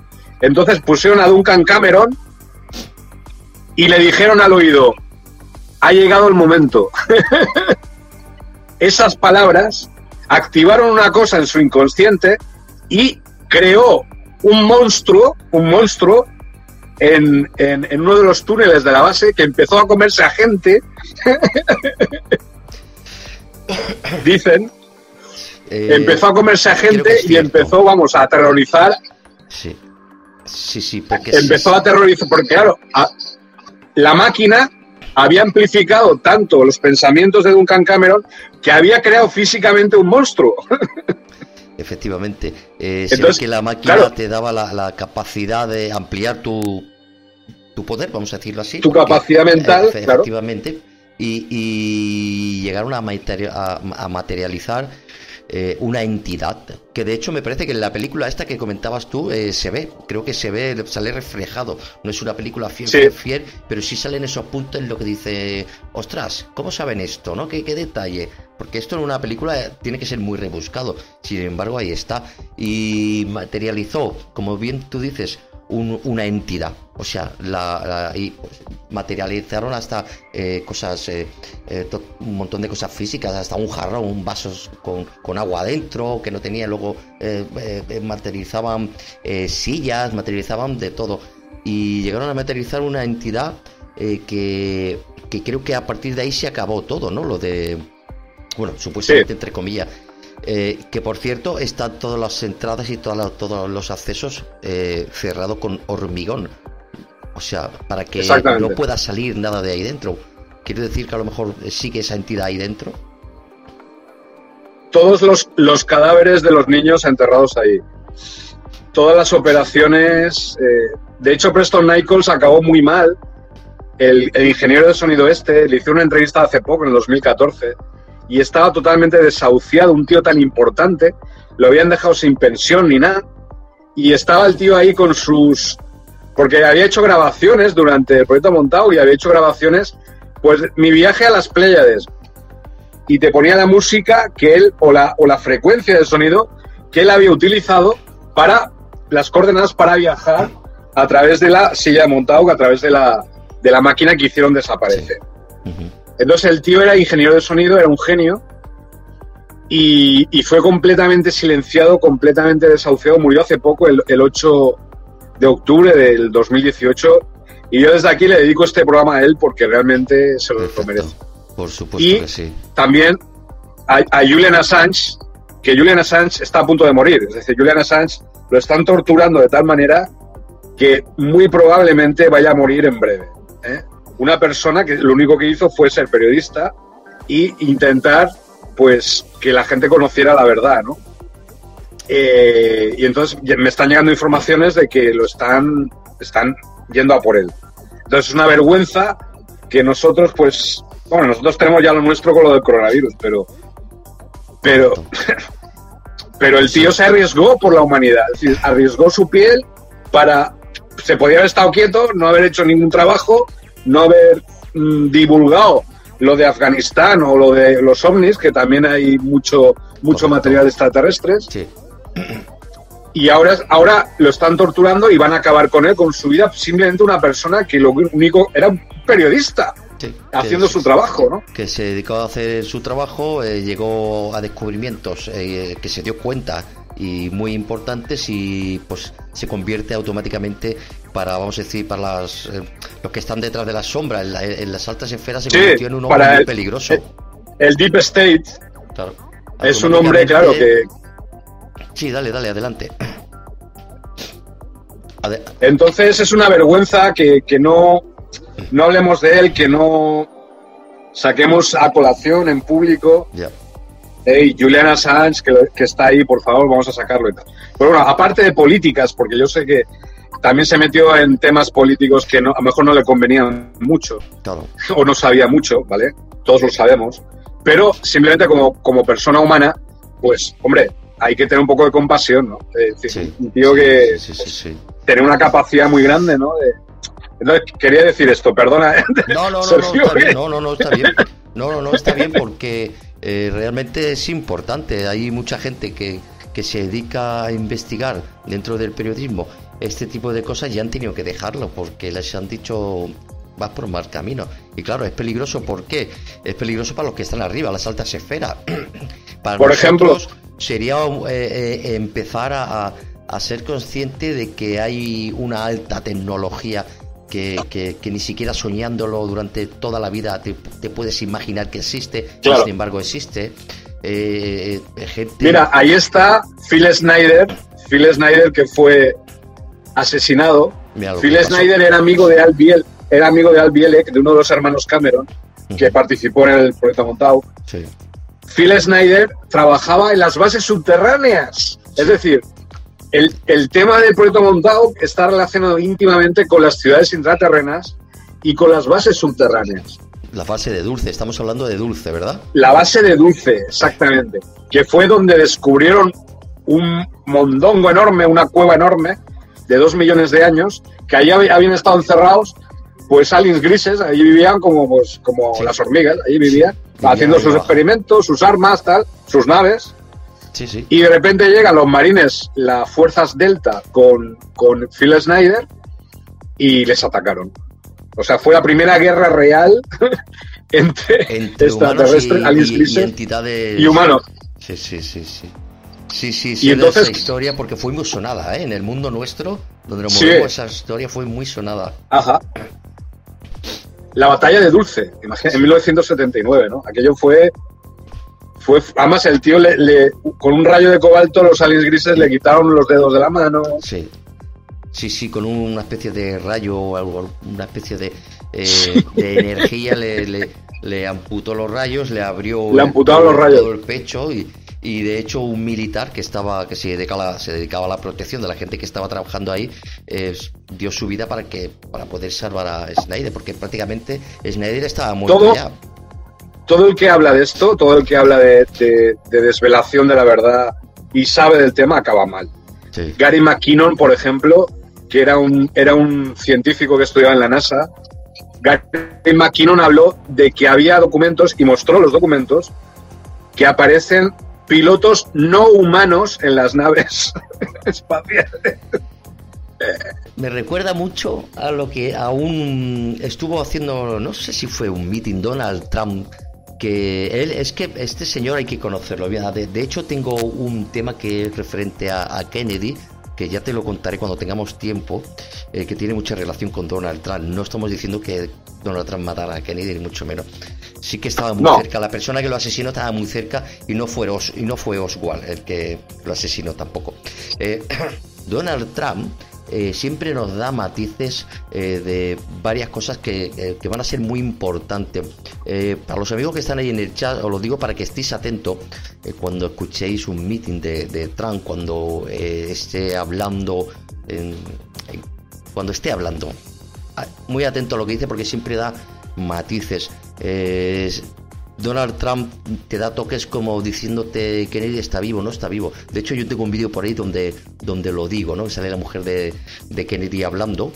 Entonces pusieron a Duncan Cameron y le dijeron al oído, ha llegado el momento. [LAUGHS] Esas palabras activaron una cosa en su inconsciente y creó un monstruo, un monstruo en, en, uno de los túneles de la base que empezó a comerse a gente. [LAUGHS] Dicen. Eh, empezó a comerse a gente y empezó, vamos, a aterrorizar. Sí. Sí, sí, porque. Empezó a aterrorizar, porque claro, la máquina había amplificado tanto los pensamientos de Duncan Cameron que había creado físicamente un monstruo. [LAUGHS] Efectivamente. Eh, que la máquina te daba la, capacidad de ampliar tu, tu poder, vamos a decirlo así. Tu capacidad mental, efectivamente. Y, y, llegaron a, materializar eh, una entidad que de hecho me parece que en la película esta que comentabas tú eh, se ve, creo que se ve, sale reflejado. No es una película fiel, fiel, pero sí salen esos puntos en lo que dice, ostras, ¿cómo saben esto? ¿No? ¿Qué, qué detalle? Porque esto en una película tiene que ser muy rebuscado. Sin embargo, ahí está. Y materializó, como bien tú dices, una entidad. O sea, la, y materializaron hasta eh, cosas, eh, eh, un montón de cosas físicas, hasta un jarrón, un vaso con, agua adentro, que no tenía, luego materializaban sillas, materializaban de todo. Y llegaron a materializar una entidad que, que creo que a partir de ahí se acabó todo, ¿no? Lo de, bueno, supuestamente entre comillas, eh, que por cierto están todas las entradas y todos los accesos eh, cerrados con hormigón. O sea, para que no pueda salir nada de ahí dentro. ¿Quiere decir que a lo mejor sigue esa entidad ahí dentro? Todos los, los cadáveres de los niños enterrados ahí. Todas las operaciones. Eh, de hecho, Preston Nichols acabó muy mal. El, el, ingeniero de sonido este le hizo una entrevista hace poco, en el 2014 y estaba totalmente desahuciado, un tío tan importante, lo habían dejado sin pensión ni nada, y estaba el tío ahí con sus... porque había hecho grabaciones durante el proyecto montado y había hecho grabaciones, pues mi viaje a las Pléyades, y te ponía la música que él, o la, o la frecuencia del sonido que él había utilizado para las coordenadas para viajar a través de la silla de montado, a través de la, de la máquina que hicieron desaparecer. Entonces el tío era ingeniero de sonido, era un genio, y, fue completamente silenciado, completamente desahuciado. Murió hace poco, el, 8 de octubre del 2018. Y yo desde aquí le dedico este programa a él porque realmente se lo, merece. Por supuesto y que sí. También a, a, Julian Assange, que Julian Assange está a punto de morir. Es decir, Julian Assange lo están torturando de tal manera que muy probablemente vaya a morir en breve. ¿eh? una persona que lo único que hizo fue ser periodista e intentar pues que la gente conociera la verdad, ¿no? Eh, y entonces me están llegando informaciones de que lo están, están yendo a por él. Entonces es una vergüenza que nosotros, pues, bueno, nosotros tenemos ya lo nuestro con lo del coronavirus, pero, pero, [LAUGHS] pero el tío se arriesgó por la humanidad, es decir, arriesgó su piel para, se podía haber estado quieto, no haber hecho ningún trabajo no haber mm, divulgado lo de Afganistán o lo de los ovnis, que también hay mucho, mucho material extraterrestre. Y ahora, ahora lo están torturando y van a acabar con él, con su vida, simplemente una persona que lo único era un periodista. haciendo su trabajo, ¿no? Que se dedicó a hacer su trabajo, eh, llegó a descubrimientos eh, que se dio cuenta y muy importantes y pues se convierte automáticamente para, vamos a decir, para las, eh, los que están detrás de la sombra, en, las altas esferas, se convirtió en un hombre muy peligroso. El, Deep State es un hombre, claro, que... Sí, dale, dale, adelante. Entonces es una vergüenza que, que no, no hablemos de él, que no saquemos a colación en público. Hey, Julian Assange, que, que, está ahí, por favor, vamos a sacarlo y tal. Pero bueno, aparte de políticas, porque yo sé que también se metió en temas políticos que no, a lo mejor no le convenían mucho o no sabía mucho, ¿vale? Todos lo sabemos. Pero simplemente como, como persona humana, pues, hombre, hay que tener un poco de compasión, ¿no? Es decir, un tío que pues, tiene una capacidad muy grande, ¿no? entonces, quería decir esto, perdona. ¿eh? No, no, no, no, está bien, no, no, no, está bien. No, no, no, está bien porque eh, realmente es importante. Hay mucha gente que, que se dedica a investigar dentro del periodismo este tipo de cosas ya han tenido que dejarlo porque les han dicho vas por mal camino. Y claro, es peligroso, ¿por qué? Es peligroso para los que están arriba, las altas esferas. [CLEARS THROAT] para por ejemplo, sería eh, eh, empezar a, a, ser consciente de que hay una alta tecnología que, que, ni siquiera soñándolo durante toda la vida te, puedes imaginar que existe, sin embargo existe. Eh, Mira, ahí está Phil Snyder, Phil Snyder que fue asesinado. Phil Snyder era amigo de Al Biel, era amigo de Al Bielek, de uno de los hermanos Cameron, que participó en el proyecto Montauk. Phil Snyder trabajaba en las bases subterráneas. Es decir, el, el tema del proyecto Montauk está relacionado íntimamente con las ciudades intraterrenas y con las bases subterráneas. La base de Dulce, estamos hablando de Dulce, ¿verdad? La base de Dulce, exactamente. Que fue donde descubrieron un mondongo enorme, una cueva enorme de dos millones de años, que allí habían estado encerrados, pues aliens grises, allí vivían como, pues, como las hormigas, allí vivían, haciendo sus experimentos, sus armas, tal, sus naves. Sí, sí. Y de repente llegan los marines, las fuerzas Delta, con, con Phil Snyder y les atacaron. O sea, fue la primera guerra real [LAUGHS] entre, entre extraterrestres, aliens grises y, entidades... y humanos. Sí, sí, sí, sí. Sí, sí, sí. Y entonces, esa historia porque fue muy sonada, ¿eh? En el mundo nuestro, donde nos movemos, esa historia fue muy sonada. Ajá. La batalla de Dulce, imagínate, en 1979, ¿no? Aquello fue. fue además, el tío le, con un rayo de cobalto, los aliens grises le quitaron los dedos de la mano. Sí. Sí, sí, con una especie de rayo o algo, una especie de, eh, de energía le, le, amputó los rayos, le abrió le amputaron los rayos. todo el pecho y, y de hecho un militar que estaba que se dedicaba, se dedicaba a la protección de la gente que estaba trabajando ahí dio su vida para que para poder salvar a Snyder porque prácticamente Snyder estaba muerto ya. todo el que habla de esto todo el que habla de, desvelación de la verdad y sabe del tema acaba mal. Gary McKinnon por ejemplo que era un era un científico que estudiaba en la NASA Gary McKinnon habló de que había documentos y mostró los documentos que aparecen pilotos no humanos en las naves [LAUGHS] espaciales. Me recuerda mucho a lo que aún estuvo haciendo, no sé si fue un meeting Donald Trump, que él, es que este señor hay que conocerlo. De, de hecho, tengo un tema que es referente a, Kennedy, que ya te lo contaré cuando tengamos tiempo, eh, que tiene mucha relación con Donald Trump. No estamos diciendo que Donald Trump matara a Kennedy, ni mucho menos sí que estaba muy cerca. La persona que lo asesinó estaba muy cerca y no fue, y no fue Oswald el que lo asesinó tampoco. Eh, [CLEARS THROAT] Donald Trump eh, siempre nos da matices eh, de varias cosas que, van a ser muy importantes. para los amigos que están ahí en el chat, os lo digo para que estéis atentos cuando escuchéis un meeting de, Trump, cuando esté hablando, cuando esté hablando. Ah, muy atento a lo que dice porque siempre da matices. Donald Trump te da toques como diciéndote que Kennedy está vivo, no está vivo. De hecho, yo tengo un vídeo por ahí donde, donde lo digo, ¿no? Sale la mujer de, Kennedy hablando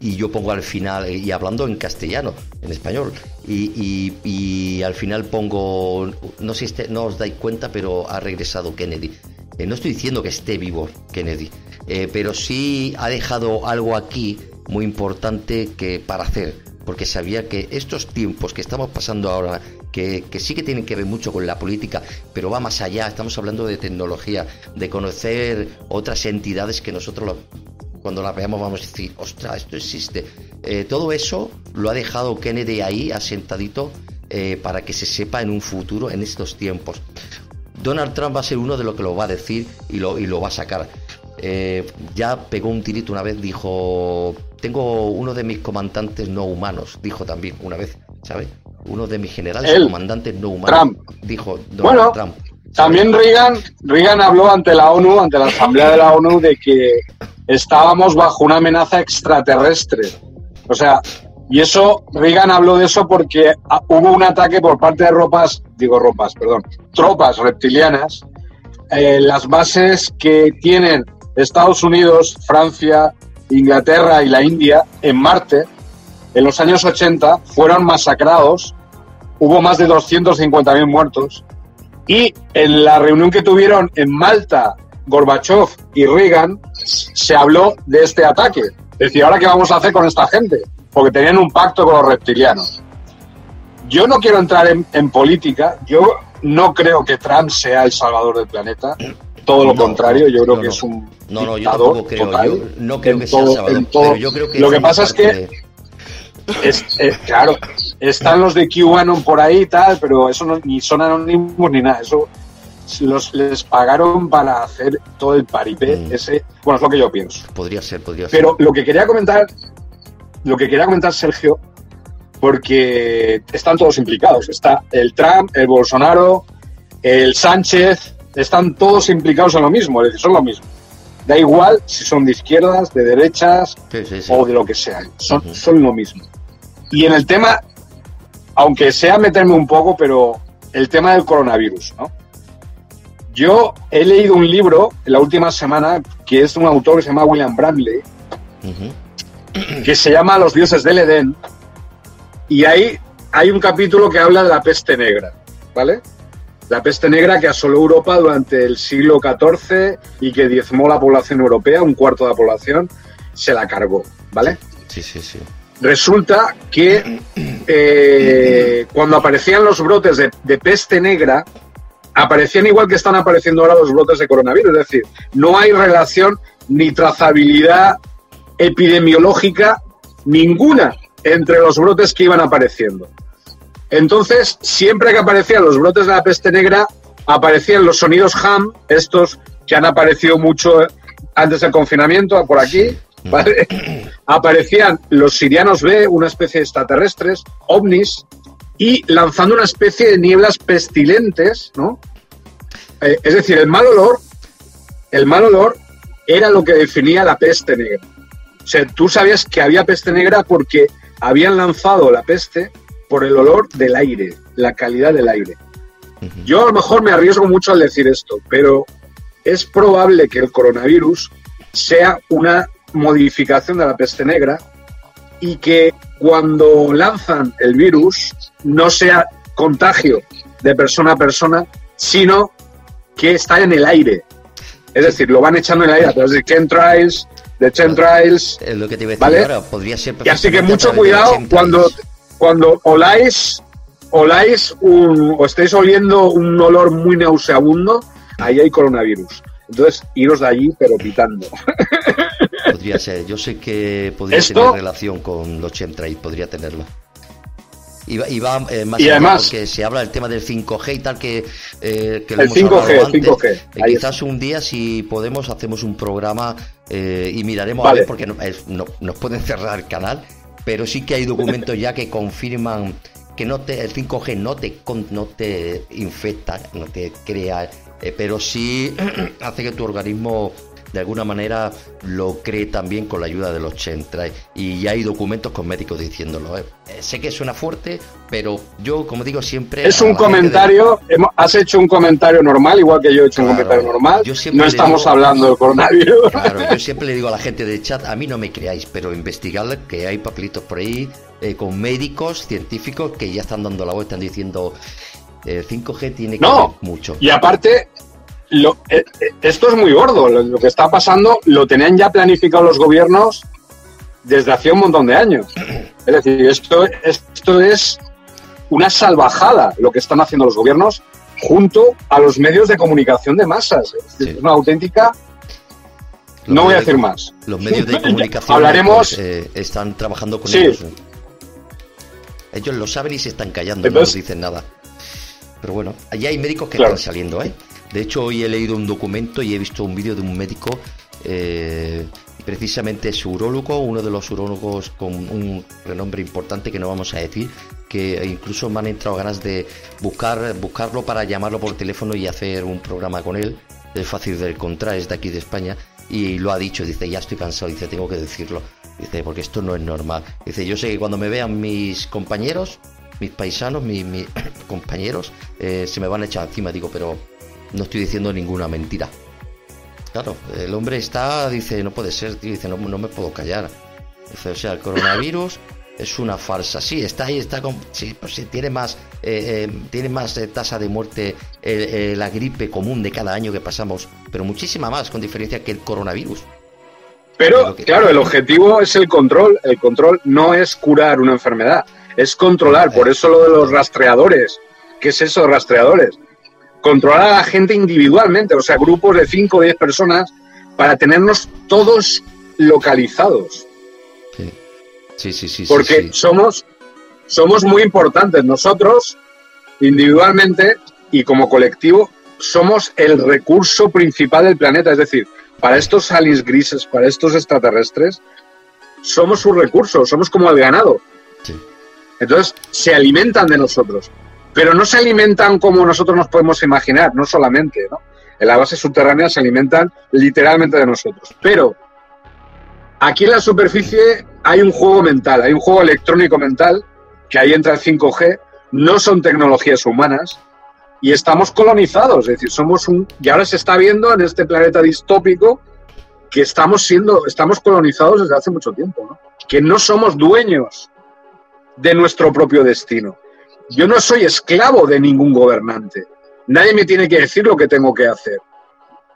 y yo pongo al final, eh, y hablando en castellano, en español, y, al final pongo, no sé si no os dais cuenta, pero ha regresado Kennedy. Eh, no estoy diciendo que esté vivo Kennedy, eh, pero sí ha dejado algo aquí muy importante que para hacer porque sabía que estos tiempos que estamos pasando ahora, que, sí que tienen que ver mucho con la política, pero va más allá, estamos hablando de tecnología, de conocer otras entidades que nosotros cuando las veamos vamos a decir, ostras, esto existe. Eh, todo eso lo ha dejado Kennedy ahí, asentadito, eh, para que se sepa en un futuro, en estos tiempos. Donald Trump va a ser uno de los que lo va a decir y lo, va a sacar. Eh, ya pegó un tirito una vez, dijo, tengo uno de mis comandantes no humanos, dijo también una vez, ¿sabes? Uno de mis generales comandantes no humanos, dijo Donald Trump. También Reagan, Reagan habló ante la ONU, ante la Asamblea de la ONU, de que estábamos bajo una amenaza extraterrestre. O sea, y eso, Reagan habló de eso porque hubo un ataque por parte de ropas, digo ropas, perdón, tropas reptilianas, en las bases que tienen Estados Unidos, Francia, Inglaterra y la India en Marte, en los años 80, fueron masacrados, hubo más de 250.000 muertos, y en la reunión que tuvieron en Malta, Gorbachev y Reagan, se habló de este ataque. Es decir, ¿ahora qué vamos a hacer con esta gente? porque tenían un pacto con los reptilianos. Yo no quiero entrar en, política, yo no creo que Trump sea el salvador del planeta, todo lo contrario, yo creo que es un no, no, yo tampoco creo, yo no creo que sea salvador, pero yo creo que lo que pasa es que es, claro, están los de QAnon por ahí y tal, pero eso no, ni son anónimos ni nada, eso los, les pagaron para hacer todo el paripé mm. ese, bueno, es lo que yo pienso. Podría ser, podría ser. Pero lo que quería comentar, lo que quería comentar Sergio, porque están todos implicados, está el Trump, el Bolsonaro, el Sánchez, están todos implicados en lo mismo, es decir, son lo mismo. Da igual si son de izquierdas, de derechas o de lo que sea, son, son lo mismo. Y en el tema, aunque sea meterme un poco, pero el tema del coronavirus, ¿no? Yo he leído un libro en la última semana que es de un autor que se llama William Bradley, que se llama Los dioses del Edén, y ahí hay un capítulo que habla de la peste negra, ¿vale? La peste negra que asoló Europa durante el siglo XIV y que diezmó la población europea, un cuarto de la población, se la cargó, ¿vale? Sí, sí, sí. Resulta que [CLEARS THROAT] eh, cuando aparecían los brotes de peste negra, aparecían igual que están apareciendo ahora los brotes de coronavirus. Es decir, no hay relación ni trazabilidad epidemiológica ninguna entre los brotes que iban apareciendo. Entonces, siempre que aparecían los brotes de la peste negra, aparecían los sonidos ham, estos que han aparecido mucho antes del confinamiento, por aquí, [CLEARS THROAT] aparecían los sirianos B, una especie de extraterrestres, ovnis, y lanzando una especie de nieblas pestilentes, ¿no? Eh, es decir, el mal olor, el mal olor era lo que definía la peste negra. O sea, tú sabías que había peste negra porque habían lanzado la peste por el olor del aire, la calidad del aire. Yo a lo mejor me arriesgo mucho al decir esto, pero es probable que el coronavirus sea una modificación de la peste negra y que cuando lanzan el virus no sea contagio de persona a persona, sino que está en el aire. Es decir, lo van echando en el aire a través de chemtrails, de chemtrails. Es lo que te iba a decir ¿vale? ahora, podría ser Y así que mucho cuidado cuando, cuando oláis, oláis un, o estéis oliendo un olor muy nauseabundo, ahí hay coronavirus. Entonces, iros de allí, pero pitando. [LAUGHS] Podría ser. Yo sé que podría tener relación con los chemtrails, podría tenerlo. Y va, eh, más y además porque se habla del tema del 5G y tal que, eh, que lo el 5G, antes. 5G. Eh, quizás un día si podemos hacemos un programa y miraremos a ver porque no, nos pueden cerrar el canal, pero sí que hay documentos ya que confirman que no te, el 5G no te, no te infecta, no te crea, pero sí [CLEARS THROAT] hace que tu organismo de alguna manera lo cree también con la ayuda de los chemtrails y ya hay documentos con médicos diciéndolo. ¿eh? Eh, sé que suena fuerte, pero yo, como digo siempre... Es un comentario, has hecho un comentario normal, igual que yo he hecho un comentario normal. no estamos hablando del coronavirus. Claro, yo siempre le digo a la gente del chat, a mí no me creáis, pero investigad que hay papelitos por ahí eh, con médicos, científicos que ya están dando la voz, están diciendo... El 5G tiene que no, mucho. Y aparte, lo, eh, eh, esto es muy gordo. Lo, que está pasando lo tenían ya planificado los gobiernos desde hace un montón de años. Es decir, esto, esto es una salvajada lo que están haciendo los gobiernos junto a los medios de comunicación de masas. Es una auténtica... no voy a decir más. Los medios de [LAUGHS] comunicación Hablaremos... Pues, eh, están trabajando con ellos. Ellos lo saben y se están callando, no nos dicen nada. Pero bueno, allí hay médicos que están saliendo, ¿eh? De hecho, hoy he leído un documento y he visto un vídeo de un médico, eh, precisamente es urólogo, uno de los urólogos con un renombre importante que no vamos a decir, que incluso me han entrado ganas de buscar, buscarlo para llamarlo por teléfono y hacer un programa con él. Es fácil de encontrar, es de aquí de España y lo ha dicho, dice, ya estoy cansado, dice, tengo que decirlo, dice, porque esto no es normal. Dice, yo sé que cuando me vean mis compañeros, mis paisanos, mis, [COUGHS] compañeros, eh, se me van a echar encima, digo, pero no estoy diciendo ninguna mentira. Claro, el hombre está, dice, no puede ser, tío, dice, no, no me puedo callar. Dice, o sea, el coronavirus [LAUGHS] es una farsa. Sí, está ahí, está con, sí, pues sí, tiene más, eh, eh, tiene más eh, tasa de muerte la gripe común de cada año que pasamos, pero muchísima más, con diferencia que el coronavirus. Pero, claro, el objetivo es el control. El control no es curar una enfermedad, es controlar. Por eso lo de los rastreadores. ¿Qué es eso rastreadores? Controlar a la gente individualmente, o sea, grupos de 5 o 10 personas para tenernos todos localizados. Sí, sí, sí. Porque somos somos muy importantes. Nosotros, individualmente y como colectivo, somos el recurso principal del planeta. Es decir, para estos aliens grises, para estos extraterrestres, somos su recurso, somos como el ganado. Entonces, se alimentan de nosotros. Pero no se alimentan como nosotros nos podemos imaginar, no solamente, ¿no? En la base subterránea se alimentan literalmente de nosotros. Pero aquí en la superficie hay un juego mental, hay un juego electrónico mental que ahí entra el 5G, no son tecnologías humanas y estamos colonizados, es decir, somos un... Y ahora se está viendo en este planeta distópico que estamos siendo, estamos colonizados desde hace mucho tiempo, ¿no? que no somos dueños de nuestro propio destino. Yo no soy esclavo de ningún gobernante. Nadie me tiene que decir lo que tengo que hacer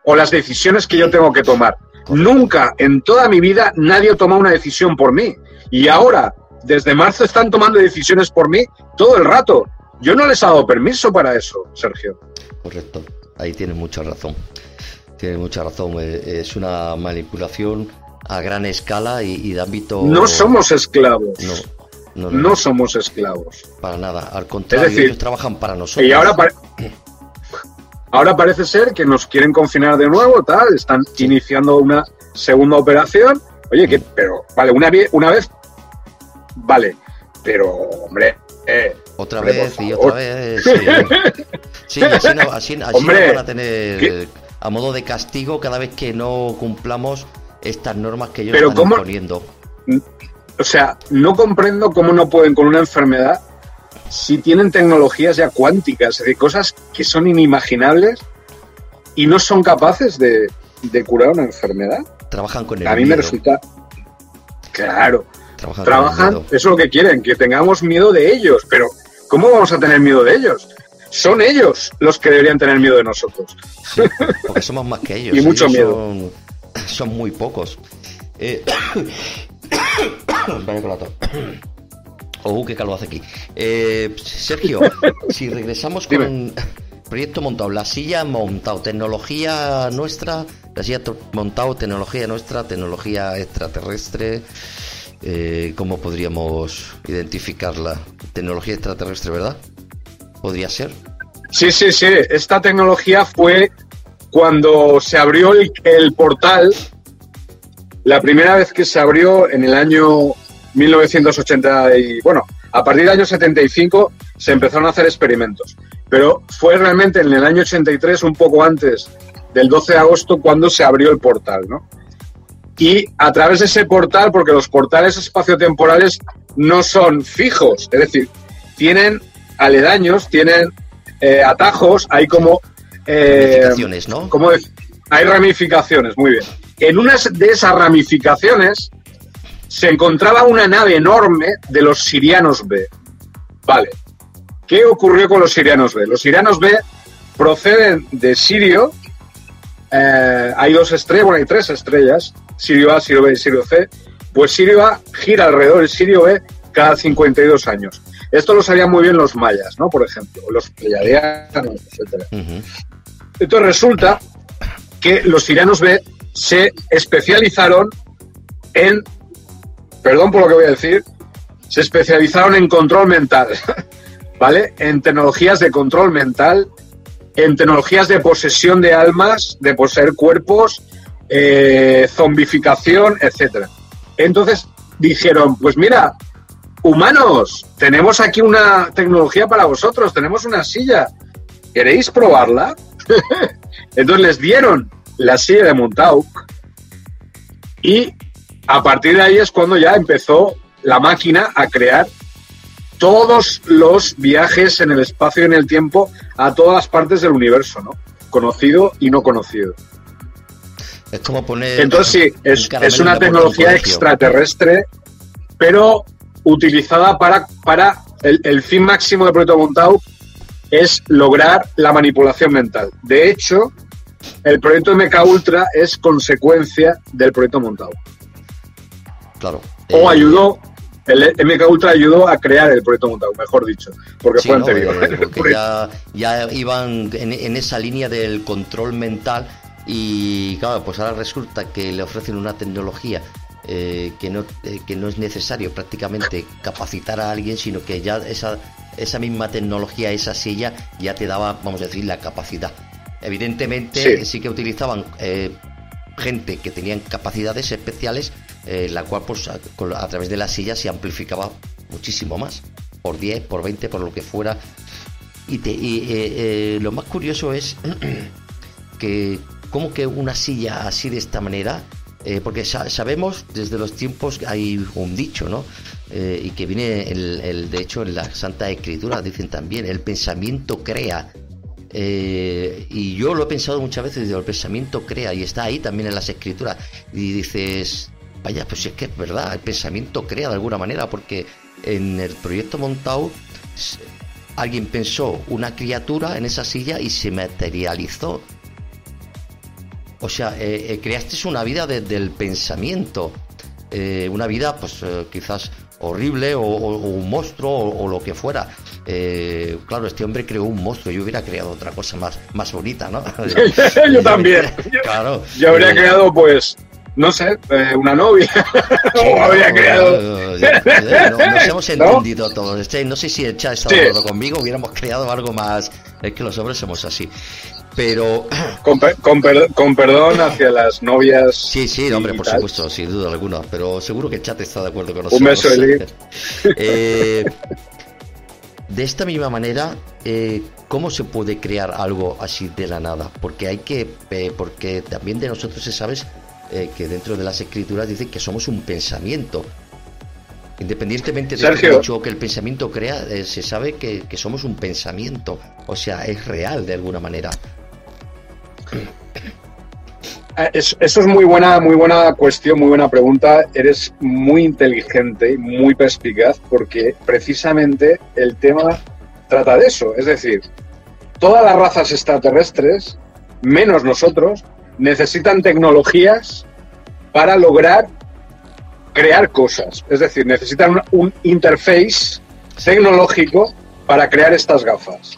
o las decisiones que yo tengo que tomar. Nunca en toda mi vida nadie toma una decisión por mí. Y ahora desde marzo están tomando decisiones por mí todo el rato. Yo no les he dado permiso para eso, Sergio. Correcto, ahí tienes mucha razón. Tienes mucha razón. Eh, es una manipulación a gran escala y, de ámbito. No somos esclavos. No, no, somos esclavos. Para nada, al contrario, ellos trabajan para nosotros. Y ahora, [CLEARS THROAT] ahora parece ser que nos quieren confinar de nuevo, tal, están iniciando una segunda operación. Oye, que, pero, vale, una, una vez vale, pero hombre... Eh, otra vez y otra vez. [LAUGHS] Sí, así, no, así, van a tener a modo de castigo cada vez que no cumplamos estas normas que ellos están poniendo. O sea, no comprendo cómo no pueden con una enfermedad si tienen tecnologías ya cuánticas, de cosas que son inimaginables y no son capaces de, curar una enfermedad. Trabajan con el A mí me resulta. Claro. Trabajan, eso es lo que quieren, que tengamos miedo de ellos. Pero, ¿cómo vamos a tener miedo de ellos? Son ellos los que deberían tener miedo de nosotros. porque somos más que [LAUGHS] ellos. y mucho miedo. Son, muy pocos. Eh... Vaya con la Oh, qué calor hace aquí. Eh, Sergio, [LAUGHS] si regresamos con proyecto montado, la silla montado, tecnología nuestra, la silla montado, tecnología nuestra, tecnología extraterrestre. Eh, ¿cómo podríamos identificarla? Tecnología extraterrestre, ¿verdad? ¿Podría ser? Sí, sí, sí. Esta tecnología fue cuando se abrió el, portal, la primera vez que se abrió en el año 1980 y bueno, a partir del año 75 se empezaron a hacer experimentos, pero fue realmente en el año 83, un poco antes del 12 de agosto, cuando se abrió el portal, ¿no? y a través de ese portal, porque los portales espaciotemporales no son fijos, es decir, tienen aledaños, tienen eh, atajos, hay como... Eh, ramificaciones, ¿no? Como hay ramificaciones, muy bien. En una de esas ramificaciones se encontraba una nave enorme de los sirianos B. Vale. ¿Qué ocurrió con los sirianos B? Los sirianos B proceden de Sirio. Eh, hay dos estrellas, bueno, hay tres estrellas Sirio A, Sirio B y Sirio C, pues Sirio A gira alrededor del Sirio B cada 52 años. Esto lo sabían muy bien los mayas, ¿no? Por ejemplo, los pleiadianos, etc. Entonces resulta que los sirianos B se especializaron en, perdón por lo que voy a decir, se especializaron en control mental, [LAUGHS] ¿vale? En tecnologías de control mental, en tecnologías de posesión de almas, de poseer cuerpos, eh, zombificación, etcétera. Entonces dijeron, pues mira, humanos, tenemos aquí una tecnología para vosotros, tenemos una silla, ¿queréis probarla? [LAUGHS] Entonces les dieron la silla de Montauk y a partir de ahí es cuando ya empezó la máquina a crear todos los viajes en el espacio y en el tiempo a todas las partes del universo, ¿no? Conocido y no conocido. Es como poner. Entonces, sí, es, una tecnología extraterrestre, pero utilizada para, para el, fin máximo de Proyecto Montauk es lograr la manipulación mental. De hecho, el proyecto MK Ultra es consecuencia del proyecto Montauk. Claro. O Eh, ayudó, el MK Ultra ayudó a crear el proyecto Montauk, mejor dicho, porque Sí, fue ¿no? anterior. Eh, [LAUGHS] porque ya, ya iban en, en esa línea del control mental y claro, pues ahora resulta que le ofrecen una tecnología eh, que, no, eh, que no es necesario prácticamente capacitar a alguien, sino que ya esa, esa misma tecnología, esa silla, ya te daba, vamos a decir, la capacidad. Evidentemente sí, Sí. que utilizaban eh, gente que tenían capacidades especiales, eh, la cual pues a, través de la silla se amplificaba muchísimo más, por 10, por 20, por lo que fuera. Y, te- y, eh, lo más curioso es [CLEARS THROAT] que como que una silla así de esta manera, porque sa- sabemos desde los tiempos que hay un dicho, ¿no? Eh, y que viene, el, el- de hecho, en la Santa Escritura dicen también, el pensamiento crea. Eh, y yo lo he pensado muchas veces, digo, el pensamiento crea, y está ahí también en las escrituras. Y dices, vaya, pues es que es verdad, el pensamiento crea de alguna manera, porque en el proyecto Montau s- alguien pensó una criatura en esa silla y se materializó. O sea, eh, eh, creaste una vida desde el pensamiento. Eh, una vida, pues eh, quizás horrible o, o- o un monstruo o, o lo que fuera. Eh, claro, este hombre creó un monstruo. Yo hubiera creado otra cosa más, más bonita, ¿no? [LAUGHS] [LAUGHS] Yo también. Claro. Yo habría Eh, creado, pues, no sé, eh, una novia. [LAUGHS] o habría no, creado. eh, no- nos hemos ¿No? entendido todos. Este, no sé si el chat está de Sí. acuerdo conmigo, hubiéramos creado algo más. Es que los hombres somos así. Pero Con, per- con per- con perdón hacia las novias. sí, sí, hombre, por tal. supuesto, sin duda alguna. Pero seguro que el chat está de acuerdo con nosotros. Un beso, Eli. [LAUGHS] Eh, de esta misma manera, eh, ¿cómo se puede crear algo así de la nada? Porque hay que, eh, porque también de nosotros se sabe eh, que dentro de las escrituras dicen que somos un pensamiento. Independientemente de Sergio. que, dicho que el pensamiento crea, eh, se sabe que, que somos un pensamiento. O sea, es real de alguna manera. [COUGHS] Es- Eso es muy buena, muy buena cuestión, muy buena pregunta. Eres muy inteligente y muy perspicaz porque precisamente el tema trata de eso. Es decir, todas las razas extraterrestres, menos nosotros, necesitan tecnologías para lograr crear cosas. Es decir, necesitan un, un interface tecnológico para crear estas gafas.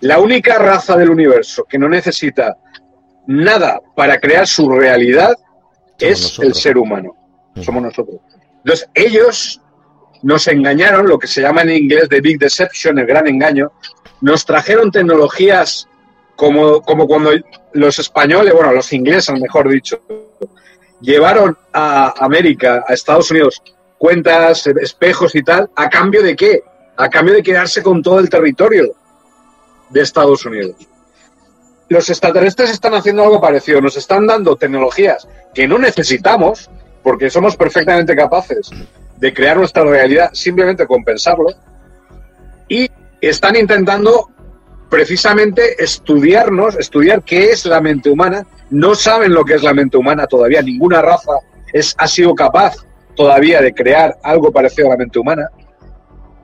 La única raza del universo que no necesita nada para crear su realidad es nosotros. el ser humano. Mm. Somos nosotros. Entonces, ellos nos engañaron, lo que se llama en inglés The Big Deception, el gran engaño. Nos trajeron tecnologías como, como cuando los españoles, bueno, los ingleses, mejor dicho, llevaron a América, a Estados Unidos, cuentas, espejos y tal, ¿a cambio de qué? A cambio de quedarse con todo el territorio de Estados Unidos. Los extraterrestres están haciendo algo parecido, nos están dando tecnologías que no necesitamos, porque somos perfectamente capaces de crear nuestra realidad simplemente con pensarlo, y están intentando precisamente estudiarnos, estudiar qué es la mente humana. No saben lo que es la mente humana todavía, ninguna raza es, ha sido capaz todavía de crear algo parecido a la mente humana.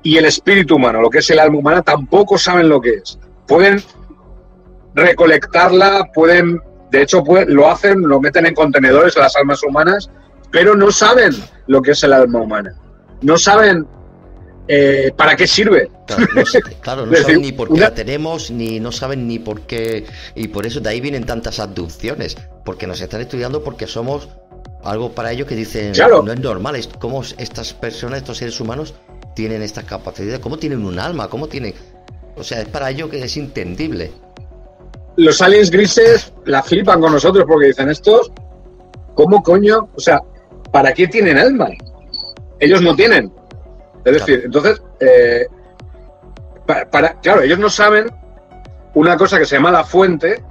Y el espíritu humano, lo que es el alma humana, tampoco saben lo que es. Pueden recolectarla, pueden, de hecho, pueden- lo hacen, lo meten en contenedores las almas humanas, pero no saben lo que es el alma humana. No saben eh, para qué sirve. Claro, no, [LAUGHS] claro, saben ni por qué la tenemos, ni no saben ni por qué. Y por eso de ahí vienen tantas abducciones. Porque nos están estudiando porque somos algo para ellos que dicen Claro. no es normal. es- ¿Cómo estas personas, estos seres humanos, tienen estas capacidades? ¿Cómo tienen un alma? ¿Cómo tienen.? O sea, es para ellos que es entendible. Los aliens grises la flipan con nosotros porque dicen estos, ¿cómo coño? O sea, ¿para qué tienen alma? Ellos no tienen. Es decir, entonces, eh, para, para- claro, ellos no saben una cosa que se llama la fuente,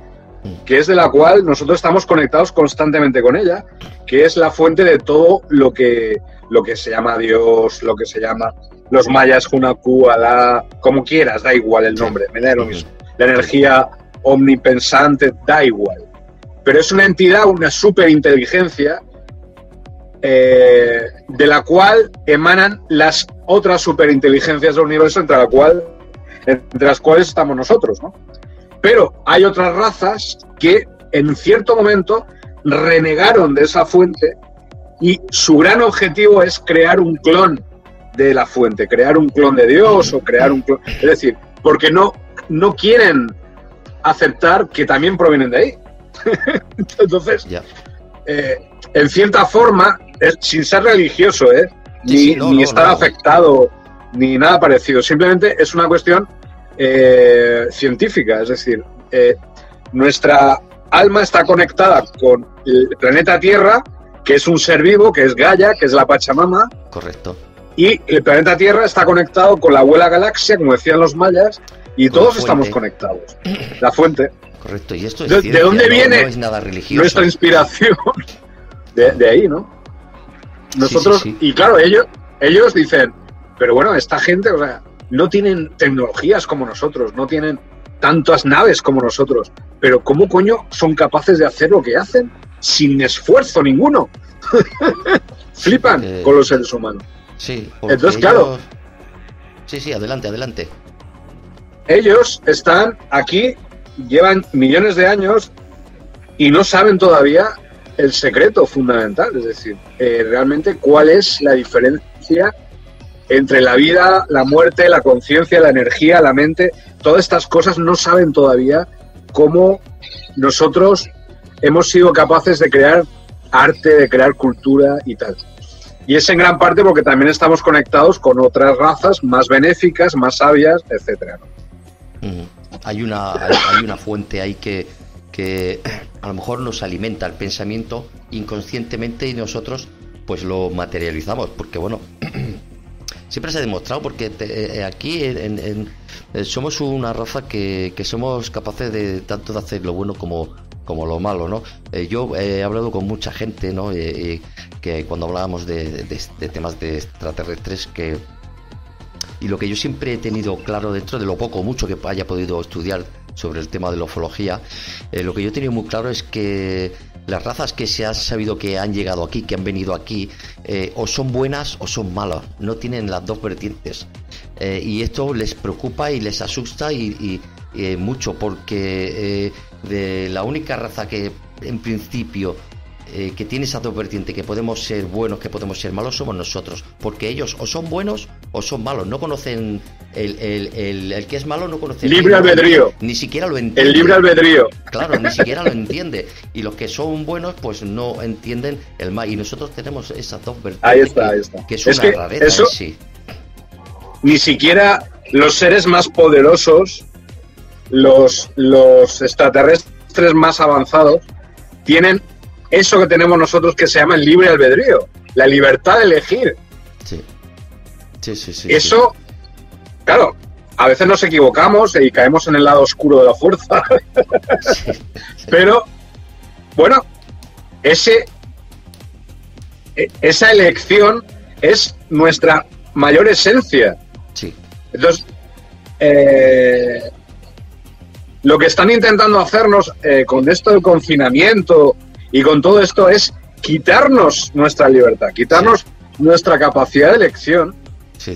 que es de la cual nosotros estamos conectados constantemente con ella, que es la fuente de todo lo que, lo que se llama Dios, lo que se llama los mayas, Hunaku, Alá, como quieras, da igual el nombre, me da lo mismo. La energía omnipensante, da igual. Pero es una entidad, una superinteligencia, eh, de la cual emanan las otras superinteligencias del universo, entre, la cual, entre las cuales estamos nosotros. ¿no? Pero hay otras razas que en cierto momento renegaron de esa fuente y su gran objetivo es crear un clon de la fuente, crear un clon de Dios o crear un clon. Es decir, porque no, no quieren aceptar que también provienen de ahí. [LAUGHS] Entonces, eh, en cierta forma, sin ser religioso, ¿eh? ni, estar afectado, ni nada parecido. Simplemente es una cuestión eh, científica. Es decir, nuestra alma está conectada con el planeta Tierra, que es un ser vivo, que es Gaia, que es la Pachamama. Correcto. Y el planeta Tierra está conectado con la abuela galaxia, como decían los mayas, y todos estamos conectados. La fuente. Correcto, y esto es ¿De, dónde viene nuestra inspiración? De, ahí, ¿no? Nosotros, y claro, ellos, ellos dicen, pero bueno, esta gente, o sea, no tienen tecnologías como nosotros, no tienen tantas naves como nosotros, pero ¿cómo coño son capaces de hacer lo que hacen sin esfuerzo ninguno? [LAUGHS] Flipan con los seres humanos. Sí, entonces, claro. Sí, sí, adelante, adelante. Ellos están aquí, llevan millones de años y no saben todavía el secreto fundamental, es decir, eh, realmente cuál es la diferencia entre la vida, la muerte, la conciencia, la energía, la mente, todas estas cosas no saben todavía cómo nosotros hemos sido capaces de crear arte, de crear cultura y tal. Y es en gran parte porque también estamos conectados con otras razas más benéficas, más sabias, etcétera. Hay una, hay, una fuente ahí que, que a lo mejor nos alimenta el pensamiento inconscientemente y nosotros pues lo materializamos, porque bueno, siempre se ha demostrado, porque eh, aquí en, eh, somos una raza que, que somos capaces de tanto de hacer lo bueno como, como lo malo, ¿no? Eh, yo he hablado con mucha gente, ¿no? que cuando hablábamos de, temas de extraterrestres, que y lo que yo siempre he tenido claro dentro de lo poco o mucho que haya podido estudiar sobre el tema de la ufología, eh, lo que yo he tenido muy claro es que las razas que se ha sabido que han llegado aquí, que han venido aquí, eh, o son buenas o son malas, no tienen las dos vertientes. y esto les preocupa y les asusta y, y mucho porque de la única raza que en principio eh, que tiene esa dos vertientes, que podemos ser buenos, que podemos ser malos, somos nosotros. Porque ellos o son buenos o son malos. No conocen el, el, que es malo, no conoce. Libre albedrío. Ni siquiera lo entiende. El libre albedrío. Claro, ni siquiera lo [LAUGHS] entiende. Y los que son buenos, pues no entienden el mal. Y nosotros tenemos esas dos vertientes. Ahí está, ahí está. Que es, una rareza eso, sí. Ni siquiera los seres más poderosos, los, los extraterrestres más avanzados, tienen eso que tenemos nosotros que se llama el libre albedrío, la libertad de elegir. Sí. Sí, sí, sí. Eso, claro, a veces nos equivocamos y caemos en el lado oscuro de la fuerza. [LAUGHS] Pero, bueno, ese, e, esa elección es nuestra mayor esencia. Sí. Entonces, eh, lo que están intentando hacernos eh, con esto del confinamiento y con todo esto es quitarnos nuestra libertad, quitarnos nuestra capacidad de elección,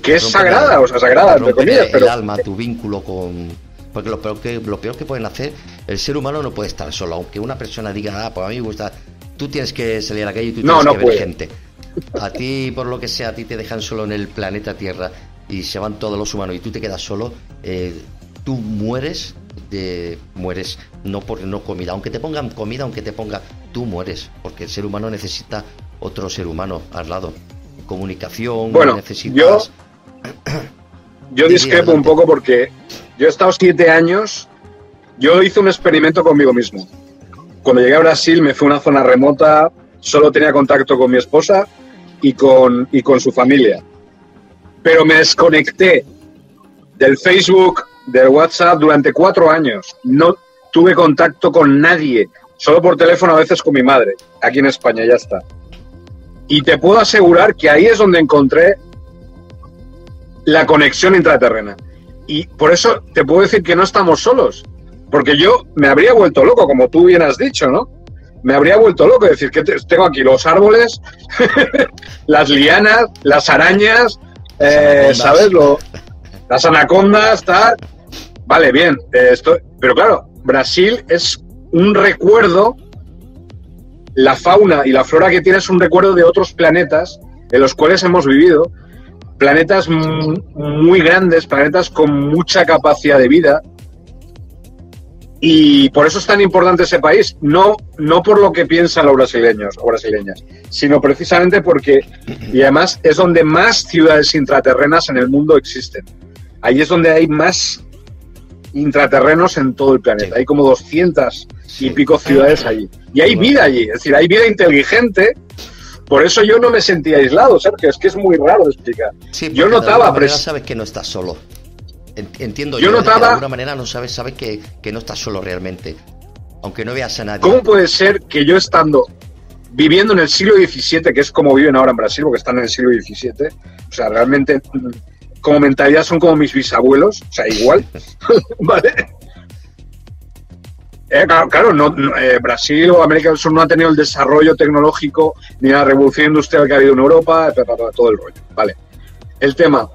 que es sagrada, o sea, sagrada, entre comillas. Pero... El alma, tu vínculo con. Porque lo peor, que, lo peor que pueden hacer, el ser humano no puede estar solo. Aunque una persona diga, ah, pues a mí me gusta. Tú tienes que salir a la calle y tú tienes que ver gente. A ti, por lo que sea, a ti te dejan solo en el planeta Tierra y se van todos los humanos y tú te quedas solo. Eh, tú mueres de, mueres no por no comida, aunque te pongan comida, aunque te ponga, tú mueres, porque el ser humano necesita otro ser humano al lado. Comunicación, bueno, necesitas... [CLEARS THROAT] Yo, yo discrepo un poco porque yo he estado siete años, yo hice un experimento conmigo mismo. Cuando llegué a Brasil me fui a una zona remota, solo tenía contacto con mi esposa y con, y con su familia. Pero me desconecté del Facebook, del WhatsApp durante cuatro años. No tuve contacto con nadie, solo por teléfono a veces con mi madre, aquí en España, ya está. Y te puedo asegurar que ahí es donde encontré la conexión intraterrena. Y por eso te puedo decir que no estamos solos, porque yo me habría vuelto loco, como tú bien has dicho, ¿no? Me habría vuelto loco, decir que tengo aquí los árboles, [LAUGHS] las lianas, las arañas, eh, ¿sabes? Lo, las anacondas, tal. Vale, bien, eh, pero claro, Brasil es un recuerdo la fauna y la flora que tiene es un recuerdo de otros planetas en los cuales hemos vivido, planetas muy grandes, planetas con mucha capacidad de vida. Y por eso es tan importante ese país, no, no por lo que piensan los brasileños o brasileñas, sino precisamente porque, y además es donde más ciudades intraterrenas en el mundo existen. Ahí es donde hay más intraterrenos en todo el planeta. Hay como 200 y pico ciudades allí. Y hay vida allí, es decir, hay vida inteligente. Por eso yo no me sentía aislado, Sergio, es que es muy raro de explicar. yo notaba... De sabes que no estás solo. Entiendo yo. yo notaba... De alguna manera no sabes, sabes que, que no estás solo realmente. Aunque no veas a nadie. ¿Cómo puede ser que yo estando viviendo en el siglo XVII, que es como viven ahora en Brasil, porque están en el siglo XVII, o sea, realmente como mentalidad son como mis bisabuelos, o sea, igual, [LAUGHS] ¿vale? Eh, claro, no, eh, Brasil o América del Sur no ha tenido el desarrollo tecnológico ni la revolución industrial que ha habido en Europa, todo el rollo, ¿vale? El tema,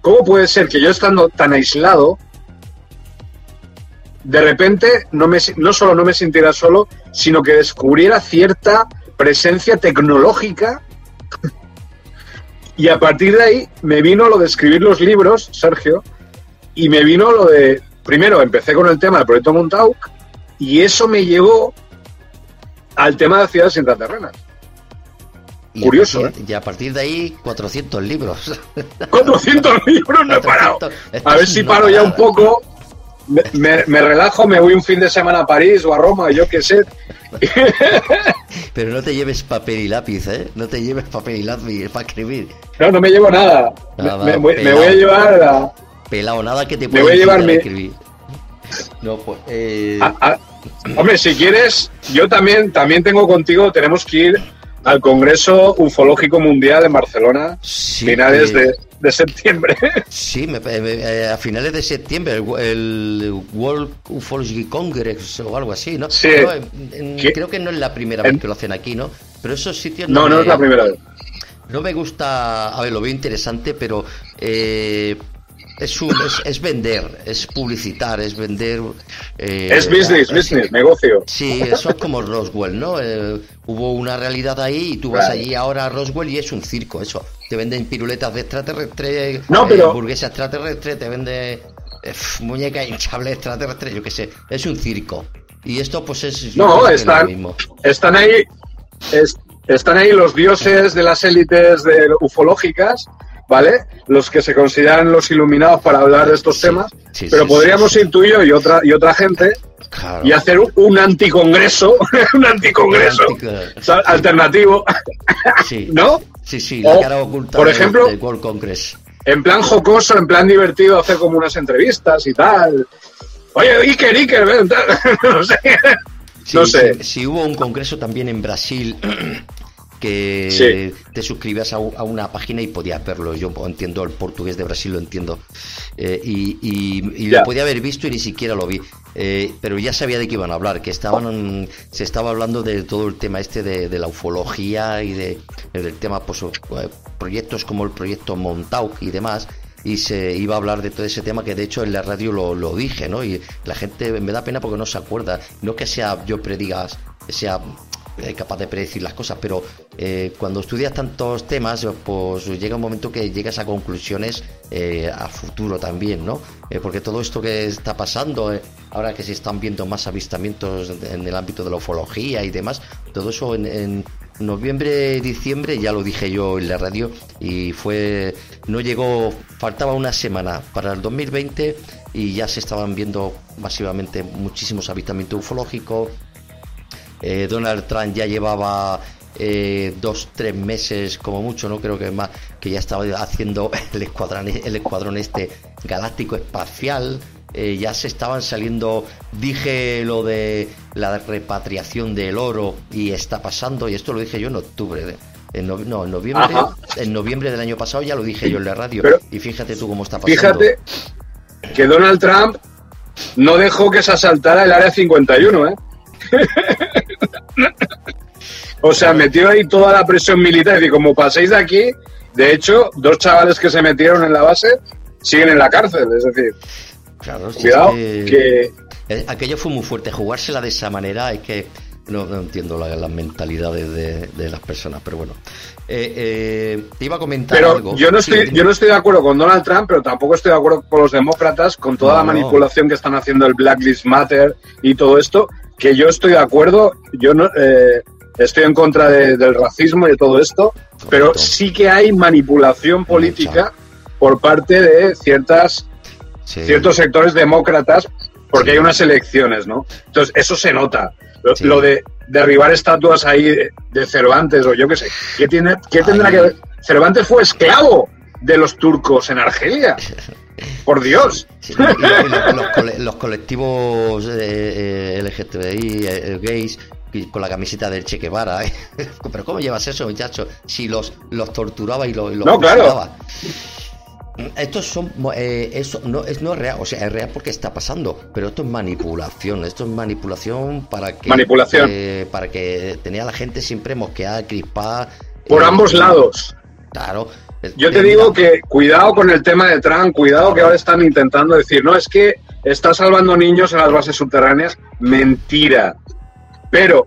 ¿cómo puede ser que yo estando tan aislado, de repente no, me, no solo no me sintiera solo, sino que descubriera cierta presencia tecnológica y a partir de ahí me vino lo de escribir los libros, Sergio, y me vino lo de, primero empecé con el tema del proyecto Montauk, y eso me llevó al tema de ciudades intraterrenas. Curioso, ¿eh? Y a partir de ahí, 400 libros. 400 libros, no he parado. A ver si paro ya un poco me, relajo, me voy un fin de semana a París o a Roma, yo qué sé. [LAUGHS] Pero no te lleves papel y lápiz, ¿eh? No te lleves papel y lápiz para escribir. No, no me llevo nada. me, voy a llevar a... Pelado, nada que te pueda voy a llevar escribir. No, pues... Eh... hombre, si quieres, yo también, también tengo contigo, tenemos que ir al Congreso Ufológico Mundial en Barcelona, finales de de septiembre. Sí, eh, a finales de septiembre, el, World Ufology Congress o algo así, ¿no? Sí. creo que no es la primera vez que lo hacen aquí, ¿no? Pero esos sitios... No, no, es la primera vez. No me gusta, a ver, lo veo interesante, pero eh, es, un, es, vender, es publicitar, es vender... Eh, es business, business, negocio. Sí, eso es como Roswell, ¿no? hubo una realidad ahí y tú vas allí ahora a Roswell y es un circo, eso te venden piruletas de extraterrestre, no, pero... hamburguesa extraterrestre, te vende eh, muñeca hinchable extraterrestre, yo qué sé, es un circo. Y esto pues es... No, están, están ahí... están ahí los dioses de las élites de ufológicas, ¿vale? Los que se consideran los iluminados para hablar de estos temas, pero podríamos ir tú y yo y otra, y otra gente y hacer un, [LAUGHS] anticongreso, un anticongreso alternativo, [LAUGHS] ¿no? Sí, sí, la cara oculta por ejemplo, del World Congress. En plan jocoso, en plan divertido, hacer como unas entrevistas y tal. Oye, Iker, Iker, ven, [LAUGHS] no sé. no sé. si, hubo un congreso también en Brasil [CLEARS THROAT] que te suscribías a, una página y podías verlo. Yo entiendo el portugués de Brasil, lo entiendo. Eh, y, lo podía haber visto y ni siquiera lo vi. Eh, pero ya sabía de qué iban a hablar, que estaban se estaba hablando de todo el tema este de, la ufología y de, del tema, pues, eh, proyectos como el proyecto Montauk y demás y se iba a hablar de todo ese tema que de hecho en la radio lo, lo, dije, ¿no? Y la gente me da pena porque no se acuerda. No que sea yo predigas, sea capaz de predecir las cosas, pero eh, cuando estudias tantos temas, pues llega un momento que llegas a conclusiones eh, a futuro también, ¿no? porque todo esto que está pasando, ahora que se están viendo más avistamientos en el ámbito de la ufología y demás, todo eso en, noviembre, diciembre, ya lo dije yo en la radio, y fue, no llegó, faltaba una semana para el 2020 y ya se estaban viendo masivamente muchísimos avistamientos ufológicos, eh, Donald Trump ya llevaba eh, dos, tres meses como mucho, no creo que más, que ya estaba haciendo [LAUGHS] el escuadrón, el escuadrón este galáctico espacial. Eh, ya se estaban saliendo, dije lo de la repatriación del oro y está pasando, y esto lo dije yo en octubre, en no, en noviembre, en noviembre del año pasado ya lo dije yo en la radio, y fíjate tú cómo está pasando. Fíjate que Donald Trump no dejó que se asaltara el área 51, ¿eh? [LAUGHS] o sea, metió ahí toda la presión militar. Y como paséis de aquí, de hecho, dos chavales que se metieron en la base siguen en la cárcel, es decir, cuidado que... Eh, aquello fue muy fuerte, jugársela de esa manera es que no, entiendo las mentalidades de, las personas, pero bueno. Eh, eh, te iba a comentar pero algo. Yo no, estoy, yo no estoy de acuerdo con Donald Trump, pero tampoco estoy de acuerdo con los demócratas, con toda la manipulación que están haciendo el Black Lives Matter y todo esto, que yo estoy de acuerdo, yo no, eh, estoy en contra del racismo y de todo esto, pero sí que hay manipulación política por parte de ciertas ciertos sectores demócratas porque hay unas elecciones, ¿no? Entonces, eso se nota. Lo, de derribar estatuas ahí de, Cervantes o yo qué sé. ¿Qué, tiene, qué tendrá que ver? Cervantes fue esclavo de los turcos en Argelia. [LAUGHS] Por Dios. los, colectivos eh, LGTBI, eh, gays, con la camiseta del Che Guevara. ¿eh? [LAUGHS] Pero ¿cómo llevas eso, muchacho? Si los, los torturaba y los, no, claro. Estos son, eh, eso no es, no es real, o sea, es real porque está pasando, pero esto es manipulación, esto es manipulación para que manipulación. Eh, para que tenía la gente siempre mosqueada, crispada. Por eh, ambos lados. Claro. Yo te digo que cuidado con el tema de Trump, cuidado que ahora están intentando decir, no, es que está salvando niños en las bases subterráneas. Mentira. Pero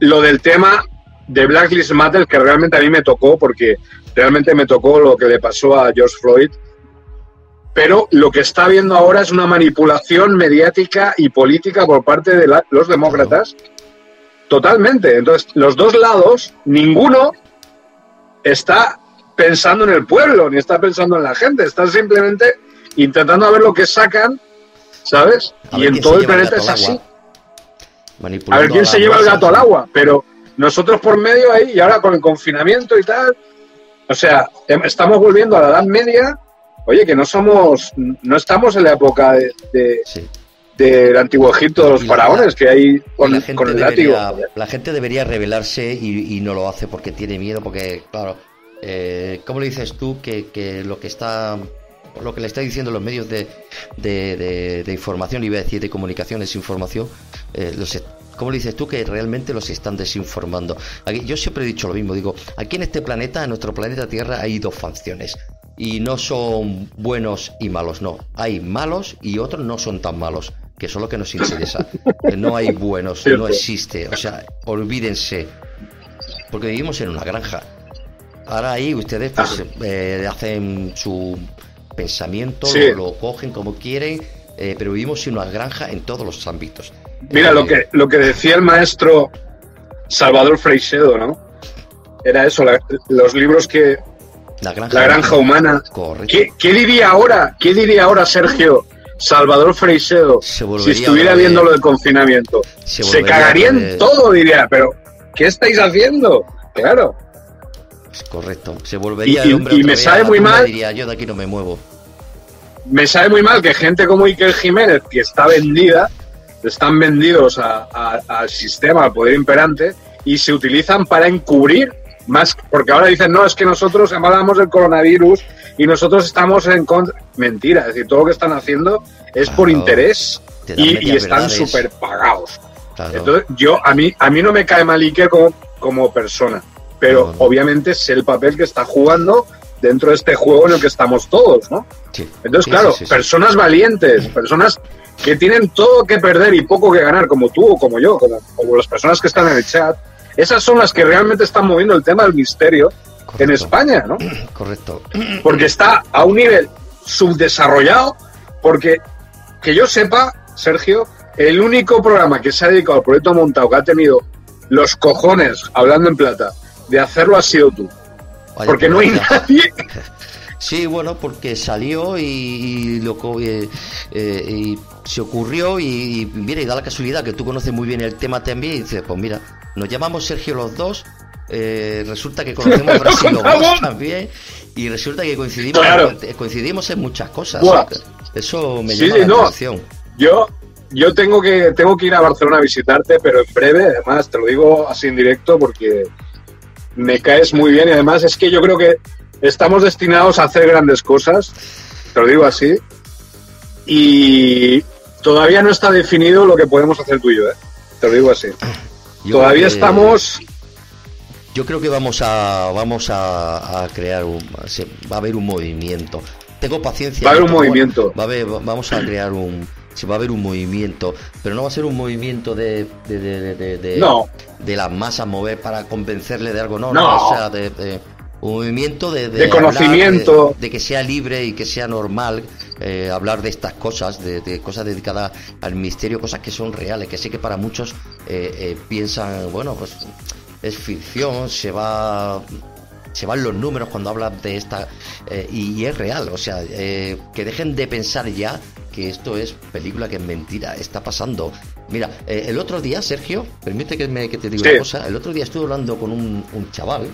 lo del tema de Black Lives Matter, que realmente a mí me tocó, porque realmente me tocó lo que le pasó a George Floyd, pero lo que está habiendo ahora es una manipulación mediática y política por parte de los demócratas. Totalmente. Entonces, los dos lados, ninguno está pensando en el pueblo, ni está pensando en la gente, están simplemente intentando ver lo que sacan, ¿sabes? y en todo el planeta es así. A ver quién se lleva el gato al agua, pero nosotros por medio ahí, y ahora con el confinamiento y tal, o sea, em, estamos volviendo a la Edad Media oye, que no somos, no estamos en la época de, del antiguo Egipto, de los faraones que hay con, el látigo. La gente debería rebelarse y, no lo hace porque tiene miedo, porque, claro, eh, ¿cómo le dices tú que, lo que está lo que le está diciendo los medios de, de, de, información, iba a decir de comunicación, es información, eh, los, ¿cómo le dices tú que realmente los están desinformando? Aquí, yo siempre he dicho lo mismo, digo, aquí en este planeta, en nuestro planeta Tierra, hay dos facciones y no son buenos y malos, no. Hay malos y otros no son tan malos, que eso es lo que nos interesa. No hay buenos, no existe. O sea, olvídense, porque vivimos en una granja. Ahora ahí ustedes pues, eh, hacen su pensamiento, lo, cogen como quieren, eh, pero vivimos en una granja en todos los ámbitos. Mira, lo, eh, que, lo que decía el maestro Salvador Freixedo, ¿no? Era eso, los libros que, la granja, humana. ¿Qué, diría ahora? ¿Qué diría ahora Sergio Salvador Freixedo si estuviera viendo lo del confinamiento? Se, cagaría en todo, diría, pero ¿qué estáis haciendo? Claro. Correcto. Se volvería y, y me sabe muy mal. Diría, yo de aquí no me muevo. Me sabe muy mal que gente como Iker Jiménez, que está vendida, están vendidos al sistema, al poder imperante, y se utilizan para encubrir más, porque ahora dicen, no, es que nosotros hablamos del coronavirus y nosotros estamos en contra. Mentira, es decir, todo lo que están haciendo es por interés y, están súper pagados. Entonces, yo, a mí, a mí no me cae mal Iker como, como persona, pero obviamente sé el papel que está jugando dentro de este juego en el que estamos todos, ¿no? Entonces, claro, personas valientes, personas que tienen todo que perder y poco que ganar, como tú o como yo, como, como las personas que están en el chat, esas son las que realmente están moviendo el tema del misterio en España, ¿no? [CLEARS THROAT] Correcto. Porque está a un nivel subdesarrollado, porque que yo sepa, Sergio, el único programa que se ha dedicado al proyecto montado que ha tenido los cojones, hablando en plata, de hacerlo ha sido tú. porque no hay nadie. [LAUGHS] Sí, bueno, porque salió y, lo, eh, eh, y se ocurrió y, mira, y da la casualidad que tú conoces muy bien el tema también y dices, pues mira, nos llamamos Sergio los dos, eh, resulta que conocemos [LAUGHS] Brasil también y resulta que coincidimos, coincidimos en muchas cosas. Eso me llama la atención. Yo, yo tengo que tengo que ir a Barcelona a visitarte, pero en breve, además te lo digo así en directo porque me caes muy bien y además es que yo creo que estamos destinados a hacer grandes cosas, te lo digo así, y todavía no está definido lo que podemos hacer tú y yo, ¿eh? te lo digo así. Todavía estamos. Yo creo que vamos a vamos a, crear un, va a haber un movimiento. Tengo paciencia. Va a haber un movimiento. Va a haber, vamos a crear un, si va a haber un movimiento, pero no va a ser un movimiento de, de, de, de, no. de las masas mover para convencerle de algo, no, no, o sea, de, un movimiento de, de, conocimiento, de, que sea libre y que sea normal eh, hablar de estas cosas, de, cosas dedicadas al misterio, cosas que son reales, que sé que para muchos eh, eh, piensan, bueno, pues es ficción, se va se van los números cuando hablan de esta eh, y, es real, o sea, eh, que dejen de pensar ya que esto es película, que es mentira, está pasando. Mira, eh, el otro día, Sergio, permite que, me, que te diga una cosa, el otro día estuve hablando con un, chaval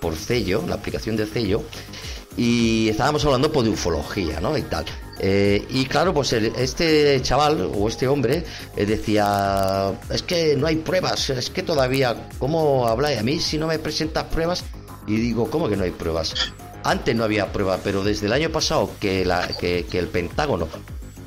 por Cello, la aplicación de Cello, y estábamos hablando pues, de ufología, ¿no? Y tal. y claro, pues este chaval o este hombre decía, es que no hay pruebas, es que todavía, ¿cómo habláis? A mí si no me presentas pruebas, y digo, ¿cómo que no hay pruebas? Antes no había pruebas, pero desde el año pasado que, el Pentágono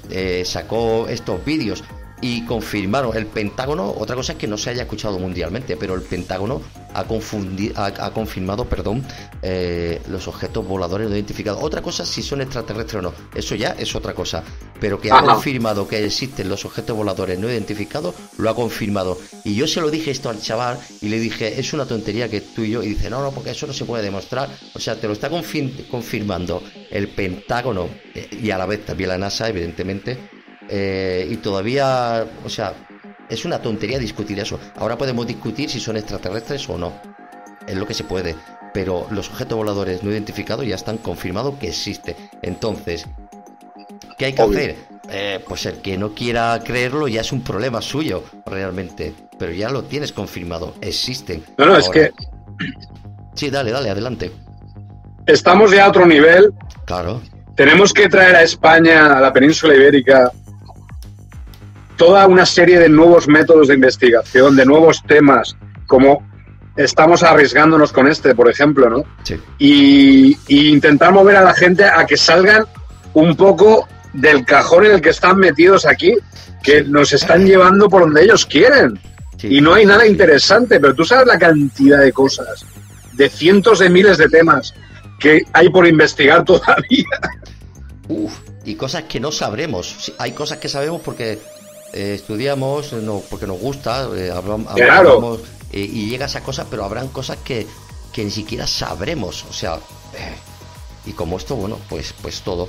eh, sacó estos vídeos y confirmaron el Pentágono, otra cosa es que no se haya escuchado mundialmente, pero el Pentágono ha, confundido, ha, confirmado perdón, eh, los objetos voladores no identificados. Otra cosa si son extraterrestres o no, eso ya es otra cosa, pero que ha confirmado que existen los objetos voladores no identificados, lo ha confirmado. Y yo se lo dije esto al chaval y le dije, es una tontería que tú y yo, y dice, no, no, porque eso no se puede demostrar. O sea, te lo está confirmando el Pentágono eh, y a la vez también la NASA, evidentemente eh, y todavía, o sea, es una tontería discutir eso. Ahora podemos discutir si son extraterrestres o no. Es lo que se puede. Pero los objetos voladores no identificados ya están confirmados que existen. Entonces, ¿qué hay que hacer? Eh, pues el que no quiera creerlo ya es un problema suyo, realmente. Pero ya lo tienes confirmado. Existen. No, no, es que. Sí, dale, dale, adelante. Estamos ya a otro nivel. Claro. Tenemos que traer a España, a la península ibérica, toda una serie de nuevos métodos de investigación, de nuevos temas, como estamos arriesgándonos con este, por ejemplo, ¿no? Sí. Y, intentar mover a la gente a que salgan un poco del cajón en el que están metidos aquí, que nos están llevando por donde ellos quieren. Y no hay nada interesante, pero tú sabes la cantidad de cosas, de cientos de miles de temas que hay por investigar todavía. Uf, y cosas que no sabremos. Hay cosas que sabemos porque eh, estudiamos, no, porque nos gusta, eh, hablamos, eh, y llega esa cosa, pero habrán cosas que, que ni siquiera sabremos, o sea, y como esto, bueno, pues, pues todo.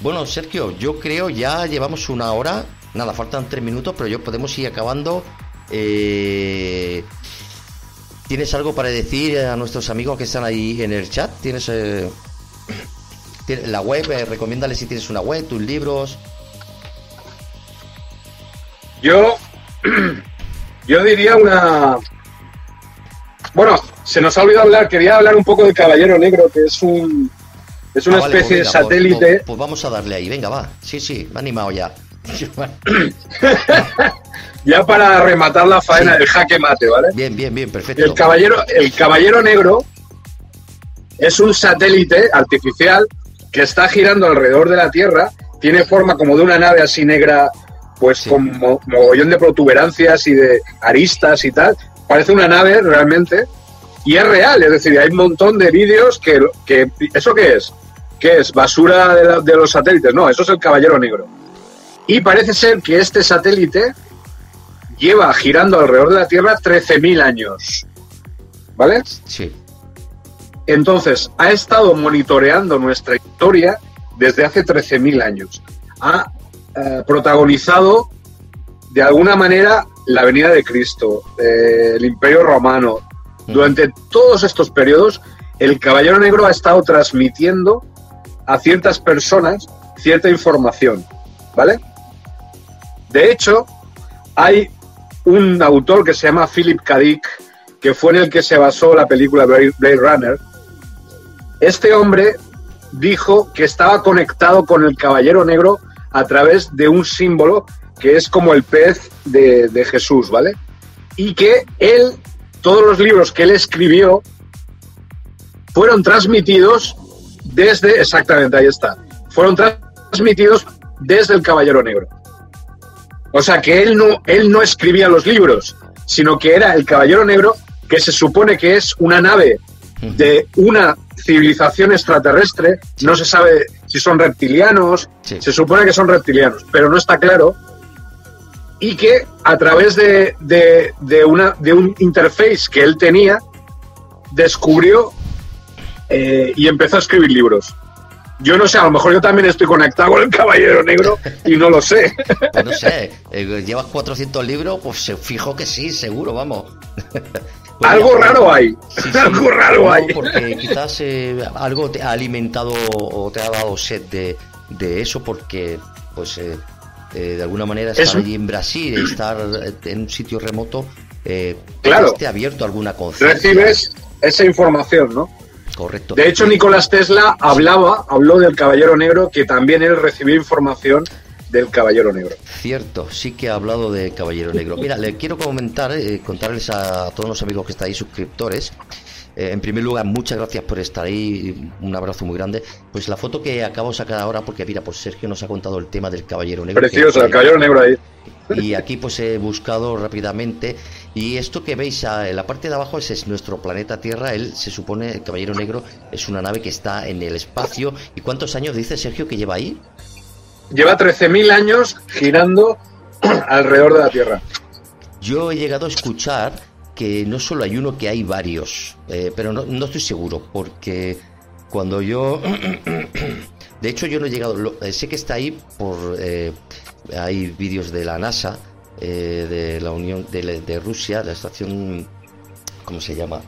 bueno, Sergio, yo creo ya llevamos una hora, nada, faltan tres minutos, pero yo podemos ir acabando. ¿Tienes algo para decir a nuestros amigos que están ahí en el chat? ¿Tienes [COUGHS] la web? recomiéndales si tienes una web, tus libros. Yo, [CLEARS THROAT] yo diría una. Bueno, se nos ha olvidado hablar, quería hablar un poco del Caballero Negro, que es un. Es una ah, especie de pues satélite. Pues, pues, vamos a darle ahí, venga, va. Sí, sí, me ha animado ya. [LAUGHS] ya para rematar la faena del jaque mate, ¿vale? Bien, bien, bien, perfecto. El caballero, el caballero negro es un satélite artificial que está girando alrededor de la Tierra, tiene forma como de una nave así negra pues con mogollón de protuberancias y de aristas y tal. Parece una nave realmente. Y es real, es decir, hay un montón de vídeos que, que... ¿Eso qué es? ¿Qué es? ¿Basura de, de los satélites? No, eso es el Caballero Negro. Y parece ser que este satélite lleva girando alrededor de la Tierra 13.000 años. ¿Vale? Sí. Entonces, ha estado monitoreando nuestra historia desde hace 13.000 años. Ha eh, protagonizado de alguna manera la venida de Cristo, el Imperio Romano. Mm. Durante todos estos periodos, el Caballero Negro ha estado transmitiendo a ciertas personas cierta información, ¿vale? De hecho, hay un autor que se llama Philip K. Dick, que fue en el que se basó la película Blade Runner. Este hombre dijo que estaba conectado con el Caballero Negro a través de un símbolo que es como el pez de, Jesús, ¿vale? Y que él, todos los libros que él escribió, fueron transmitidos desde, exactamente, ahí está, fueron transmitidos desde el Caballero Negro. O sea que él no, él no escribía los libros, sino que era el Caballero Negro, que se supone que es una nave de una civilización extraterrestre, no se sabe si son reptilianos, Sí. se supone que son reptilianos, pero no está claro. Y que a través de, de- de una, de un interface que él tenía, descubrió eh, y empezó a escribir libros. Yo no sé, a lo mejor yo también estoy conectado con el Caballero Negro y no lo sé. Pues no sé, eh, llevas 400 libros, pues se fijo que sí, seguro, vamos. Algo raro hay. Sí, [LAUGHS] sí. Algo raro No, hay. Porque [LAUGHS] quizás eh, algo te ha alimentado o te ha dado sed de, de eso, porque, pues, eh, eh, de alguna manera estar Eso. allí en Brasil, estar en un sitio remoto, Claro. esté abierto a alguna conciencia. Recibes esa información, ¿no? Correcto. De hecho, Nicolás Tesla hablaba, habló del Caballero Negro, que también él recibió información del Caballero Negro. Cierto, sí que ha hablado de Caballero Negro. Mira, le quiero comentar, eh, contarles a todos los amigos que están ahí suscriptores. Eh, en primer lugar, muchas gracias por estar ahí, un abrazo muy grande. Pues la foto que acabo de sacar ahora, porque mira, pues Sergio nos ha contado el tema del Caballero Negro. Precioso, el Caballero Negro ahí. y aquí pues he buscado rápidamente y esto que veis en la parte de abajo ese es nuestro planeta Tierra, él se supone, el Caballero Negro es una nave que está en el espacio. ¿Y cuántos años dice Sergio que lleva ahí? Lleva 13.000 años girando [CLEARS THROAT] alrededor de la Tierra. Yo he llegado a escuchar que no solo hay uno, que hay varios, eh, pero no, estoy seguro, porque cuando yo... [CLEARS THROAT] De hecho, yo no he llegado, eh, sé que está ahí por... eh, hay vídeos de la NASA, eh, de la Unión de, la- de Rusia, la estación... ¿Cómo se llama?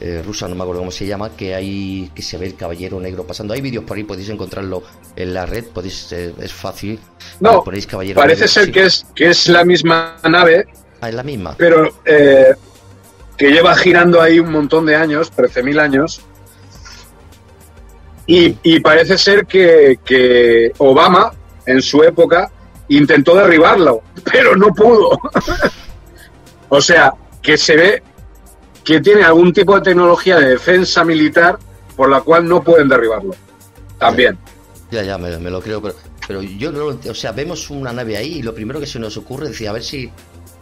Eh, rusa, no me acuerdo cómo se llama, que hay que se ve el caballero negro pasando. Hay vídeos por ahí, podéis encontrarlo en la red, podéis, eh, es fácil. No, ponéis caballero Parece negro, ser sí. que es, que es la misma nave, Ah, es la misma. pero eh, que lleva girando ahí un montón de años, 13.000 años. Y, y parece ser que, que Obama, en su época, intentó derribarlo, [LAUGHS] pero no pudo. [LAUGHS] o sea, que se ve que tiene algún tipo de tecnología de defensa militar por la cual no pueden derribarlo. También. Ya, ya, me, me lo creo, pero, pero yo no lo entiendo. O sea, vemos una nave ahí y lo primero que se nos ocurre es decir, a ver si,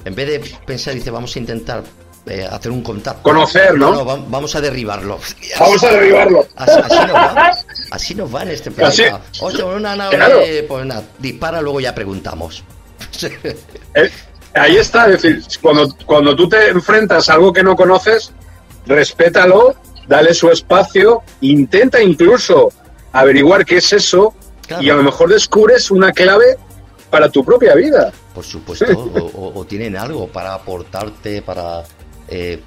en vez de pensar, dice, vamos a intentar eh, hacer un contacto. Conocer, ¿no? va- vamos a derribarlo. [LAUGHS] Vamos a derribarlo. Así, así nos va. Así nos va en este planeta. Hostia, una nave, Claro. pues nada, dispara, luego ya preguntamos. [LAUGHS] Eh, ahí está, es decir, cuando, cuando tú te enfrentas a algo que no conoces, respétalo, dale su espacio, intenta incluso averiguar qué es eso Claro. y a lo mejor descubres una clave para tu propia vida. Por supuesto, [LAUGHS] o tienen algo para aportarte, para... Eh,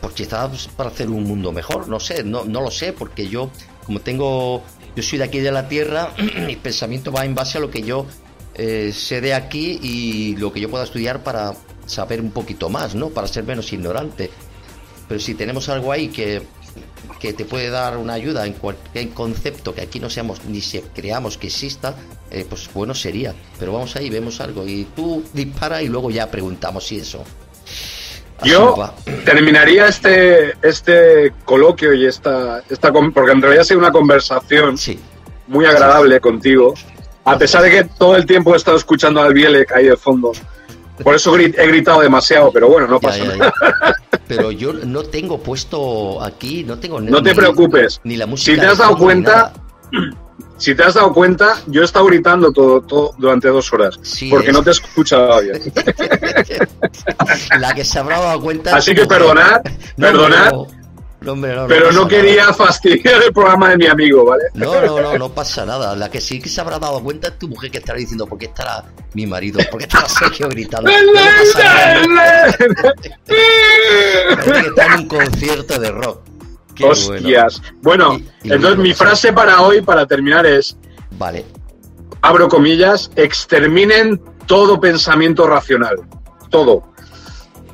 pues quizás para hacer un mundo mejor, no sé, no, no lo sé, porque yo, como tengo, yo soy de aquí de la Tierra, [CLEARS THROAT] mi pensamiento va en base a lo que yo eh, sé de aquí y lo que yo pueda estudiar para saber un poquito más, ¿no? Para ser menos ignorante. Pero si tenemos algo ahí que, que te puede dar una ayuda en cualquier concepto que aquí no seamos ni se creamos que exista, eh, pues bueno sería. Pero vamos ahí, vemos algo y tú dispara y luego ya preguntamos si eso. Yo terminaría este, este coloquio y esta, esta, porque en realidad ha sido una conversación Sí, muy agradable contigo, a pesar de que todo el tiempo he estado escuchando al Bielek ahí de fondo. Por eso he gritado demasiado, pero bueno, no ya, pasa ya, nada. [LAUGHS] Pero yo no tengo puesto aquí, no tengo No te ni- preocupes. Ni la música. Si te has dado cuenta, [CLEARS THROAT] si te has dado cuenta, yo he estado gritando todo, todo durante dos horas, Sí, porque es- no te he escuchado bien. [LAUGHS] La que se habrá dado cuenta. Así que perdonad, [LAUGHS] No, perdonad, no, no, hombre, no, pero no nada. quería fastidiar el programa de mi amigo, ¿vale? No, no, no, no pasa nada. La que sí que se habrá dado cuenta es tu mujer que estará diciendo, ¿por qué estará mi marido? ¿Por qué estará Sergio gritando? [LAUGHS] [LAUGHS] Que está en un concierto de rock. Qué. Hostias. Bueno, Y- y entonces mi frase para hoy, para terminar, es, Vale, abro comillas, exterminen todo pensamiento racional. Todo.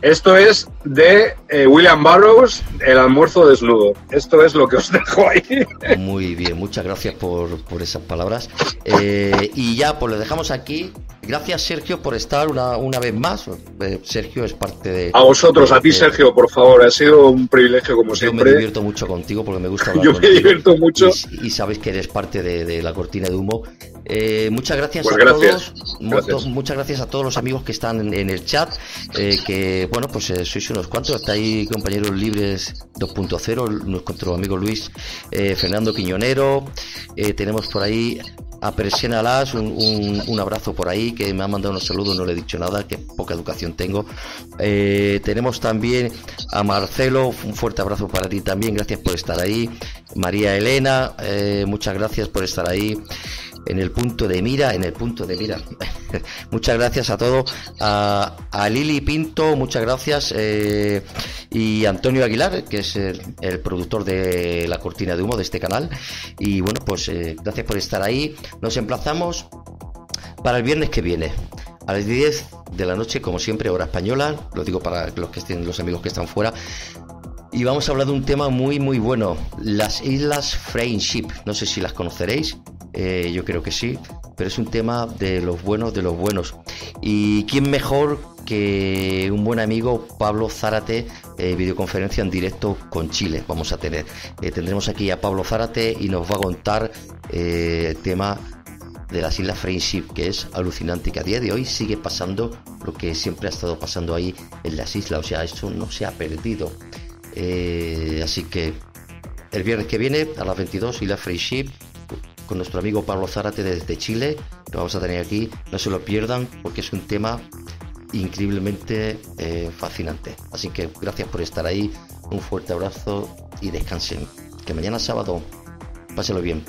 Esto es de eh, William Burroughs, El almuerzo desnudo. Esto es lo que os dejo ahí. muy bien. Muchas gracias por, por esas palabras. Eh, y ya, pues lo dejamos aquí. Gracias, Sergio, por estar una, una vez más. Eh, Sergio es parte de. A vosotros, a ti, Sergio, por favor. Ha sido un privilegio, como Yo me siempre. divierto mucho contigo porque me gusta hablar Yo me contigo. divierto mucho. Y, y sabes que eres parte de, de la cortina de humo. Eh, muchas gracias Pues a gracias. todos. muchas gracias a todos los amigos que están en, el chat, eh, que bueno, pues eh, sois unos cuantos, está ahí compañeros libres 2.0, nuestro amigo Luis eh, Fernando Quiñonero, tenemos por ahí a Persiana Las, un, un, abrazo por ahí, que me ha mandado unos saludos, no le he dicho nada, que poca educación tengo. tenemos también a Marcelo, un fuerte abrazo para ti también, gracias por estar ahí. María Elena, muchas gracias por estar ahí en el punto de mira, en el punto de mira. [LAUGHS] muchas gracias a todos. A, Lili Pinto, muchas gracias. Eh, y Antonio Aguilar, que es el, productor de la cortina de humo de este canal. Y bueno, pues eh, gracias por estar ahí. Nos emplazamos para el viernes que viene. A las 10 de la noche, como siempre, hora española. Lo digo para los que estén, los amigos que están fuera y vamos a hablar de un tema muy muy bueno, las Islas Friendship. No sé si las conoceréis, eh, yo creo que sí, pero es un tema de los buenos de los buenos. ¿Y quién mejor que un buen amigo, Pablo Zárate, eh, videoconferencia en directo con Chile? Vamos a tener. Eh, tendremos aquí a Pablo Zárate y nos va a contar el tema de las Islas Friendship, que es alucinante, que a día de hoy sigue pasando lo que siempre ha estado pasando ahí en las islas, o sea, eso no se ha perdido. Así que el viernes que viene a las 22 y la Free Ship con nuestro amigo Pablo Zárate desde Chile. Lo vamos a tener aquí. No se lo pierdan porque es un tema increíblemente eh, fascinante. Así que gracias por estar ahí. Un fuerte abrazo y descansen. Que mañana sábado, páselo bien.